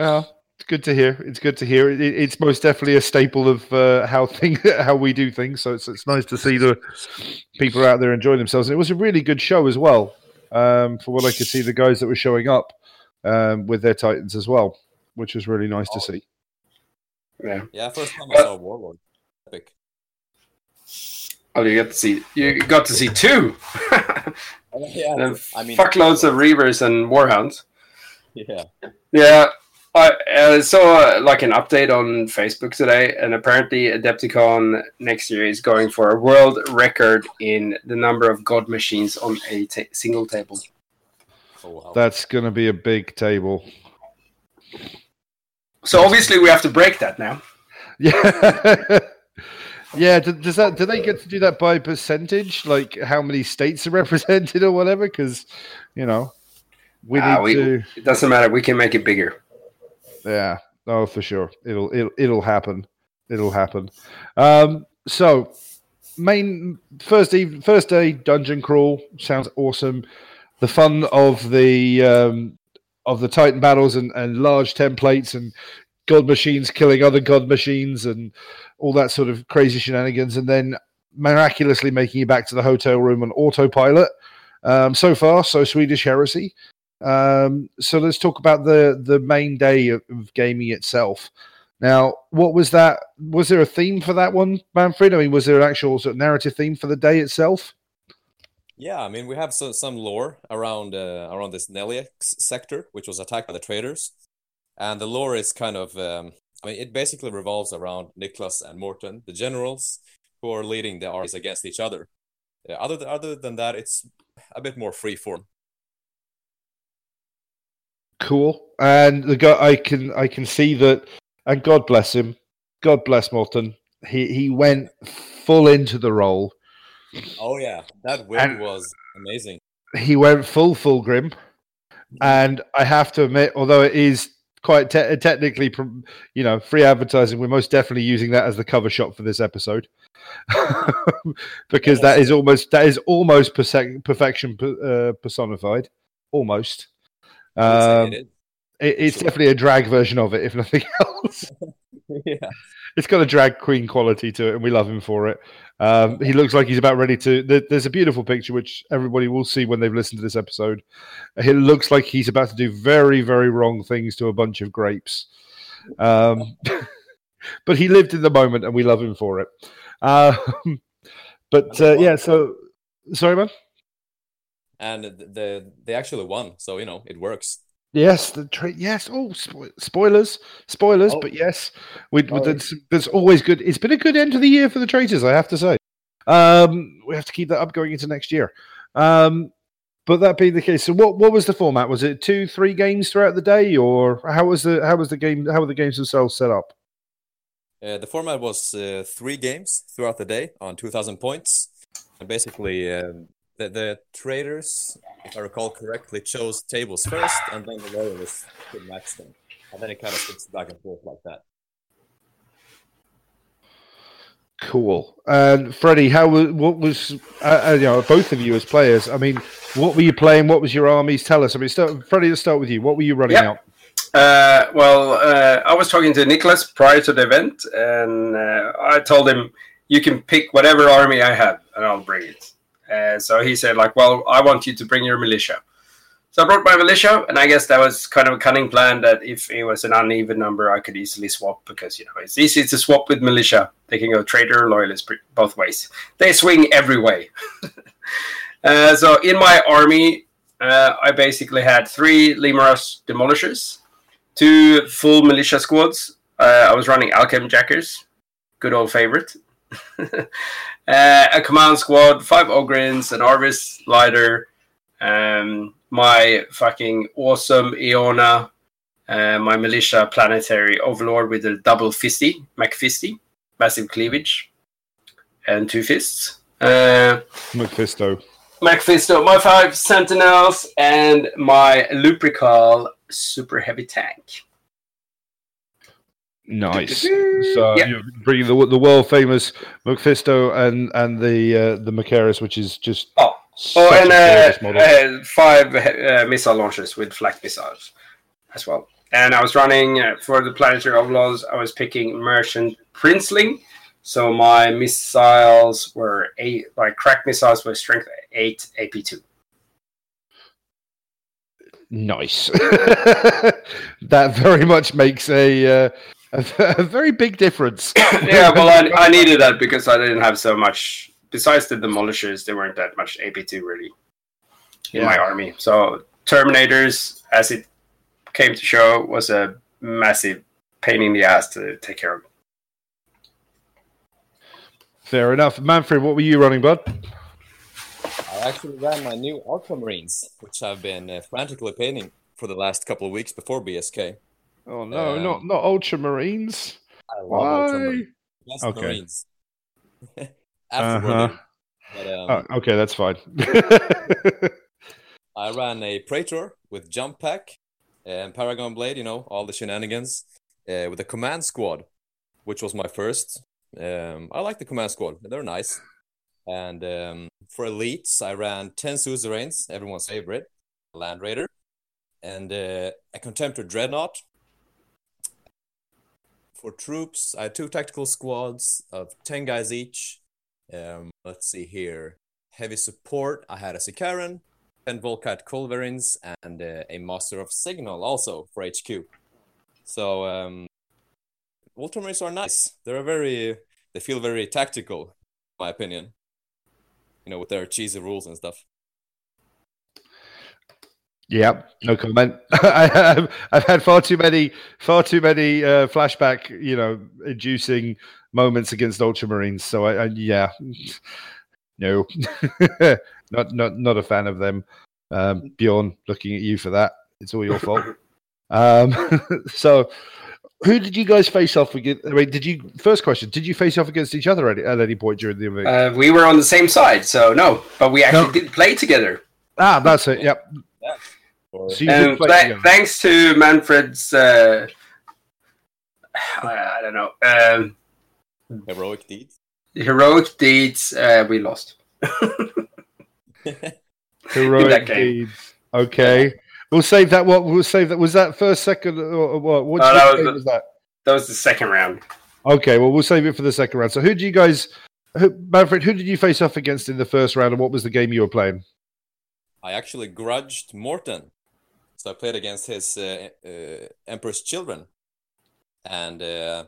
Oh, it's good to hear. It's good to hear. It, it's most definitely a staple of uh, how thing how we do things. So it's it's nice to see the people out there enjoying themselves. And it was a really good show as well. Um, for what I could see, the guys that were showing up um, with their Titans as well, which was really nice to see. Yeah. yeah, first time I saw Warlord. Epic. Oh, you got to see you got to see two. Yeah, and I mean, fuckloads of reavers and warhounds. Yeah, Yeah, I uh, saw uh, like an update on Facebook today, and apparently Adepticon next year is going for a world record in the number of god machines on a ta- single table. oh wow. That's going to be a big table. So obviously we have to break that now. Yeah. Yeah, do, does that do they get to do that by percentage, like how many states are represented or whatever? Because you know, we Ah, need we- to. It doesn't matter. We can make it bigger. Yeah, oh for sure, it'll it'll it'll happen. It'll happen. Um, so main first eve, first day dungeon crawl sounds awesome. The fun of the um, of the Titan battles and, and large templates and god machines killing other god machines and all that sort of crazy shenanigans, and then miraculously making it back to the hotel room on autopilot. Um, so far, so Swedish heresy. Um, so let's talk about the the main day of, of gaming itself. Now, what was that? Was there a theme for that one, Manfred? I mean, was there an actual sort of narrative theme for the day itself? Yeah, I mean we have some some lore around uh, around this Neliax sector, which was attacked by the traders, and the lore is kind of um, I mean it basically revolves around Niklas and Morten, the generals, who are leading the armies against each other. Uh, other th- other than that, it's a bit more freeform. Cool. And the guy, I can I can see that, and God bless him, God bless Morten. He he went full into the role. Oh yeah, that win was amazing. He went full full grim, and I have to admit, although it is quite te- technically, you know, free advertising, we're most definitely using that as the cover shot for this episode, because that is almost that is almost perse- perfection uh, personified, almost. I would say Um, it, it's Sure. definitely a drag version of it, if nothing else. yeah. it's got a drag queen quality to it, and we love him for it. Um, he looks like he's about ready to. There's a beautiful picture which everybody will see when they've listened to this episode. He looks like he's about to do very, very wrong things to a bunch of grapes. Um, but he lived in the moment, and we love him for it. Um, but uh, yeah, so sorry, man. And th- the they actually won, so you know it works. Yes, the tra- yes. Oh, spo- spoilers, spoilers. Oh. But yes, we, we- Oh. there's, there's always good. It's been a good end to the year for the traitors, I have to say. Um, we have to keep that up going into next year. Um, but that being the case, so what what was the format? Was it two, three games throughout the day, or how was the how was the game? How were the games themselves set up? Uh, the format was uh, three games throughout the day on 2,000 points. And basically, um, the, the traders, if I recall correctly, chose tables first, and then the loyalists could match them. And then it kind of flips back and forth like that. Cool. And Freddie, how was what was uh, uh, you know both of you as players? I mean, what were you playing? What was your armies? Tell us. I mean, start, Freddie, let's start with you. What were you running Yeah. out? Uh, well, uh, I was talking to Nicholas prior to the event, and uh, I told him, "You can pick whatever army I have, and I'll bring it." Uh, so he said, "Like, well, I want you to bring your militia." So I brought my militia, and I guess that was kind of a cunning plan. That if it was an uneven number, I could easily swap because you know it's easy to swap with militia. They can go traitor or loyalist both ways. They swing every way. uh, so in my army, uh, I basically had three Leman Russ demolishers two full militia squads. Uh, I was running Alchem Jackers, good old favorite. uh, a command squad, five Ogryns, an Arvus Lighter, um, my fucking awesome Iona, uh, my militia planetary overlord with a double fisty, McFisty, massive cleavage, and two fists. Uh, Mephisto. Macfisto, my five sentinels, and my Lupercal super heavy tank. Nice. So you're bringing the the world famous Mephisto and and the uh, the Macharius, which is just Oh, oh, and uh, uh, five uh, missile launchers with flak missiles as well. And I was running uh, for the planetary overlords. I was picking merchant princeling. So my missiles were eight, like crack missiles were strength eight, AP two. nice. that very much makes a, uh, a a very big difference. yeah, well, I, I needed that because I didn't have so much. Besides the demolishers, there weren't that much AP2 really in my army. So Terminators, as it came to show, was a massive pain in the ass to take care of. Fair enough. Manfred, what were you running, bud? I actually ran my new Ultramarines, which I've been uh, frantically painting for the last couple of weeks before BSK. Oh no, Um, not not Ultramarines. I love Why? Ultramarines. Best Okay. Marines. Uh-huh. But, um, Oh, okay, that's fine. I ran a Praetor with Jump Pack and Paragon Blade, you know, all the shenanigans, uh, with a Command Squad, which was my first. Um, I like the Command Squad, they're nice. And um, for elites, I ran 10 Suzerains, everyone's favorite, Land Raider, and uh, a Contemptor Dreadnought. For troops, I had two tactical squads of 10 guys each. Um, let's see here. Heavy support, I had a Sicaran, 10 Volkite Culverins, and uh, a Master of Signal also for HQ. So, um, Ultramarines are nice. They're very, they feel very tactical, my opinion. You know, with their cheesy rules and stuff. Yeah, no comment. I have, I've had far too many, far too many uh, flashback, you know, inducing moments against Ultramarines. So I, I yeah, no, not not not a fan of them. Um, Bjorn, looking at you for that. It's all your fault. Um, so, who did you guys face off against? I mean, did you? First question: Did you face off against each other at, at any point during the event? Uh, we were on the same side, so no. But we actually No. did play together. ah, that's it. Yep. Or, So you And play th- thanks to Manfred's, uh, I, I don't know, um, heroic deeds. heroic deeds, uh, we lost. Heroic deeds. Okay. We'll save that. What we'll save that. Was that first, second, or or what? What Oh, that was the- was that? That was the second round. Okay. Well, we'll save it for the second round. So, who do you guys, who, Manfred? Who did you face off against in the first round, and what was the game you were playing? I actually grudged Morten. So I played against his uh, uh, Emperor's Children. And uh,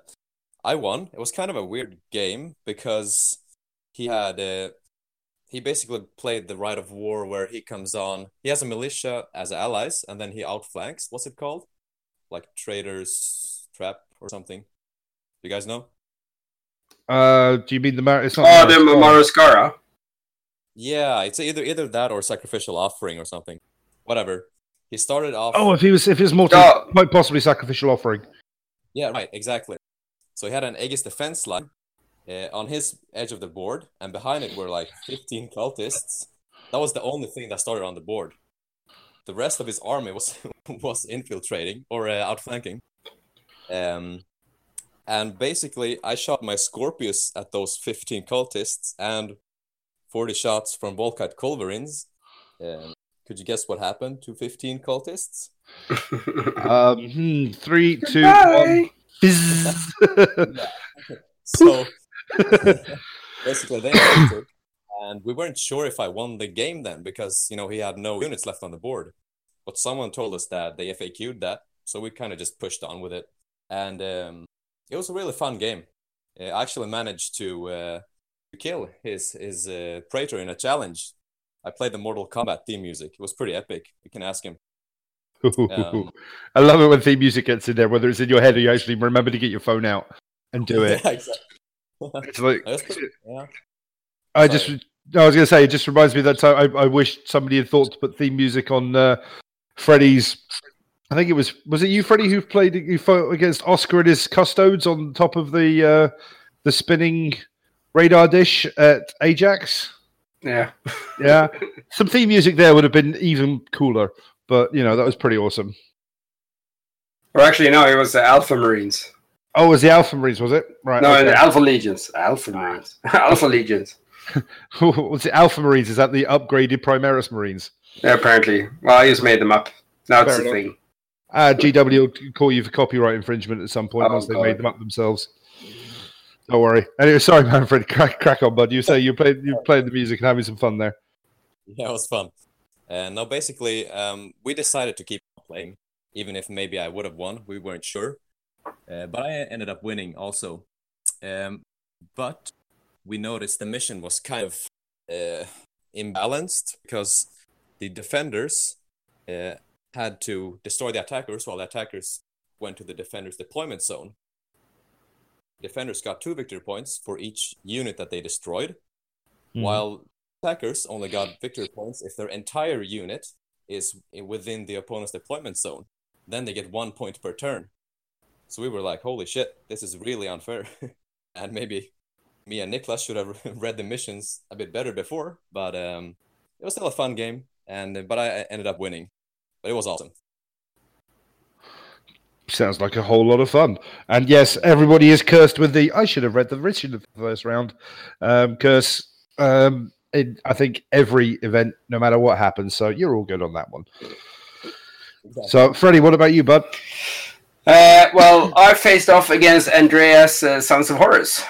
I won. It was kind of a weird game because he had. Uh, he basically played the Rite of War where he comes on. He has a militia as allies and then he outflanks. What's it called? Like traitors Trap or something. You guys know? Uh, do you mean the Mar? It's not. Oh, the Maris- Yeah, it's either either that or Sacrificial Offering or something. Whatever. He started off. Oh, if he was, if he was multi, Oh. quite possibly sacrificial offering. Yeah, right, exactly. So he had an Aegis defense line uh, on his edge of the board, and behind it were like 15 cultists. That was the only thing that started on the board. The rest of his army was was infiltrating or uh, outflanking. Um, and basically, I shot my Scorpius at those 15 cultists and 40 shots from Volkite Culverins. Um, could you guess what happened to 15 cultists? Um, hmm, three, two, Bye. one. Fizz. So basically, they entered, and we weren't sure if I won the game then because you know he had no units left on the board. But someone told us that they FAQ'd that, so we kind of just pushed on with it, and um, it was a really fun game. Uh, I actually managed to uh, kill his his uh, Praetor in a challenge. I played the Mortal Kombat theme music. It was pretty epic. You can ask him. Um, I love it when theme music gets in there, whether it's in your head or you actually remember to get your phone out and do it. Yeah, exactly. It's like pretty- yeah. I just. I was going to say, it just reminds me of that time I, I wish somebody had thought to put theme music on uh, Freddy's. I think it was, was it you, Freddy, who played, who fought against Oscar and his custodes on top of the uh, the spinning radar dish at Ajax? Yeah. Yeah, some theme music there would have been even cooler, but you know that was pretty awesome. Or actually, no, it was the Alpha Marines. Oh, it was the Alpha Marines, was it? Right. No, okay. the Alpha Legions. Alpha Marines. Alpha Legions. was it Alpha Marines? Is that the upgraded Primaris Marines? Yeah, apparently. Well, I just made them up. Now it's Fair a enough. thing. Uh, GW will call you for copyright infringement at some point Oh, once they God. made them up themselves. Don't worry. Anyway, sorry, Manfred. Crack, crack on, bud. You say you played you played the music and having some fun there. Yeah, it was fun. And now, basically, um, we decided to keep playing, even if maybe I would have won. We weren't sure, uh, but I ended up winning also. Um, but we noticed the mission was kind of uh, imbalanced because the defenders uh, had to destroy the attackers while the attackers went to the defenders' deployment zone. Defenders got two victory points for each unit that they destroyed, while attackers only got victory points if their entire unit is within the opponent's deployment zone. Then they get one point per turn. So we were like, holy shit, this is really unfair. and maybe me and Niklas should have read the missions a bit better before, but um, it was still a fun game, and but I ended up winning. But it was awesome. Sounds like a whole lot of fun. And yes, everybody is cursed with the I should have read the Richard of the first round um, curse. Um, in, I think every event, no matter what happens. So you're all good on that one. So, Freddie, what about you, bud? Uh, well, I faced off against Andreas, uh, Sons of Horus.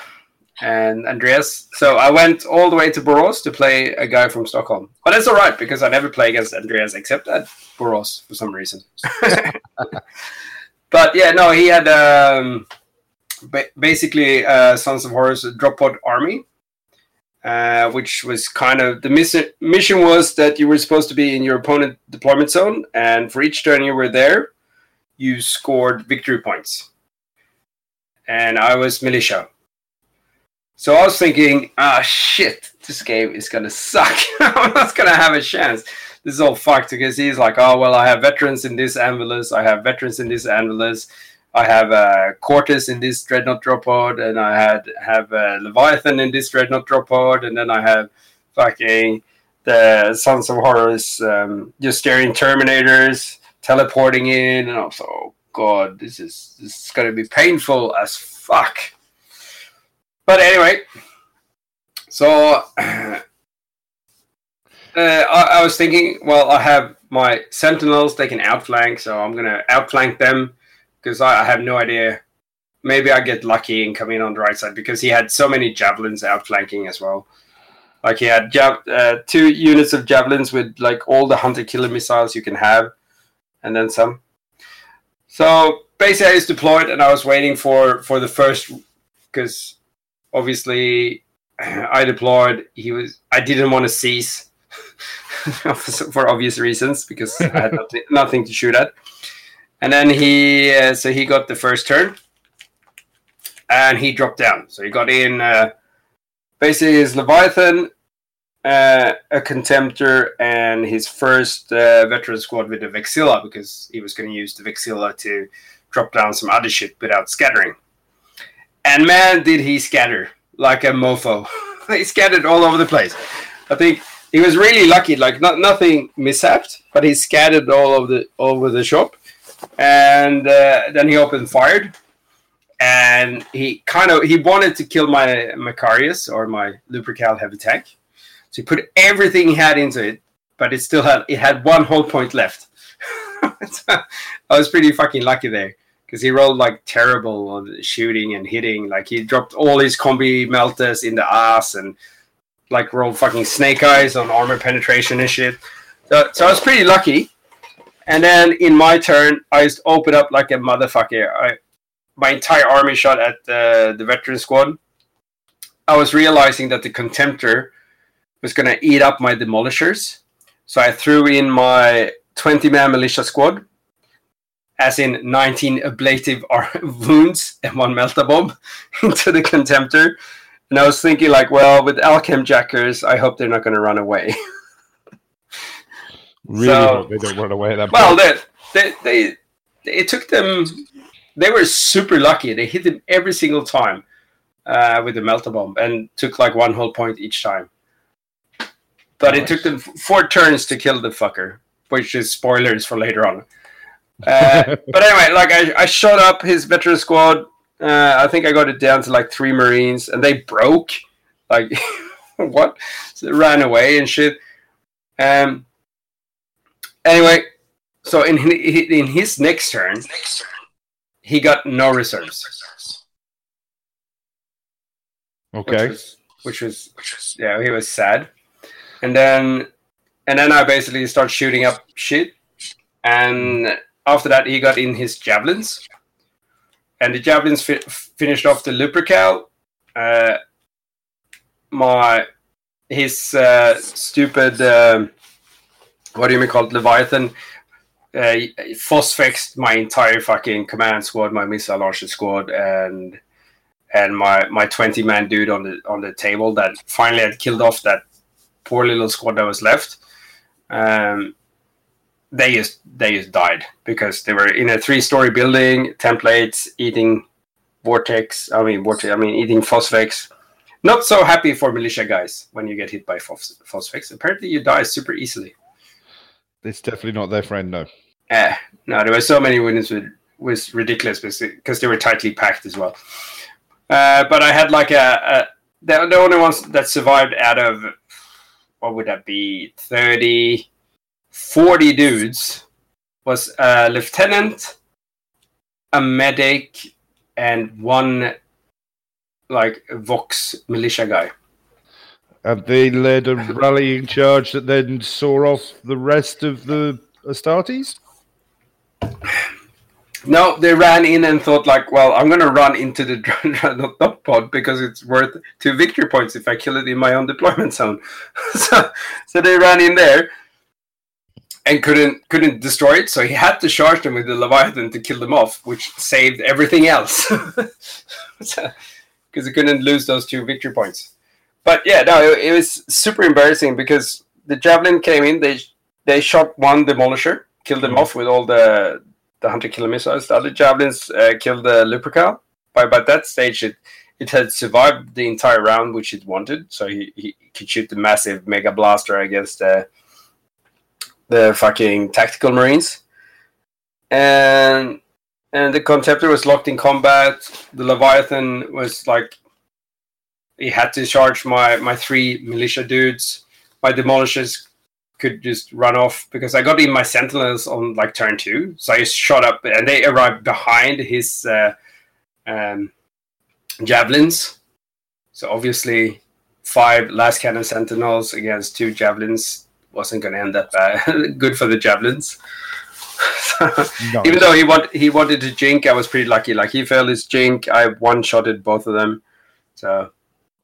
And Andreas, so I went all the way to Borås to play a guy from Stockholm. But it's all right because I never play against Andreas except at Borås for some reason. but yeah, no, he had um, ba- basically uh, Sons of Horus drop pod army, uh, which was kind of the miss- mission was that you were supposed to be in your opponent deployment zone, and for each turn you were there, you scored victory points. And I was militia. So I was thinking, ah, shit, this game is gonna suck. I'm not gonna have a chance. This is all fucked because he's like, oh well, I have veterans in this Anvillus, I have veterans in this Anvillus, I have uh, Cortus in this Dreadnought drop pod, and I had have uh, Leviathan in this Dreadnought drop pod, and then I have fucking the Sons of Horus um, just staring Terminators teleporting in, and I was like, oh god, this is this is gonna be painful as fuck. But anyway, so uh, I, I was thinking, well, I have my Sentinels; they can outflank, so I'm gonna outflank them because I, I have no idea. Maybe I get lucky and come in on the right side because he had so many javelins outflanking as well. Like he had uh, two units of javelins with like all the hunter killer missiles you can have, and then some. So basically, I was deployed and I was waiting for for the first because obviously I deployed. He was. I didn't want to cease for obvious reasons because I had nothing, nothing to shoot at. And then he, uh, so he got the first turn, and he dropped down. So he got in uh, basically his Leviathan, uh, a Contemptor, and his first uh, veteran squad with the Vexilla because he was going to use the Vexilla to drop down some other shit without scattering. And man, did he scatter like a mofo! he scattered all over the place. I think he was really lucky. Like not nothing mishapped, but he scattered all of the all over the shop. And uh, then he opened fired. And he kind of he wanted to kill my Macharius or my Lupercal heavy tank. So he put everything he had into it but it still had it had one whole point left. I was pretty fucking lucky there because he rolled like terrible on shooting and hitting. Like he dropped all his combi melters in the ass and like rolled fucking snake eyes on armor penetration and shit so, so I was pretty lucky and then in my turn, I just opened up like a motherfucker. I, my entire army shot at the, the veteran squad. I was realizing that the Contemptor was going to eat up my demolishers. So I threw in my 20 man militia squad, as in 19 ablative wounds and one melta bomb into the Contemptor. And I was thinking, like, well, with Alchem Jackers, I hope they're not going to run away. Really So- hope they don't run away at that Well, they, they, they, it took them. They were super lucky. They hit him every single time uh, with the melta bomb, and took like one whole point each time. But it took them four turns to kill the fucker, which is spoilers for later on. Uh, but anyway, like I, I shot up his veteran squad. Uh, I think I got it down to like three Marines, and they broke. Like what? So ran away and shit. Um. Anyway, so in in his next turn, he got no reserves. okay. Which was, which was, which was, yeah, he was sad. And then, and then I basically start shooting up shit. And after that, he got in his javelins, and the javelins fi- finished off the Lupercal. Uh, my his uh, stupid um, what do you call it, Leviathan uh, phosphexed my entire fucking command squad, my missile launcher squad, and and my my twenty man dude on the on the table that finally had killed off that poor little squad that was left. Um, they just they just died because they were in a three story building, templates, eating vortex. I mean vortex. I mean eating phosphex, not so happy for militia guys when you get hit by phos- phosphex. Apparently, you die super easily. It's definitely not their friend, no. Eh, no, there were so many winners with was ridiculous because they were tightly packed as well. Uh, but I had like a, a the, the only ones that survived out of what would that be 30 40 dudes was a lieutenant a medic and one like vox militia guy And they led a rallying charge that then saw off the rest of the Astartes? No, they ran in and thought like, well, I'm gonna run into the dot pod because it's worth two victory points if I kill it in my own deployment zone. so, so they ran in there and couldn't couldn't destroy it. So he had to charge them with the Leviathan to kill them off, which saved everything else because he couldn't lose those two victory points. But yeah, no, it, it was super embarrassing because the javelin came in. They they shot one demolisher, killed them off with all the the hunter killer missiles. The other javelins uh, killed the Lupercal. By by that stage, it it had survived the entire round, which it wanted. So he, he could shoot the massive mega blaster against the the fucking tactical marines, and and the Contemptor was locked in combat. The Leviathan was like he had to charge my my three militia dudes. My demolishers could just run off because I got in my sentinels on like turn two, so I shot up and they arrived behind his uh, um, javelins. So obviously, five lascannon sentinels against two javelins wasn't going to end that bad. Good for the javelins. Nice. Even though he want he wanted to jink, I was pretty lucky. Like he failed his jink, I one shotted both of them. So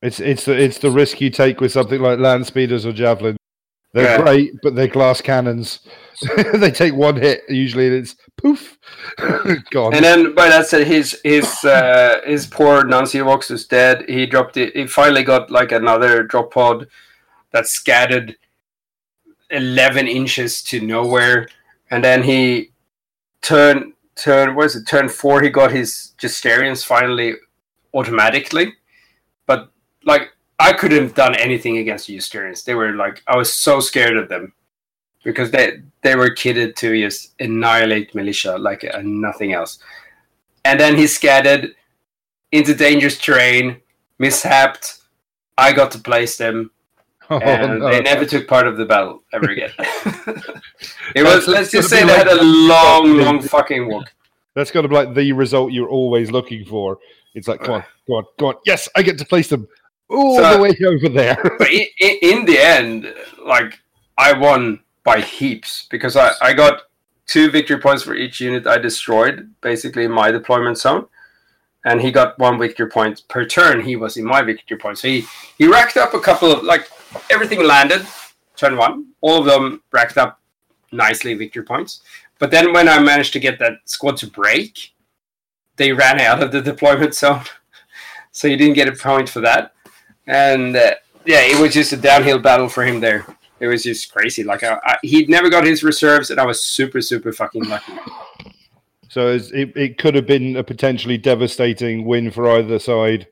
It's it's the it's the risk you take with something like land speeders or javelin. They're Yeah. great, but they're glass cannons. they take one hit usually, and it's poof, gone. And then by that said, his his uh, his poor Nancy Vox is dead. He dropped it. He finally got like another drop pod that scattered eleven inches to nowhere, and then he turned turn what is it? Turn four. He got his Justaerins finally automatically, but like I couldn't have done anything against the Justaerins. They were like I was so scared of them because they they were kitted to just annihilate militia like uh, nothing else. And then he scattered into dangerous terrain, mishapped. I got to place them, Oh, and no. they never took part of the battle ever again. it was let's just say they like- had a long, long fucking walk. That's kind of like the result you're always looking for. It's like, come on, go on, go on. Yes, I get to place them all So- the way over there. but in, in, in the end, like I won by heaps because I, I got two victory points for each unit I destroyed, basically in my deployment zone, and he got one victory point per turn. He was in my victory point, so he he racked up a couple of like everything landed turn one, all of them racked up nicely victory points. But then when I managed to get that squad to break, they ran out of the deployment zone, so you didn't get a point for that, and. Uh, yeah, it was just a downhill battle for him there. It was just crazy. Like I, I, he'd never got his reserves, and I was super, super fucking lucky. So it, it could have been a potentially devastating win for either side,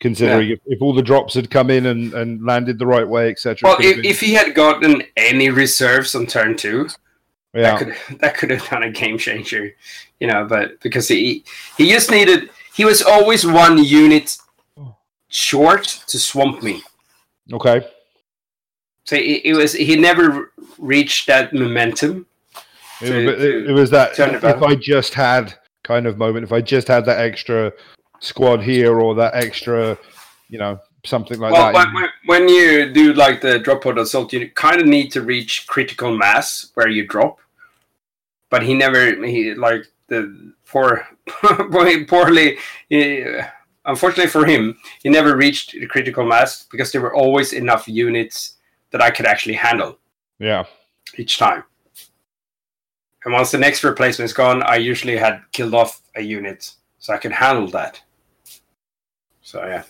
considering if, if all the drops had come in and, and landed the right way, etc. Well, if, if he had gotten any reserves on turn two, yeah, that could that could have done a game changer, you know. But because he he just needed, he was always one unit short to swamp me. okay, So it, it was he never reached that momentum. it, To- was- it- it was that if. I just had kind of moment, if I just had that extra squad here or that extra, you know, something like well, that. when, when- you do like the drop pod assault, you kind of need to reach critical mass where you drop. But he never, he like the poor, poorly. He, unfortunately for him, he never reached the critical mass because there were always enough units that I could actually handle yeah, each time. And once the next replacement is gone, I usually had killed off a unit, so I could handle that. So yeah.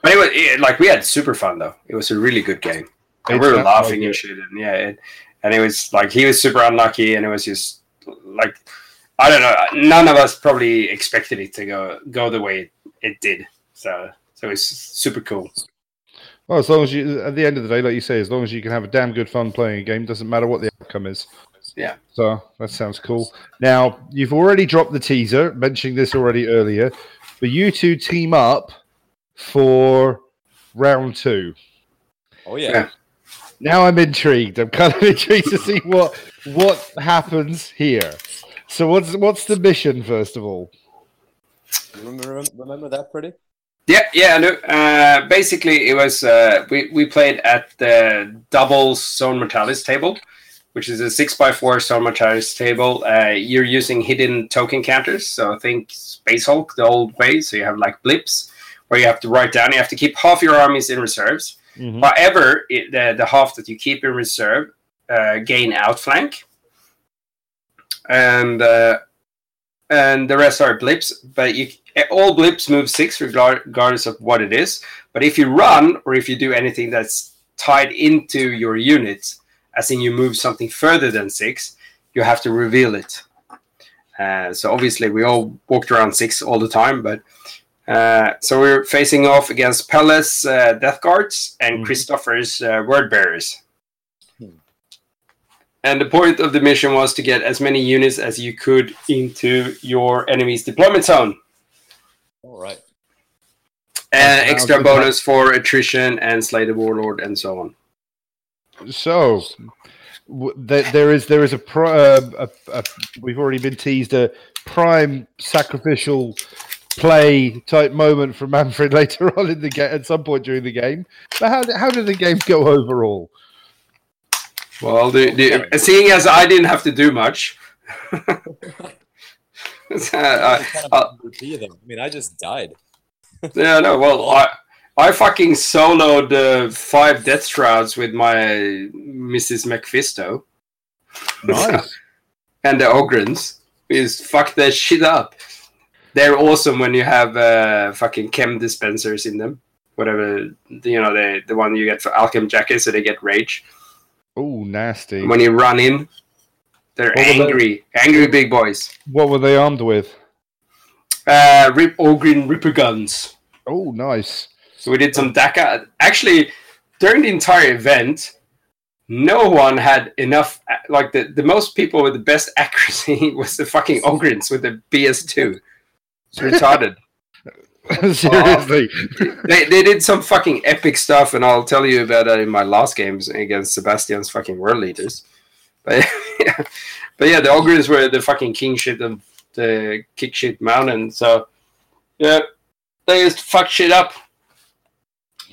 But anyway, it, like we had super fun though. It was a really good game. And we were laughing like and shit, and yeah, it, and it was like he was super unlucky, and it was just like I don't know. None of us probably expected it to go go the way it did. So, So it's super cool. Well, as long as you, at the end of the day, like you say, as long as you can have a damn good fun playing a game, doesn't matter what the outcome is. Yeah. So that sounds cool. Now you've already dropped the teaser, mentioning this already earlier, but you two team up for round two. Oh yeah. Yeah. Now I'm intrigued. I'm kind of intrigued to see what what happens here. So what's what's the mission first of all? Remember, remember that pretty? Yeah, yeah. No, uh, basically, it was uh, we we played at the double Zone Mortalis table, which is a six by four Zone table. Uh, you're using hidden token counters, so I think Space Hulk the old way. So you have like blips where you have to write down. You have to keep half your armies in reserves. However, it, the the half that you keep in reserve uh, gain outflank, and uh, and the rest are blips. But you all blips move six regardless of what it is. But if you run or if you do anything that's tied into your units, as in you move something further than six, you have to reveal it. Uh, so obviously we all walked around six all the time, but uh, so we're facing off against Pelle's uh, Death Guards and Mhm. Christopher's uh, Word Bearers. And the point of the mission was to get as many units as you could into your enemy's deployment zone. All right. And extra bonus for attrition and slay the warlord and so on. So w- there, there is there is a, pri- uh, a, a we've already been teased a prime sacrificial play type moment from Manfred later on in the game at some point during the game. But how did- how did the game go overall? Well, the, the, seeing as I didn't have to do much, I- Kind of MVP them. I mean, I just died. yeah, no. Well, I I fucking soloed uh, five death shrouds with my Mrs. McFisto Nice. and the Ogryns. Is fuck their shit up. They're awesome when you have uh, fucking chem dispensers in them. Whatever you know, the the one you get for Alchem jackets, so they get rage. oh, nasty. When you run in, they're What were they- angry, angry big boys. What were they armed with? Uh, Rip Ogryn Ripper guns. Oh, nice. So we did some DACA. Actually, during the entire event, no one had enough. Like the, the most people with the best accuracy was the fucking Ogryns with the BS2. It's retarded. Seriously. they, they did some fucking epic stuff, and I'll tell you about that in my last games against Sebastian's fucking World Eaters. But yeah, but yeah, the Ogryns were the fucking king shit of the kick shit mountain. So yeah, they just fuck shit up,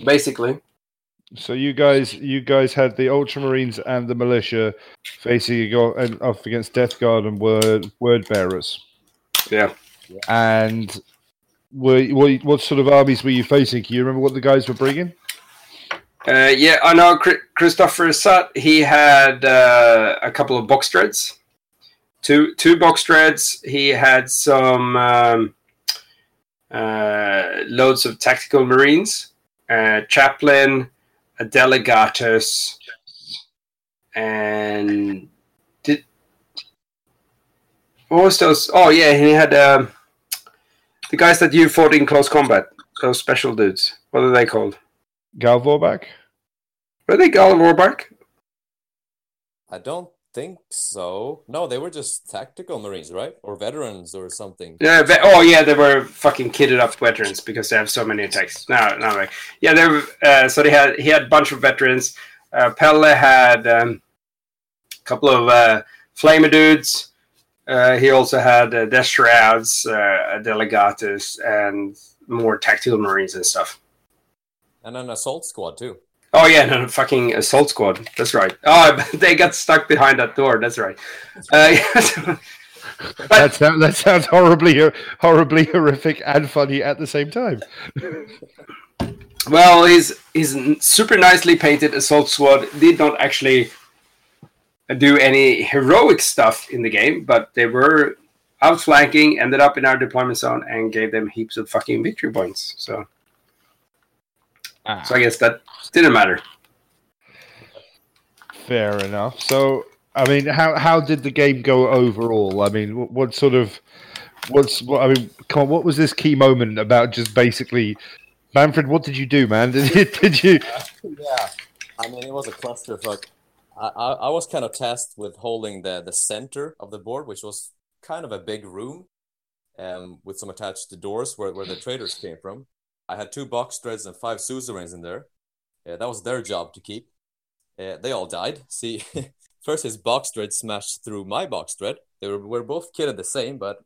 basically. So you guys, you guys had the Ultramarines and the militia facing go- and off against Death Guard and Word Word Bearers. Yeah. And were what, what sort of armies were you facing? Can you remember what the guys were bringing? Uh, yeah, I know Christopher Sutt. He had uh, a couple of box dreads, two two box dreads. He had some um, uh, loads of tactical marines, uh, chaplain, a delegatus, and did what was those? Oh yeah, he had um, the guys that you fought in close combat. Those special dudes. What are they called? Gal Vorbak? Were they Gal Vorbak? I don't think so. No, they were just tactical marines, right? Or veterans or something. Yeah. Ve- oh, yeah. They were fucking kitted up veterans because they have so many attacks. No, no. Like, yeah, they were. Uh, so they had. He had a bunch of veterans. Uh, Pelle had um, a couple of uh, flamer dudes. Uh, he also had uh, Death Shrouds, uh, Delegatus, and more tactical marines and stuff. And an assault squad too. Oh yeah, no, fucking assault squad. That's right. Oh, they got stuck behind that door. That's right. Uh, That, sound, that sounds horribly, horribly horrific and funny at the same time. Well, his his super nicely painted assault squad did not actually do any heroic stuff in the game, but they were outflanking, ended up in our deployment zone, and gave them heaps of fucking victory points. So, so I guess that didn't matter. Fair enough. So, I mean, how how did the game go overall? I mean, what, what sort of what's what? I mean, come on, what was this key moment about? Just basically Manfred, what did you do, man? Did you, did you? yeah, I mean it was a clusterfuck. I, I, I was kind of tasked with holding the the center of the board, which was kind of a big room, um, with some attached doors where, where the traders came from. I had two box dreads and five suzerains in there. Uh, that was their job to keep. Uh, they all died. See, first his box dread smashed through my box dread. They were, were both kitted the same, but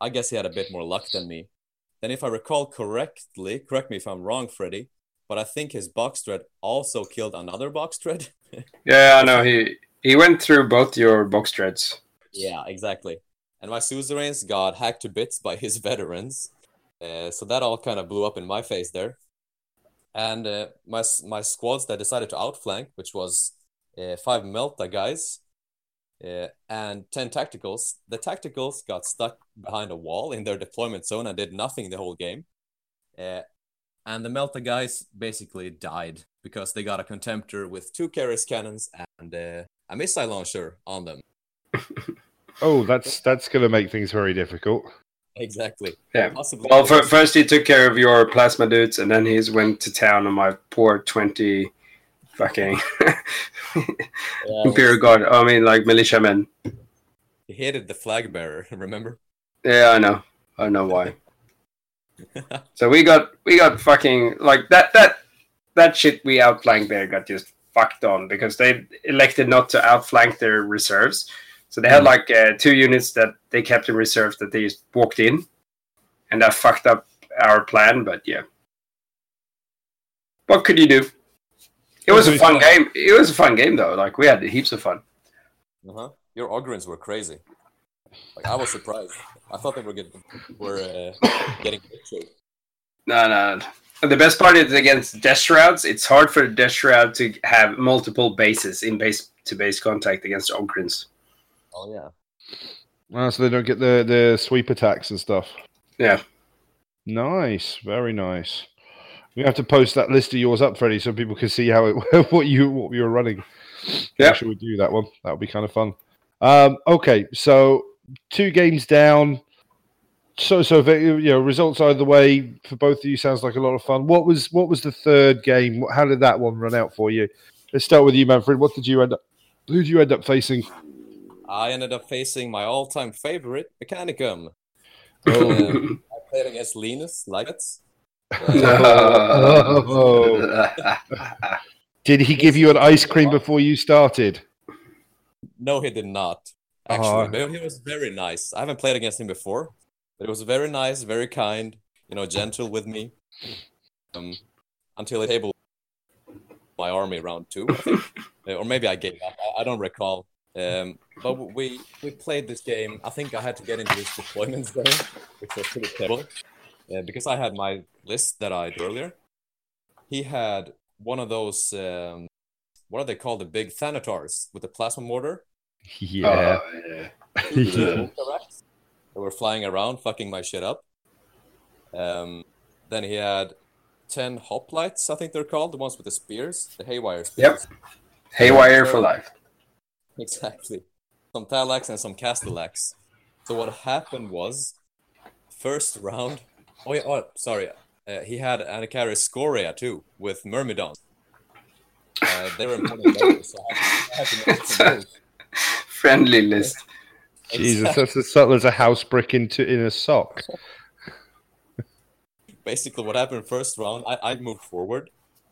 I guess he had a bit more luck than me. Then, if I recall correctly, correct me if I'm wrong, Freddy, but I think his box dread also killed another box dread. Yeah, I know. He he went through both your box dreads. yeah, exactly. And my suzerains got hacked to bits by his veterans. Uh, so that all kind of blew up in my face there. And uh, my my squads that decided to outflank, which was uh, five Melta guys uh, and ten tacticals. The tacticals got stuck behind a wall in their deployment zone and did nothing the whole game. Uh, and the Melta guys basically died because they got a contemptor with two Kheres cannons and a missile launcher on them. Oh, that's that's going to make things very difficult. Exactly. Yeah. Possibly. Well, fir- first he took care of your plasma dudes, and then he's went to town on my poor twenty fucking Yeah, Imperial Guard. I mean, like militiamen. he hated the flag bearer. Remember? Yeah, I know. I know why. So we got we got fucking like that that that shit we outflanked there got just fucked on because they elected not to outflank their reserves. So they had like uh, two units that they kept in reserve that they just walked in, and that fucked up our plan. But yeah, what could you do? It was a fun game. It was a fun game though. Like we had heaps of fun. Uh-huh. Your Ogryns were crazy. Like I was surprised. I thought they were getting were uh, getting pictured. No, no. The best part is against Death Shrouds, it's hard for Death Shroud to have multiple bases in base to base contact against Ogrins. Oh yeah. Ah, so they don't get the the sweep attacks and stuff. Yeah. Nice, very nice. We have to post that list of yours up, Freddie, so people can see how it what you what you were running. Yeah. should we do that one? That would be kind of fun. Um, okay, so two games down. So so you know results either way for both of you sounds like a lot of fun. What was what was the third game? How did that one run out for you? Let's start with you, Manfred. What did you end up? Who did you end up facing? I ended up facing my all-time favorite, Mechanicum. Oh. Um, I played against Linus Ligetz. Oh. Did he give you an ice cream before you started? No, he did not. Actually, Oh. but he was very nice. I haven't played against him before, but he was very nice, very kind, you know, gentle with me. Um, until he tabled my army round two, I think, Uh, or maybe I gave up. I, I don't recall. Um, but we we played this game. I think I had to get into his deployment zone, which was pretty terrible, uh, because I had my list that I did earlier. He had one of those. Um, what are they called? The big Thanatars with the plasma mortar. Yeah. Oh, yeah. yeah. Correct. They were flying around, fucking my shit up. Um, then he had ten hoplites, I think they're called, the ones with the spears, the haywire spears. Yep. Haywire for life. Exactly. Some Thallax and some Castellax. So what happened was, first round. Oh yeah. Oh, sorry. Uh, he had Anacharis Scoria too with Myrmidons. Uh, they were important players, so I had, I had to make some moves. Friendly list. Jesus, that's as subtle as a house brick into in a sock. basically what happened first round I, I moved forward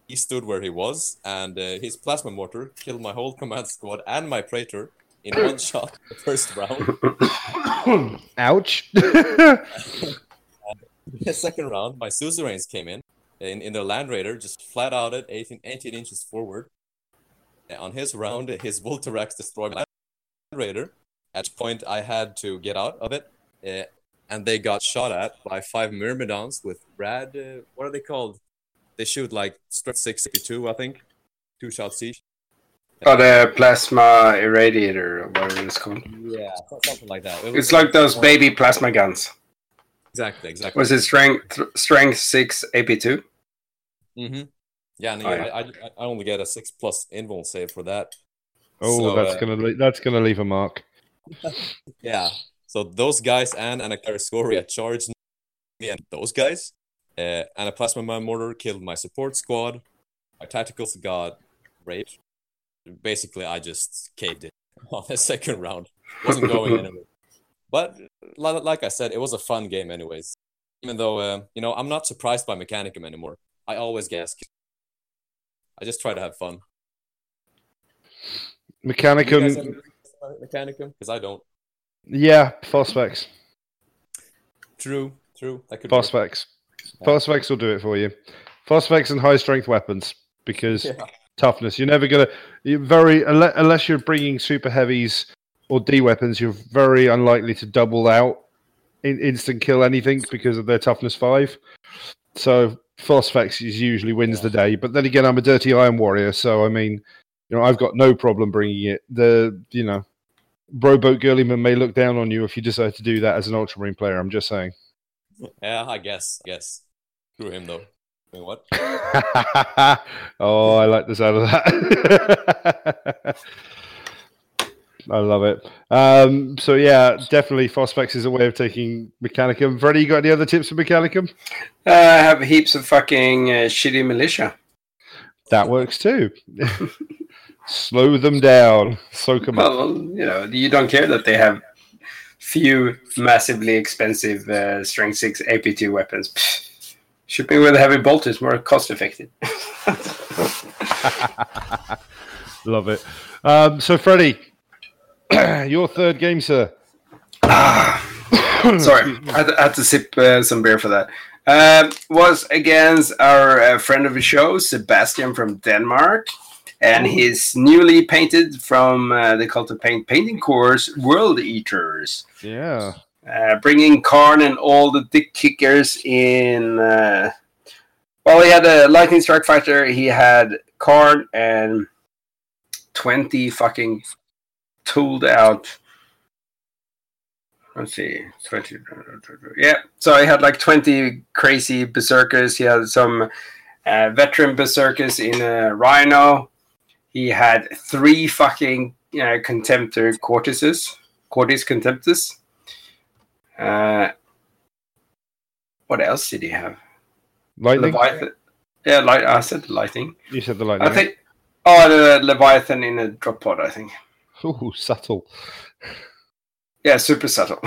he stood where he was and uh, his plasma mortar killed my whole command squad and my praetor in one shot the first round. Ouch. the second round my suzerains came in in, in their land raider just flat out at 18, 18 inches forward. Uh, on his round his Vultarax destroyed my land raider. At which point i had to get out of it uh, and they got shot at by five myrmidons with rad uh, what are they called they shoot like strength 62 i think two shots each Oh, the plasma irradiator, or whatever it's called. yeah something like that It It's like those baby plasma guns. exactly exactly Was it strength strength six AP two? mm-hmm. yeah and Oh, I, yeah. I, I only get a six plus invul save for that Oh, So, that's uh, gonna le- that's gonna leave a mark. Yeah. So those guys and Anacharis Scoria charged me and those guys. Uh, and a plasma man mortar killed my support squad. My tacticals got raped. Basically, I just caved in on the second round. Wasn't going anywhere. But like I said, it was a fun game, anyways. Even though uh, you know I'm not surprised by Mechanicum anymore. I always guess. I just try to have fun. Mechanicum, Mechanicum? Because I don't. yeah, Phosphex. True, true. That could work. Phosphex. Phosphex will do it for you. Phosphex and high strength weapons because Yeah. toughness. You're never gonna. You're very unle- unless you're bringing super heavies or D weapons. You're very unlikely to double out in instant kill anything because of their toughness five. So Phosphex is usually wins the day. But then again, I'm a dirty iron warrior, so I mean, you know, I've got no problem bringing it. The you know, bro rowboat girlyman may look down on you if you decide to do that as an ultramarine player. I'm just saying. Yeah, I guess. I guess. Screw him though. I what? oh, I like the sound of that. I love it. Um, so yeah, definitely Phosphex is a way of taking Mechanicum. Freddie, you got any other tips for Mechanicum? Uh, I have heaps of fucking uh, shitty militia. That works too. Slow them down, soak them up. Well, you know, you don't care that they have few massively expensive uh, strength six AP2 weapons. Shipping with a heavy bolt is more cost effective. Love it. Um, so Freddie, your third game, sir. Sorry, I had, to, I had to sip uh, some beer for that. Um was against our uh, friend of the show, Sebastian from Denmark, and his newly painted from uh, the Cult of Paint painting course, World Eaters. Yeah. uh, bringing Kharn and all the dick kickers in. Uh, well, he had a lightning strike fighter. He had Kharn and twenty fucking tooled out. Let's see, twenty. Yeah, so he had like twenty crazy berserkers. He had some uh, veteran berserkers in a rhino. He had three fucking uh, contemptor cortices, cortis contemptus. Uh, what else did he have? Lightning. Leviathan. Yeah, light. I said the lightning. You said the lightning. I think. Oh, the Leviathan in a drop pod. I think. Ooh, subtle. Yeah, super subtle.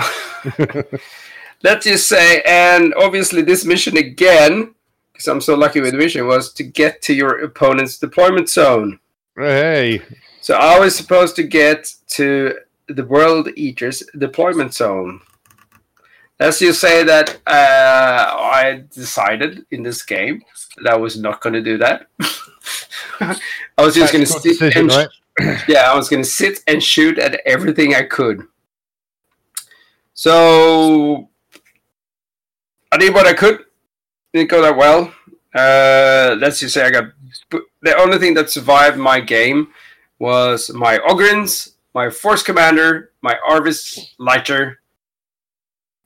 Let's just say, and obviously this mission again, because I'm so lucky with the mission, was to get to your opponent's deployment zone. Hey, So I was supposed to get to the World Eaters deployment zone. As you say that uh, I decided in this game that I was not going to do that. I was just going to sit decision, and right? yeah, I was going to sit and shoot at everything I could. So I did what I could. Didn't go that well. Uh, let's just say I got the only thing that survived my game was my Ogryns, my Force Commander, my Arvus Lighter,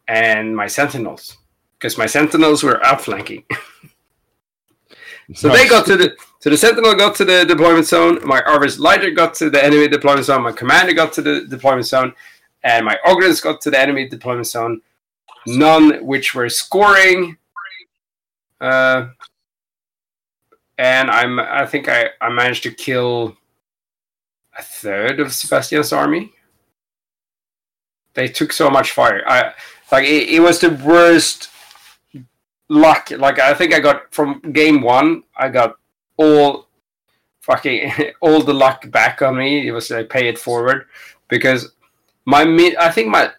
and my Sentinels. Because my Sentinels were outflanking. So they got to the so the Sentinel got to the deployment zone. My Arvus Lighter got to the enemy deployment zone. My Commander got to the deployment zone, and my Ogryns got to the enemy deployment zone. None which were scoring. Uh, and I'm I think I I managed to kill a third of Sebastian's army. They took so much fire. I like it, it was the worst luck. Like I think I got from game one, I got all fucking all the luck back on me. It was like pay it forward because my mi- I think my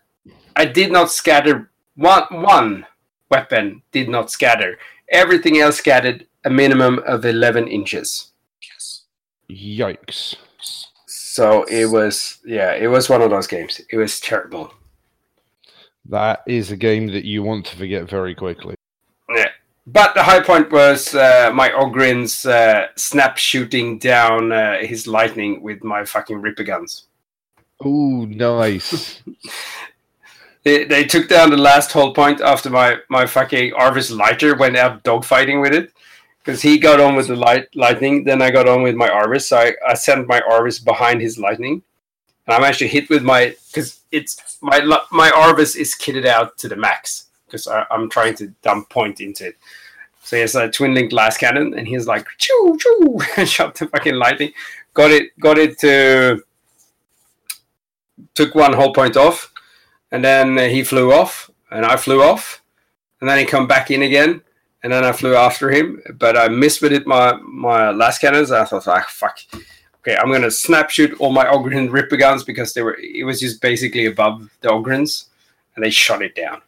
I did not scatter one one weapon did not scatter. Everything else scattered a minimum of eleven inches. Yes. Yikes. So it was yeah, it was one of those games. It was terrible. That is a game that you want to forget very quickly. Yeah. But the high point was uh, my Ogryn's uh, snap shooting down uh, his lightning with my fucking Ripper guns. Ooh, nice. They, they took down the last hold point after my, my fucking Arvus lighter went out dogfighting with it. Because he got on with the light, lightning, then I got on with my Arvus. So I, I sent my Arvus behind his lightning. And I'm actually hit with my. Because it's. My, my Arvus is kitted out to the max. Because I'm trying to dump point into it. So he has a twin link lascannon, and he's like choo choo, and shot the fucking lightning. Got it, got it to took one whole point off, and then he flew off, and I flew off, and then he come back in again, and then I flew after him, but I missed with it my my lascannons. I thought, ah, fuck. Okay, I'm gonna snap shoot all my Ogryn Ripper guns because they were it was just basically above the Ogryns, and they shot it down.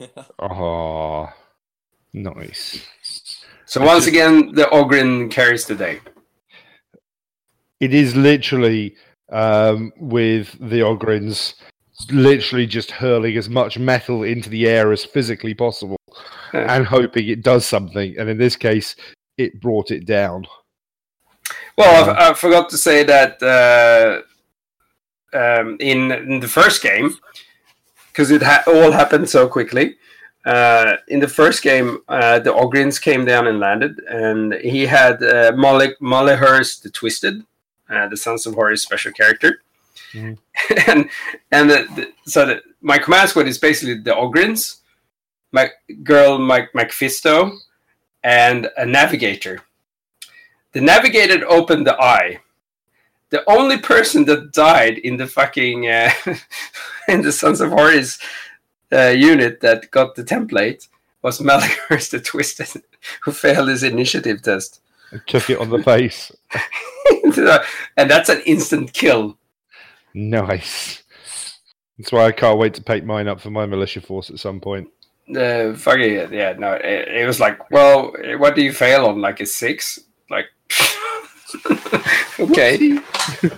Oh, nice. So once again, the Ogryn carries the day. It is literally um, with the Ogryns, literally just hurling as much metal into the air as physically possible And hoping it does something. And in this case, it brought it down. Well, I, I forgot to say that uh, um, in, in the first game, because it ha- all happened so quickly. Uh, in the first game, uh, the Ogryns came down and landed, and he had uh, Molly Maloghurst the Twisted, uh, the Sons of Horus special character, Mhm. and and the, the, so the, my command squad is basically the Ogryns, my girl Mike Macfisto, and a navigator. The navigator opened the eye. The only person that died in the fucking uh, in the Sons of Horus uh, unit that got the template was Maloghurst the Twisted, who failed his initiative test. Took it on the face. and that's an instant kill. Nice. That's why I can't wait to paint mine up for my militia force at some point. Uh, fucking yeah, no, it, it was like, well, what do you fail on? Like a six? Like, okay,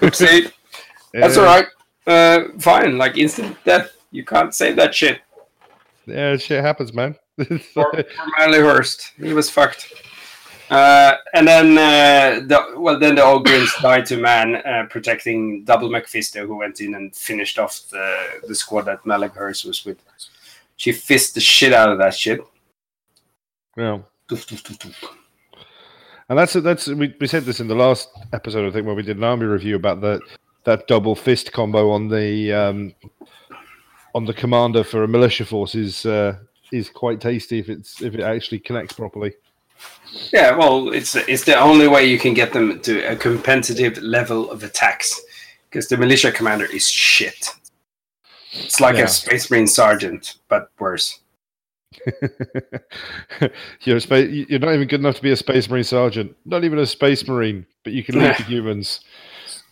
Oopsie. that's all right. Uh, fine, like instant death. You can't save that shit. Yeah, shit happens, man. for, for Maloghurst. He was fucked. Uh, and then uh, the well, then the Ogres died to man, uh, protecting Double Mephisto, who went in and finished off the the squad that Maloghurst was with. She fisted the shit out of that shit. yeah. Doof, doof, doof. And that's that's we, we said this in the last episode, I think, where we did an army review about the that double fist combo on the um, on the commander for a militia force is uh, is quite tasty if it's if it actually connects properly. Yeah, well, it's it's the only way you can get them to a competitive level of attacks, because the militia commander is shit. It's like Yeah. a Space Marine sergeant, but worse. you're a spa- you're not even good enough to be a space marine sergeant, not even a space marine, but you can lead the humans.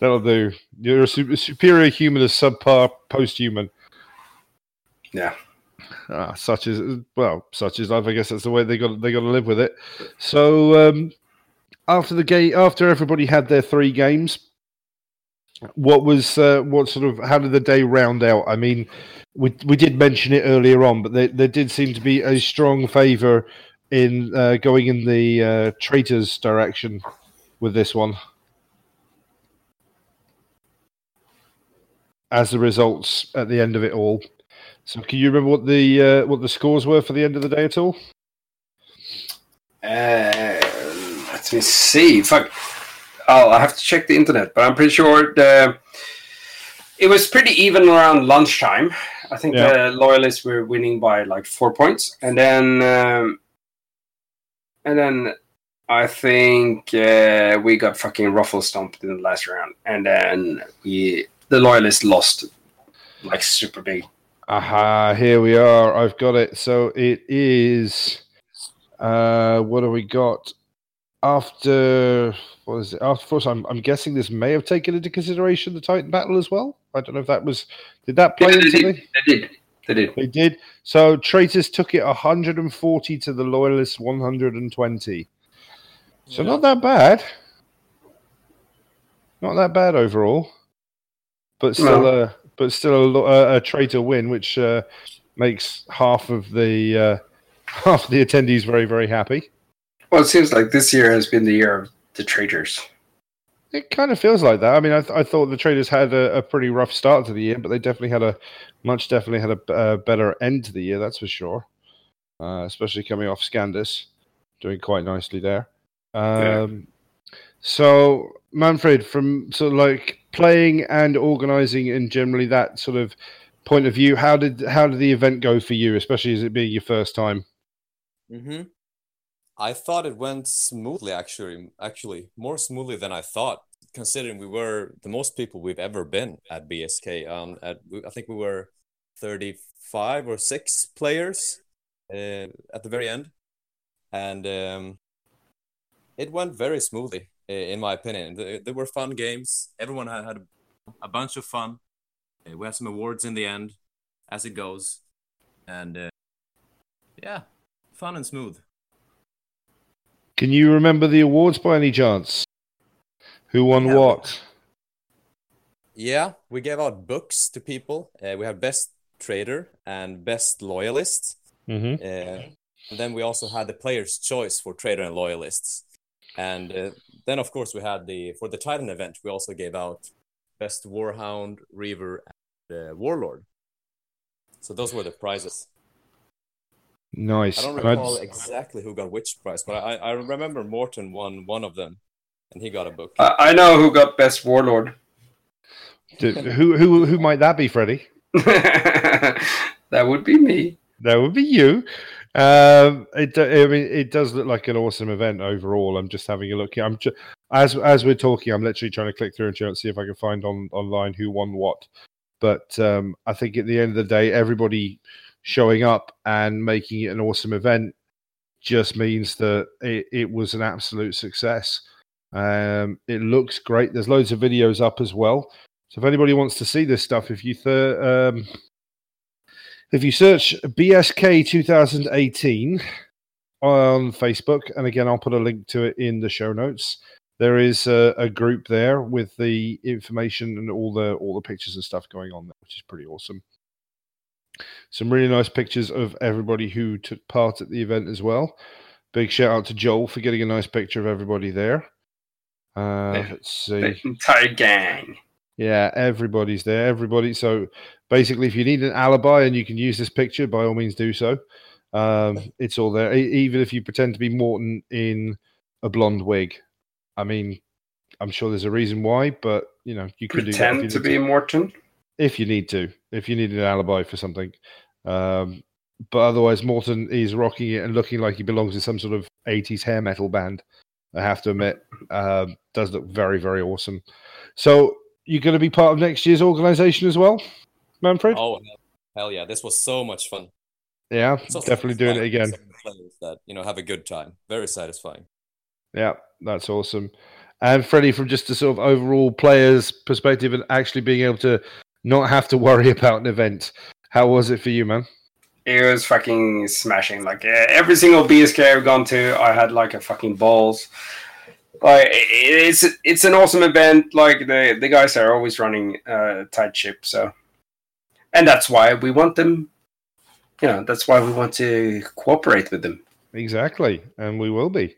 That'll do. You're a su- superior human as subpar post-human. Yeah. Ah, such is well, such is life. I guess that's the way they got they got to live with it. So um, after the game, after everybody had their three games, what was uh, what sort of how did the day round out? I mean, we we did mention it earlier on, but there, there did seem to be a strong favour in uh, going in the uh, traitors direction with this one. As the results at the end of it all. So, can you remember what the uh, what the scores were for the end of the day at all? Uh, let me see. Fuck. Oh, I have to check the internet, but I'm pretty sure the it was pretty even around lunchtime. I think Yeah. the loyalists were winning by like four points, and then um, and then I think uh, we got fucking ruffle stomped in the last round, and then we the loyalists lost like super big. Aha, here we are. I've got it. So it is. Uh, what have we got? After what is it? After first, I'm I'm guessing this may have taken into consideration the Titan battle as well. I don't know if that was. Did that play Yeah, they into did. the? They did. They did. They did. So traitors took it 140 to the loyalists 120. So not that bad. Not that bad overall. But still, No. a but still a, a, a traitor win, which uh, makes half of the uh, half of the attendees very very happy. Well, it seems like this year has been the year of the traders. It kind of feels like that. I mean, I, th- I thought the traders had a, a pretty rough start to the year, but they definitely had a much definitely had a better end to the year. That's for sure. Uh, especially coming off Scandus, doing quite nicely there. Yeah. Um, So Manfred, from sort of like playing and organizing and generally that sort of point of view, how did how did the event go for you, especially as it being your first time? hmm I thought it went smoothly. Actually, actually, more smoothly than I thought, considering we were the most people we've ever been at BSK. Um, at I think we were thirty-five or six players uh, at the very end, and um, it went very smoothly, in my opinion. Th- There were fun games. Everyone had, had a bunch of fun. Uh, We had some awards in the end, as it goes, and uh, yeah, fun and smooth. Can you remember the awards by any chance? Who won Yeah. what? Yeah, we gave out books to people. Uh, we have best trader and best loyalist. Mm-hmm. Uh, and then we also had the player's choice for trader and loyalists. And uh, then, of course, we had the for the Titan event. We also gave out best warhound, reaver, and uh, warlord. So those were the prizes. Nice. I don't And I'd- recall exactly who got which prize, but I, I remember Morten won one of them, and he got a book. I, I know who got best warlord. d- who who who might that be, Freddie? that would be me. That would be you. Um, it, I mean, it does look like an awesome event overall. I'm just having a look here. I'm just as as we're talking, I'm literally trying to click through and try and see if I can find on online who won what. But um, I think at the end of the day, everybody showing up and making it an awesome event just means that it, it was an absolute success. Um, it looks great. There's loads of videos up as well. So if anybody wants to see this stuff, if you th- um, if you search BSK 2018 on Facebook, and again, I'll put a link to it in the show notes. There is a, a group there with the information and all the all the pictures and stuff going on there, which is pretty awesome. Some really nice pictures of everybody who took part at the event as well. Big shout out to Joel for getting a nice picture of everybody there. Uh, let's see. The entire gang. Yeah, everybody's there. Everybody. So basically, if you need an alibi and you can use this picture, by all means do so. Um, it's all there. Even if you pretend to be Morten in a blonde wig. I mean, I'm sure there's a reason why, but you know, you could do that Pretend to be Morten. if you need to, if you need an alibi for something. Um, but otherwise, Morten is rocking it and looking like he belongs in some sort of 80s hair metal band. I have to admit, um, does look very, very awesome. So, you're going to be part of next year's organization as well, Manfred? Oh, hell, yeah! This was so much fun. yeah, definitely doing it again. for some players That you know have a good time. Very satisfying. Yeah, that's awesome. And Freddie, from just a sort of overall player's perspective and actually being able to not have to worry about an event, how was it for you, man? It was fucking smashing. Like every single BSK I've gone to, I had like a fucking balls. Like it's it's an awesome event. Like the the guys are always running uh, tight ship. So, and that's why we want them. You know, that's why we want to cooperate with them. Exactly, and we will be.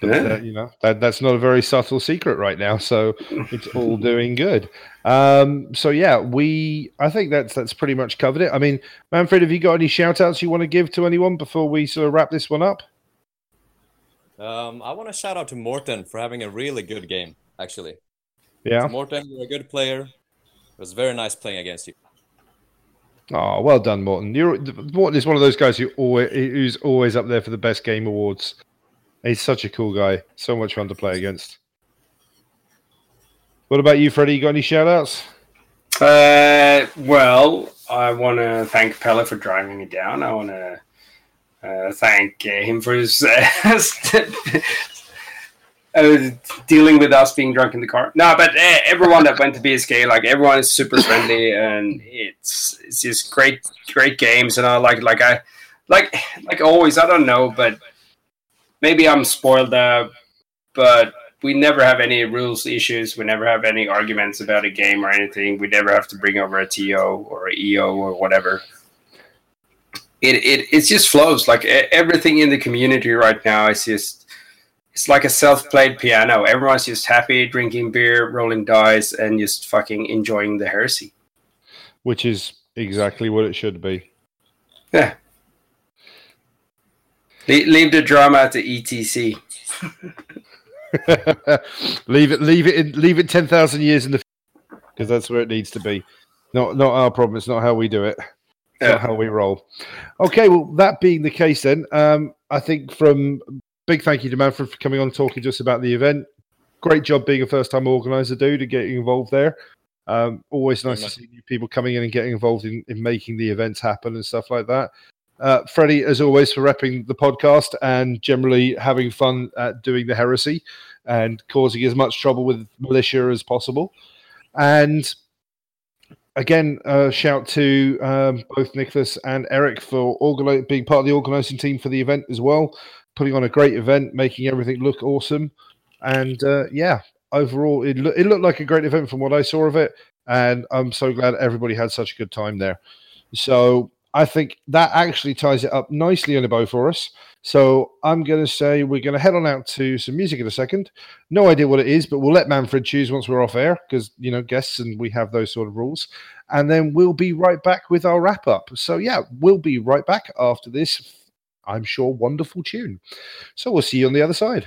But, Yeah. uh, you know that that's not a very subtle secret right now, so it's all doing good. Um, so yeah, we I think that's that's pretty much covered it. I mean, Manfred, have you got any shout outs you want to give to anyone before we sort of wrap this one up? Um, I want to shout out to Morten for having a really good game. Actually, Yeah. Morten, you're a good player. It was very nice playing against you. Oh, well done, Morten. You're Morten is one of those guys who always who's always up there for the best game awards. He's such a cool guy. So much fun to play against. What about you, Freddie? You got any shout outs? Uh, well, I want to thank Pella for driving me down. I want to uh, thank him for his uh, dealing with us being drunk in the car. No, but uh, everyone that went to BSK, like everyone is super friendly, and it's it's just great, great games. And I like like I like like always. I don't know, but maybe I'm spoiled, uh, but we never have any rules issues. We never have any arguments about a game or anything. We never have to bring over a TO or a EO or whatever. It it it just flows like everything in the community right now is just it's like a self-played piano. Everyone's just happy, drinking beer, rolling dice, and just fucking enjoying the heresy. Which is exactly what it should be. Yeah. Le- leave the drama to ETC. leave it, leave it, in, leave it ten thousand years in the because that's where it needs to be. Not, not our problem. It's not how we do it. It's Yeah. not how we roll. Okay, well, that being the case, then um, I think from big thank you to Manfred for coming on and talking to us about the event. Great job being a first time organizer, dude, and getting involved there. Um, always nice to see new people coming in and getting involved in, in making the events happen and stuff like that. Uh, Freddie, as always, for repping the podcast and generally having fun at doing the heresy and causing as much trouble with militia as possible. And again, uh, shout to um, both Nicholas and Eric for organi- being part of the organising team for the event as well, putting on a great event, making everything look awesome. And uh, yeah, overall, it, lo- it looked like a great event from what I saw of it. And I'm so glad everybody had such a good time there. So I think that actually ties it up nicely on a bow for us. So I'm going to say we're going to head on out to some music in a second. No idea what it is, but we'll let Manfred choose once we're off air because, you know, guests and we have those sort of rules. And then we'll be right back with our wrap up. So, yeah, we'll be right back after this, I'm sure, wonderful tune. So we'll see you on the other side.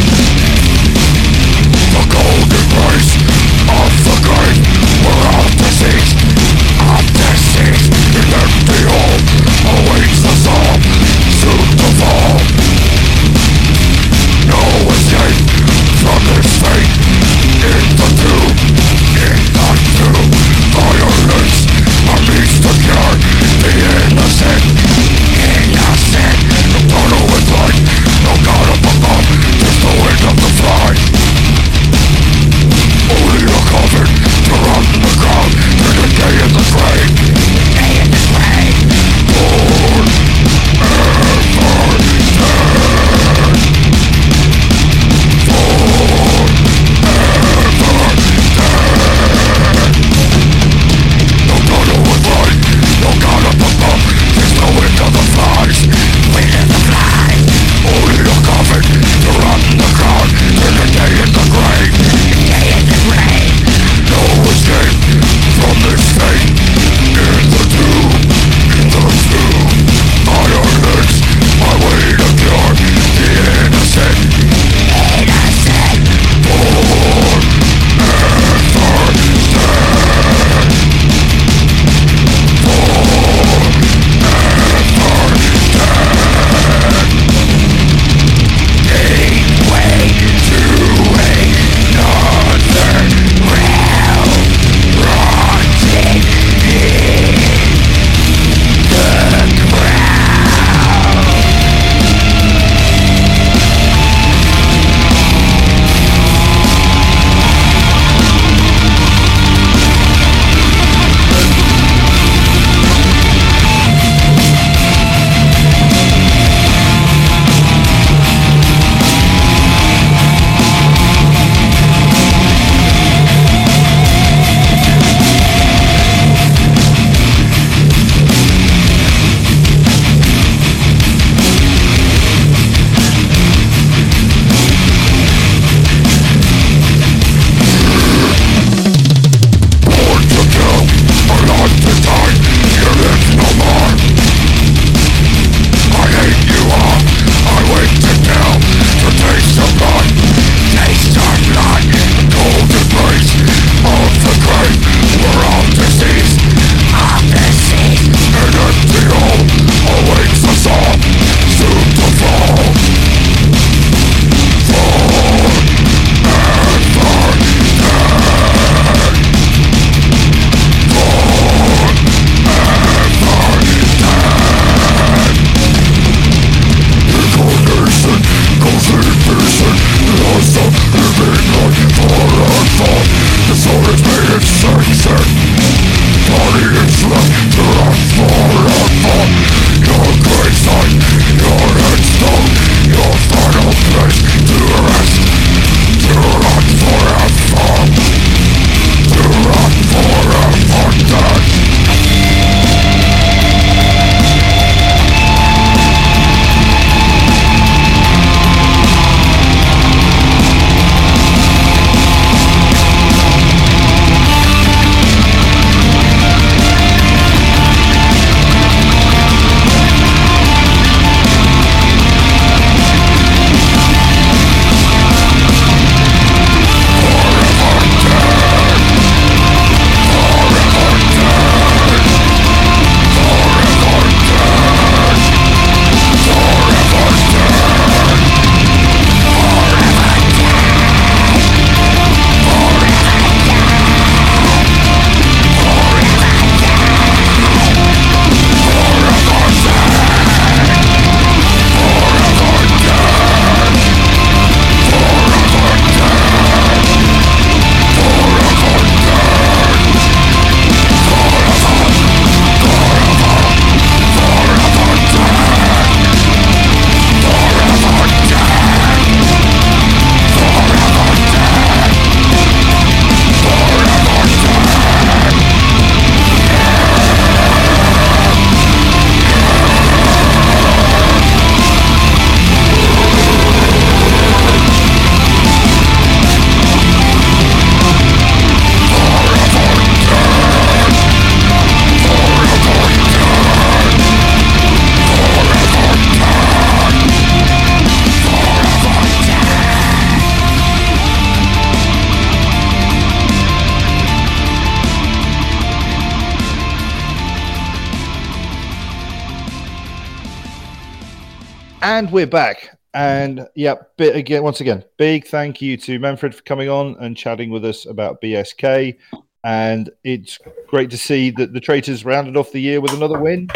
And we're back. And yeah, bit again, once again, big thank you to Manfred for coming on and chatting with us about BSK. And it's great to see that the Traitors rounded off the year with another win.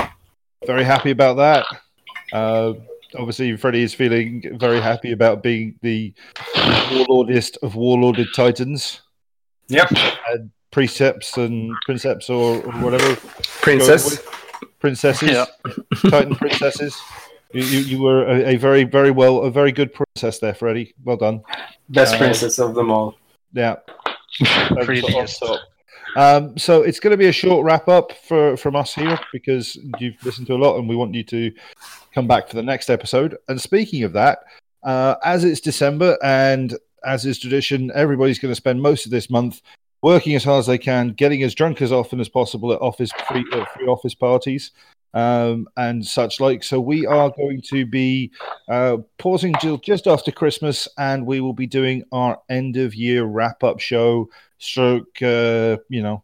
Very happy about that. Uh, obviously, Freddie is feeling very happy about being the warlordist of warlorded titans, Yep. precepts and princeps or, or whatever. Princess. princesses, Yeah. Titan princesses. You, you, you were a, a very, very well, a very good princess there, Freddie. Well done. Best Uh, princess of them all. Yeah. Prettiest. Um, so it's going to be a short wrap up for from us here because you've listened to a lot and we want you to come back for the next episode. And speaking of that, uh, as it's December and as is tradition, everybody's going to spend most of this month working as hard as they can, getting as drunk as often as possible at office free, uh, free office parties um, and such like. So we are going to be uh, pausing just after Christmas, and we will be doing our end of year wrap up show. Stroke, uh, you know,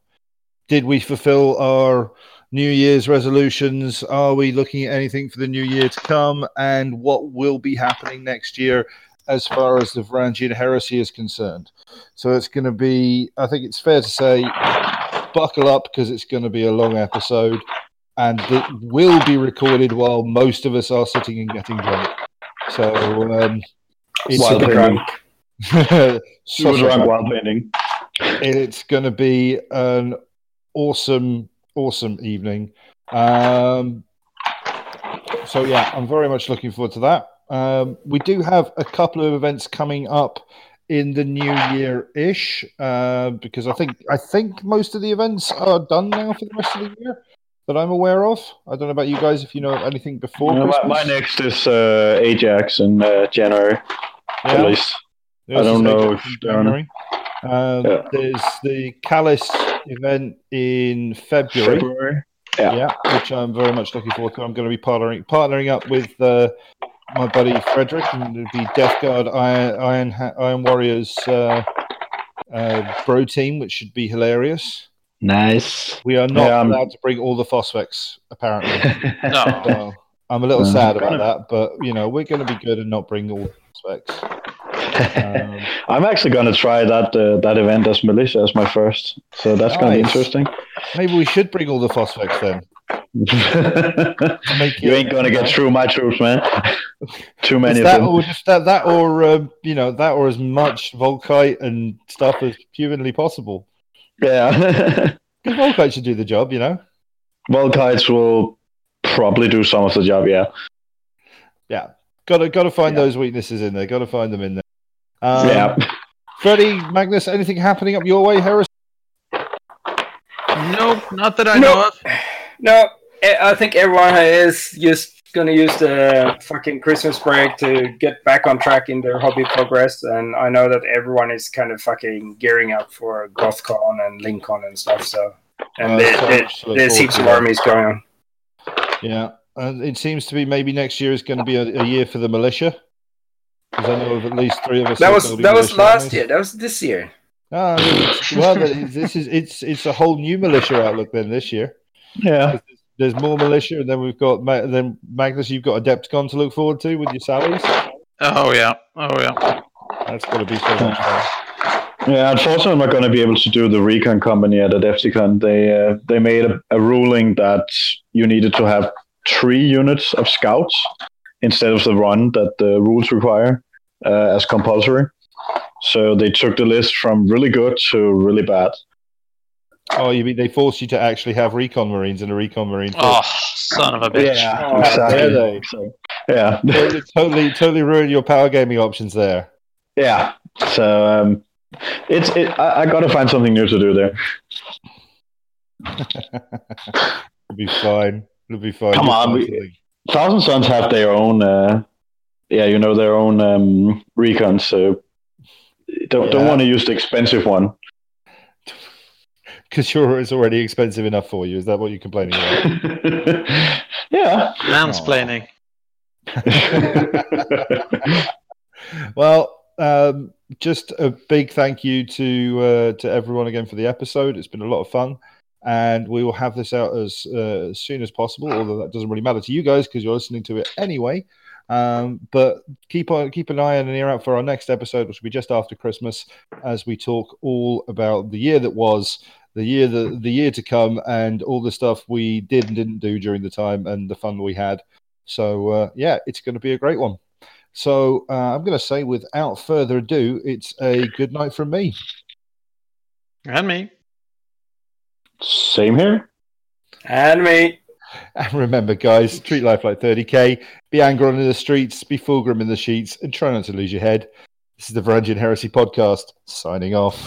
did we fulfill our New Year's resolutions? Are we looking at anything for the new year to come? And what will be happening next year as far as the Varangian heresy is concerned? So it's going to be, I think it's fair to say, buckle up because it's going to be a long episode and it will be recorded while most of us are sitting and getting drunk. So um, it's While gonna painting. be- Super drunk while painting. it's going to be an awesome, awesome evening. Um, so yeah, I'm very much looking forward to that. Um, we do have a couple of events coming up in the new year ish uh, because I think I think most of the events are done now for the rest of the year that I'm aware of. I don't know about you guys if you know anything before. Uh, my, my next is uh, Ajax in uh, January, Yeah. at least. Yours I don't know if in they're on it. January. Um, Yeah. There's the Callus event in February. February. Yeah. yeah, which I'm very much looking forward to. I'm going to be partnering partnering up with uh, my buddy Frederick, and it'll be Death Guard Iron Iron, Iron Warriors uh, uh, bro team, which should be hilarious. Nice. We are not Yeah, um, allowed to bring all the Phosphex, apparently. No. so I'm a little Uh, sad about that, but you know we're going to be good and not bring all the Phosphex. Um, I'm actually going to try that uh, that event as militia as my first, so that's going to be interesting. maybe we should bring all the Phosphex then. You ain't going to get through my troops, man. Too It's many of that them. or just that, that or um, you know that or as much Volkite and stuff as humanly possible. Yeah. Because Volkite should do the job, you know. Volkites will probably do some of the job, yeah. Yeah, got to got to find Yeah. those weaknesses in there. Got to find them in there. Um, yeah. Freddie, Magnus, anything happening up your way, Harris? Nope, not that I No. know of. No, I I think everyone is just gonna use the fucking Christmas break to get back on track in their hobby progress, and I know that everyone is kind of fucking gearing up for GothCon and LinCon and stuff. So, and Uh, there, so there- much there's heaps of armies going on. Yeah, and it seems to be maybe next year is going to be a, a year for the militia. Because I know of at least three of us. That was gonna that was last armies. year. That was this year. Ah, well, this is it's it's a whole new militia outlook then this year. Yeah. There's more militia, and then we've got then Magnus. You've got Adepticon to look forward to with your salaries. Oh yeah, oh yeah. That's going to be so much fun. Yeah, unfortunately, I'm not going to be able to do the recon company at Adepticon. They uh, they made a, a ruling that you needed to have three units of scouts instead of the one that the rules require uh, as compulsory. So they took the list from really good to really bad. Oh, you mean they force you to actually have recon marines and a recon marine? force? Oh, son of a bitch. Oh, exactly. there they- So, yeah, totally, totally, totally ruin your power gaming options there. yeah. So um, it's it. I, I got to find something new to do there. It'll be fine. It'll be fine. Come You'll on, we- Thousand Sons have their own, uh, yeah, you know, their own um, recon. So don't don't want to use the expensive one. Because sure, it's already expensive enough for you. Is that what you're complaining about? yeah. Mansplaining. well, um, just a big thank you to uh, to everyone again for the episode. It's been a lot of fun, and we will have this out as, uh, as soon as possible. Although that doesn't really matter to you guys because you're listening to it anyway. Um, but keep on keep an eye and an ear out for our next episode, which will be just after Christmas, as we talk all about the year that was, the year the the year to come, and all the stuff we did and didn't do during the time, and the fun we had. So uh, yeah, it's going to be a great one. So uh, I'm going to say, without further ado, it's a good night from me. And me. Same here. And me. And remember, guys, treat life like 30k. Be Angron in the streets, be Fulgrim in the sheets, and try not to lose your head. This is the Varangian Heresy podcast. Signing off.